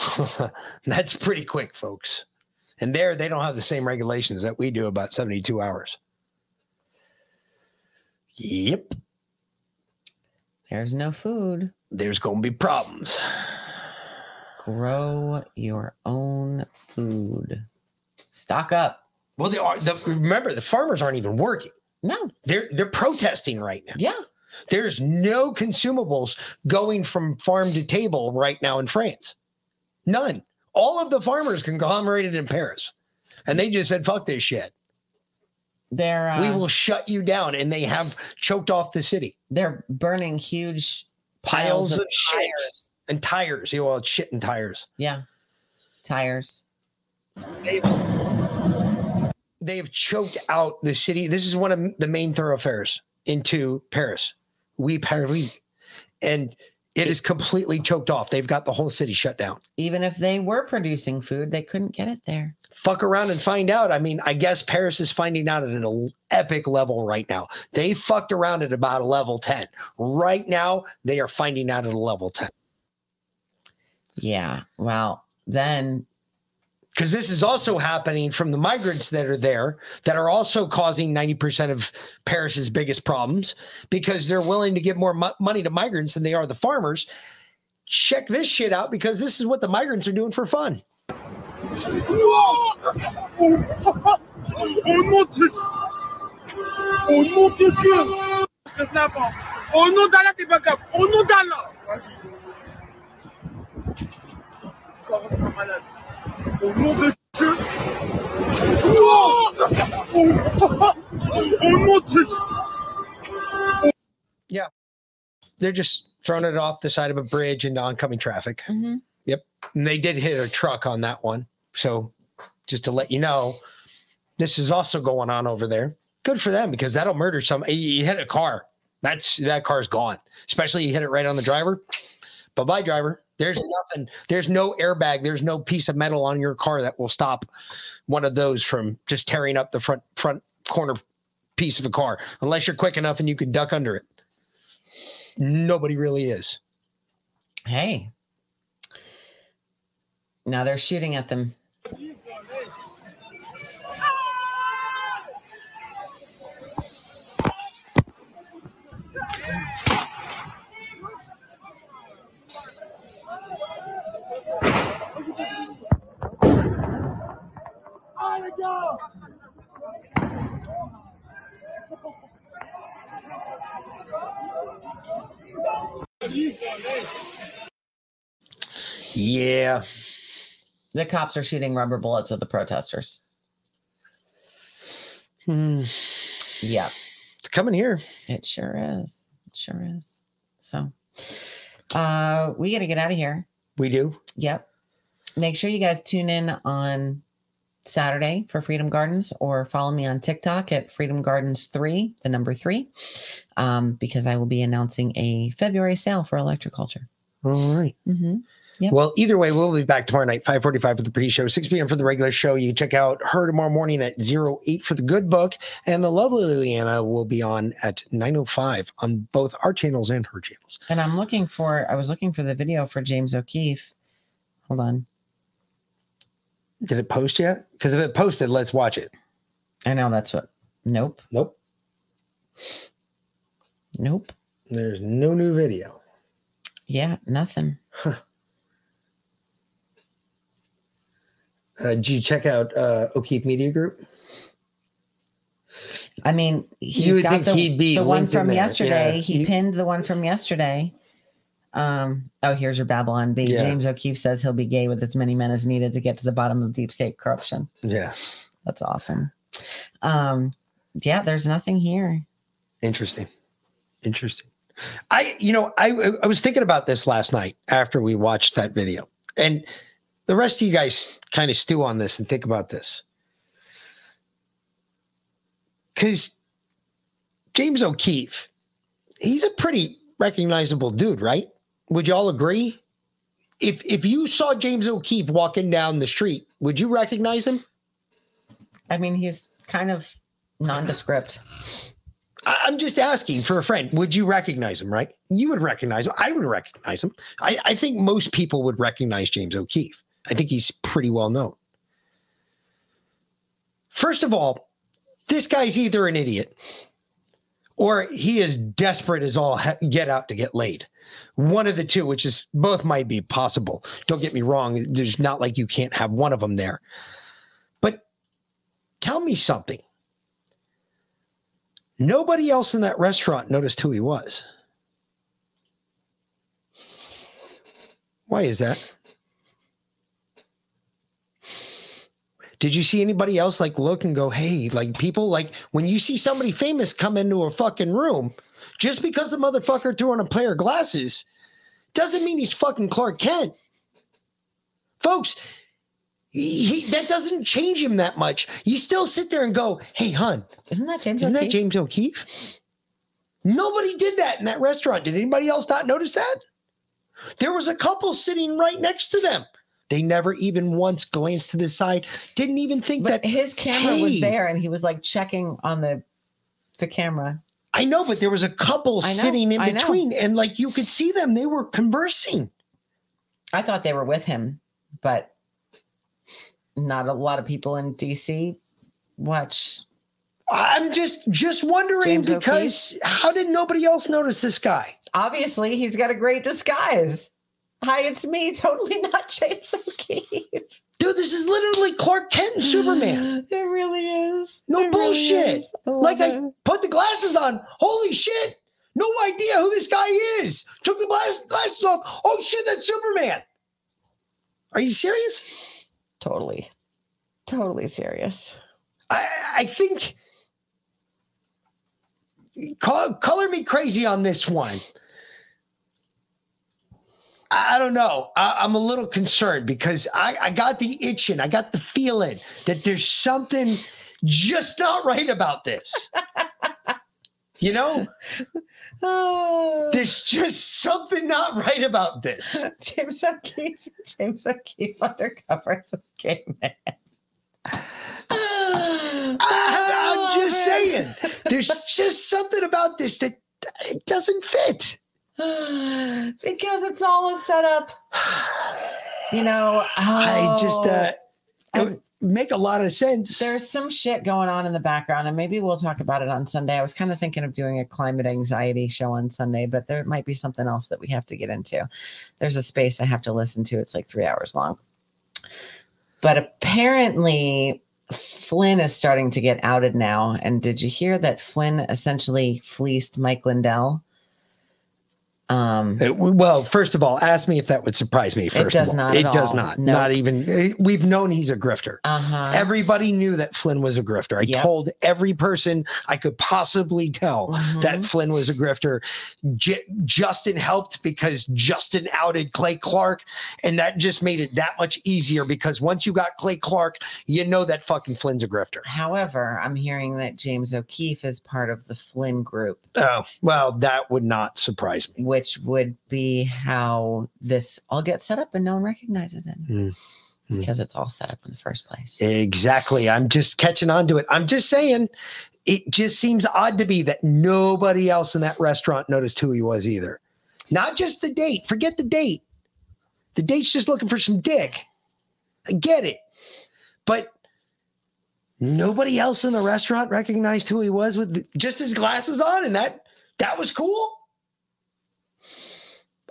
That's pretty quick, folks. And there, they don't have the same regulations that we do about 72 hours. Yep. There's no food. There's going to be problems. Grow your own food. Stock up. Well, they are. The, remember, the farmers aren't even working. No, they're they're protesting right now. Yeah, There's no consumables going from farm to table right now in France. None. All of the farmers conglomerated in Paris. And they just said, fuck this shit. They're uh, we will shut you down. And they have choked off the city. They're burning huge Piles, piles of, shit and tires. You know, well, shit and tires. Yeah. Tires. They have choked out the city. This is one of the main thoroughfares into Paris. We Paris. And it is completely choked off. They've got the whole city shut down. Even if they were producing food, they couldn't get it there. Fuck around and find out. I mean, I guess Paris is finding out at an epic level right now. They fucked around at about a level 10. Right now, they are finding out at a level 10. Yeah. Well, then because this is also happening from the migrants that are there that are also causing 90% of Paris's biggest problems because they're willing to give more mo- money to migrants than they are the farmers. Check this shit out because this is what the migrants are doing for fun. Mon Au nom de Dieu C'est n'importe. Au nom d'Allah, t'es pas capable. Au nom d'Allah Vas-y. Corps sera malade. Au nom de Dieu Non Au nom de Dieu Yeah. They're just throwing it off the side of a bridge into oncoming traffic. Mm-hmm. Yep. And they did hit a truck on that one. So just to let you know, this is also going on over there. Good for them because that'll murder some. You you hit a car. That's that car's gone. Especially you hit it right on the driver. Bye bye, driver. There's nothing. There's no airbag. There's no piece of metal on your car that will stop one of those from just tearing up the front front corner piece of a car, unless you're quick enough and you can duck under it. Nobody really is. Hey. Now they're shooting at them. Yeah. The cops are shooting rubber bullets at the protesters. Hmm. Yeah. It's coming here. It sure is. It sure is. So uh we gotta get out of here. We do. Yep. Make sure you guys tune in on Saturday for Freedom Gardens or follow me on TikTok at Freedom Gardens 3, the number 3, um, because I will be announcing a February sale for electroculture. All right. Mm-hmm. Yep. Well, either way, we'll be back tomorrow night, 545 for the pre-show, 6 p.m. for the regular show. You can check out her tomorrow morning at 08 for the good book. And the lovely Liliana will be on at 905 on both our channels and her channels. And I'm looking for, I was looking for the video for James O'Keefe. Hold on. Did it post yet? Because if it posted, let's watch it. I know that's what. Nope. Nope. Nope. There's no new video. Yeah, nothing. Uh, did you check out uh, O'Keefe Media Group? I mean, he's You would got think the, he'd be the one from yesterday. Yeah, he you- pinned the one from yesterday. Um, oh, here's your Babylon Bee. Yeah. James O'Keefe says he'll be gay with as many men as needed to get to the bottom of deep state corruption. Yeah. That's awesome. Um, yeah, there's nothing here. Interesting. Interesting. I, you know, I I was thinking about this last night after we watched that video, and the rest of you guys kind of stew on this and think about this, because James O'Keefe, he's a pretty recognizable dude, right? Would you all agree? If if you saw James O'Keefe walking down the street, would you recognize him? I mean, he's kind of nondescript. I'm just asking for a friend. Would you recognize him, right? You would recognize him. I would recognize him. I, I think most people would recognize James O'Keefe. I think he's pretty well known. First of all, this guy's either an idiot or he is desperate as all get out to get laid. One of the two, which is both might be possible. Don't get me wrong. There's not like you can't have one of them there. But tell me something Nobody else in that restaurant noticed who he was. Why is that? Did you see anybody else like look and go, hey, like people like when you see somebody famous come into a fucking room, just because the motherfucker threw on a pair of glasses doesn't mean he's fucking Clark Kent. Folks, he, that doesn't change him that much. You still sit there and go, hey, hun, isn't that James Isn't that O'Keefe? James O'Keefe? Nobody did that in that restaurant. Did anybody else not notice that? There was a couple sitting right next to them. They never even once glanced to the side. Didn't even think But that his camera Hey. was there, and he was like checking on the the camera. I know, but there was a couple know, sitting in I know. between, and like you could see them. They were conversing. I thought they were with him, but not a lot of people in DC watch. I'm just just wondering James because how did nobody else notice this guy? Obviously, he's got a great disguise. Hi, it's me. Totally not James O'Keefe. Dude, this is literally Clark Kent and Superman. It really is. No It really bullshit. is. I like I put the glasses on. Holy shit. No idea who this guy is. Took the glasses off. Oh shit, that's Superman. Are you serious? Totally. Totally serious. I, I think col- color me crazy on this one. I don't know. I, I'm a little concerned because I, I got the itching. I got the feeling that there's something just not right about this. you know, oh. there's just something not right about this. James O'Keefe. James O'Keefe undercover as a gay man. I, am just oh, saying, there's just something about this that it doesn't fit. because it's all a setup. You know, I just oh, uh, it would make a lot of sense. There's some shit going on in the background, and maybe we'll talk about it on Sunday. I was kind of thinking of doing a climate anxiety show on Sunday, but there might be something else that we have to get into. There's a space I have to listen to. It's like three hours long. But apparently, Flynn is starting to get outed now. And did you hear that Flynn essentially fleeced Mike Lindell? Um, Uh, well, first of all, ask me if that would surprise me. First it does not it does all. not. Nope. Not even. eh, We've known he's a grifter. Uh-huh. Everybody knew that Flynn was a grifter. I Yep. told every person I could possibly tell Mhm. that Flynn was a grifter. J- Justin helped because Justin outed Clay Clark, and that just made it that much easier. Because once you got Clay Clark, you know that fucking Flynn's a grifter. However, I'm hearing that James O'Keefe is part of the Flynn group, Oh well, that would not surprise me. Which would be how this all gets set up and no one recognizes it Hmm. because it's all set up in the first place. Exactly. I'm just catching on to it. I'm just saying, it just seems odd to me that nobody else in that restaurant noticed who he was either. Not just the date. Forget the date. The date's just looking for some dick. I get it. But nobody else in the restaurant recognized who he was with just his glasses on, and that that was cool.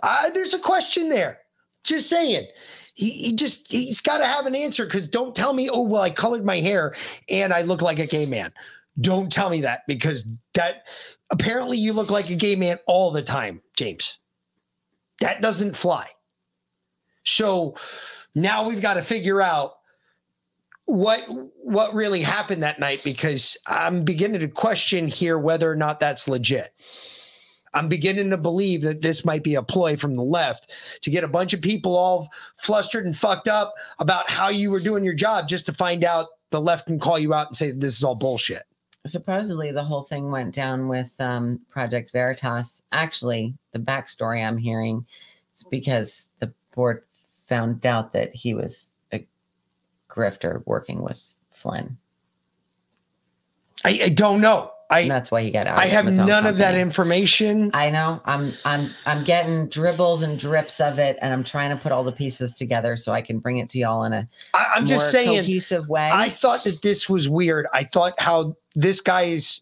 Uh, there's a question there. Just saying. He, he just he's got to have an answer because don't tell me, oh well, I colored my hair and I look like a gay man. Don't tell me that because that apparently you look like a gay man all the time, James. That doesn't fly. So now we've got to figure out what what really happened that night because I'm beginning to question here whether or not that's legit. I'm beginning to believe that this might be a ploy from the left to get a bunch of people all flustered and fucked up about how you were doing your job just to find out the left can call you out and say this is all bullshit. Supposedly, the whole thing went down with um, Project Veritas. Actually, the backstory I'm hearing is because the board found out that he was a grifter working with Flynn. I, I don't know. I And that's why he got out. I have none of that information. I know. I'm I'm I'm getting dribbles and drips of it, and I'm trying to put all the pieces together so I can bring it to y'all in a I, I'm just saying cohesive way. I thought that this was weird. I thought how this guy is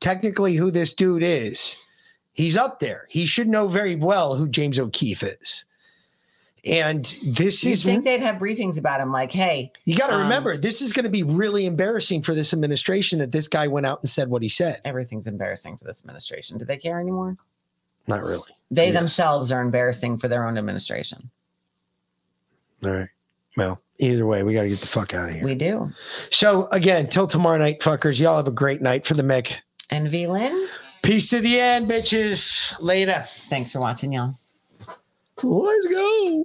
technically who this dude is. He's up there. He should know very well who James O'Keefe is. And this You is think they'd have briefings about him? Like, hey, you got to um, remember, this is going to be really embarrassing for this administration that this guy went out and said what he said. Everything's embarrassing for this administration. Do they care anymore? Not really. They Yes. themselves are embarrassing for their own administration. All right. Well, either way, we got to get the fuck out of here. We do. So again, till tomorrow night, fuckers. Y'all have a great night for the Meg. And V Lynn. Peace to the end, bitches. Later. Thanks for watching, y'all. Let's go.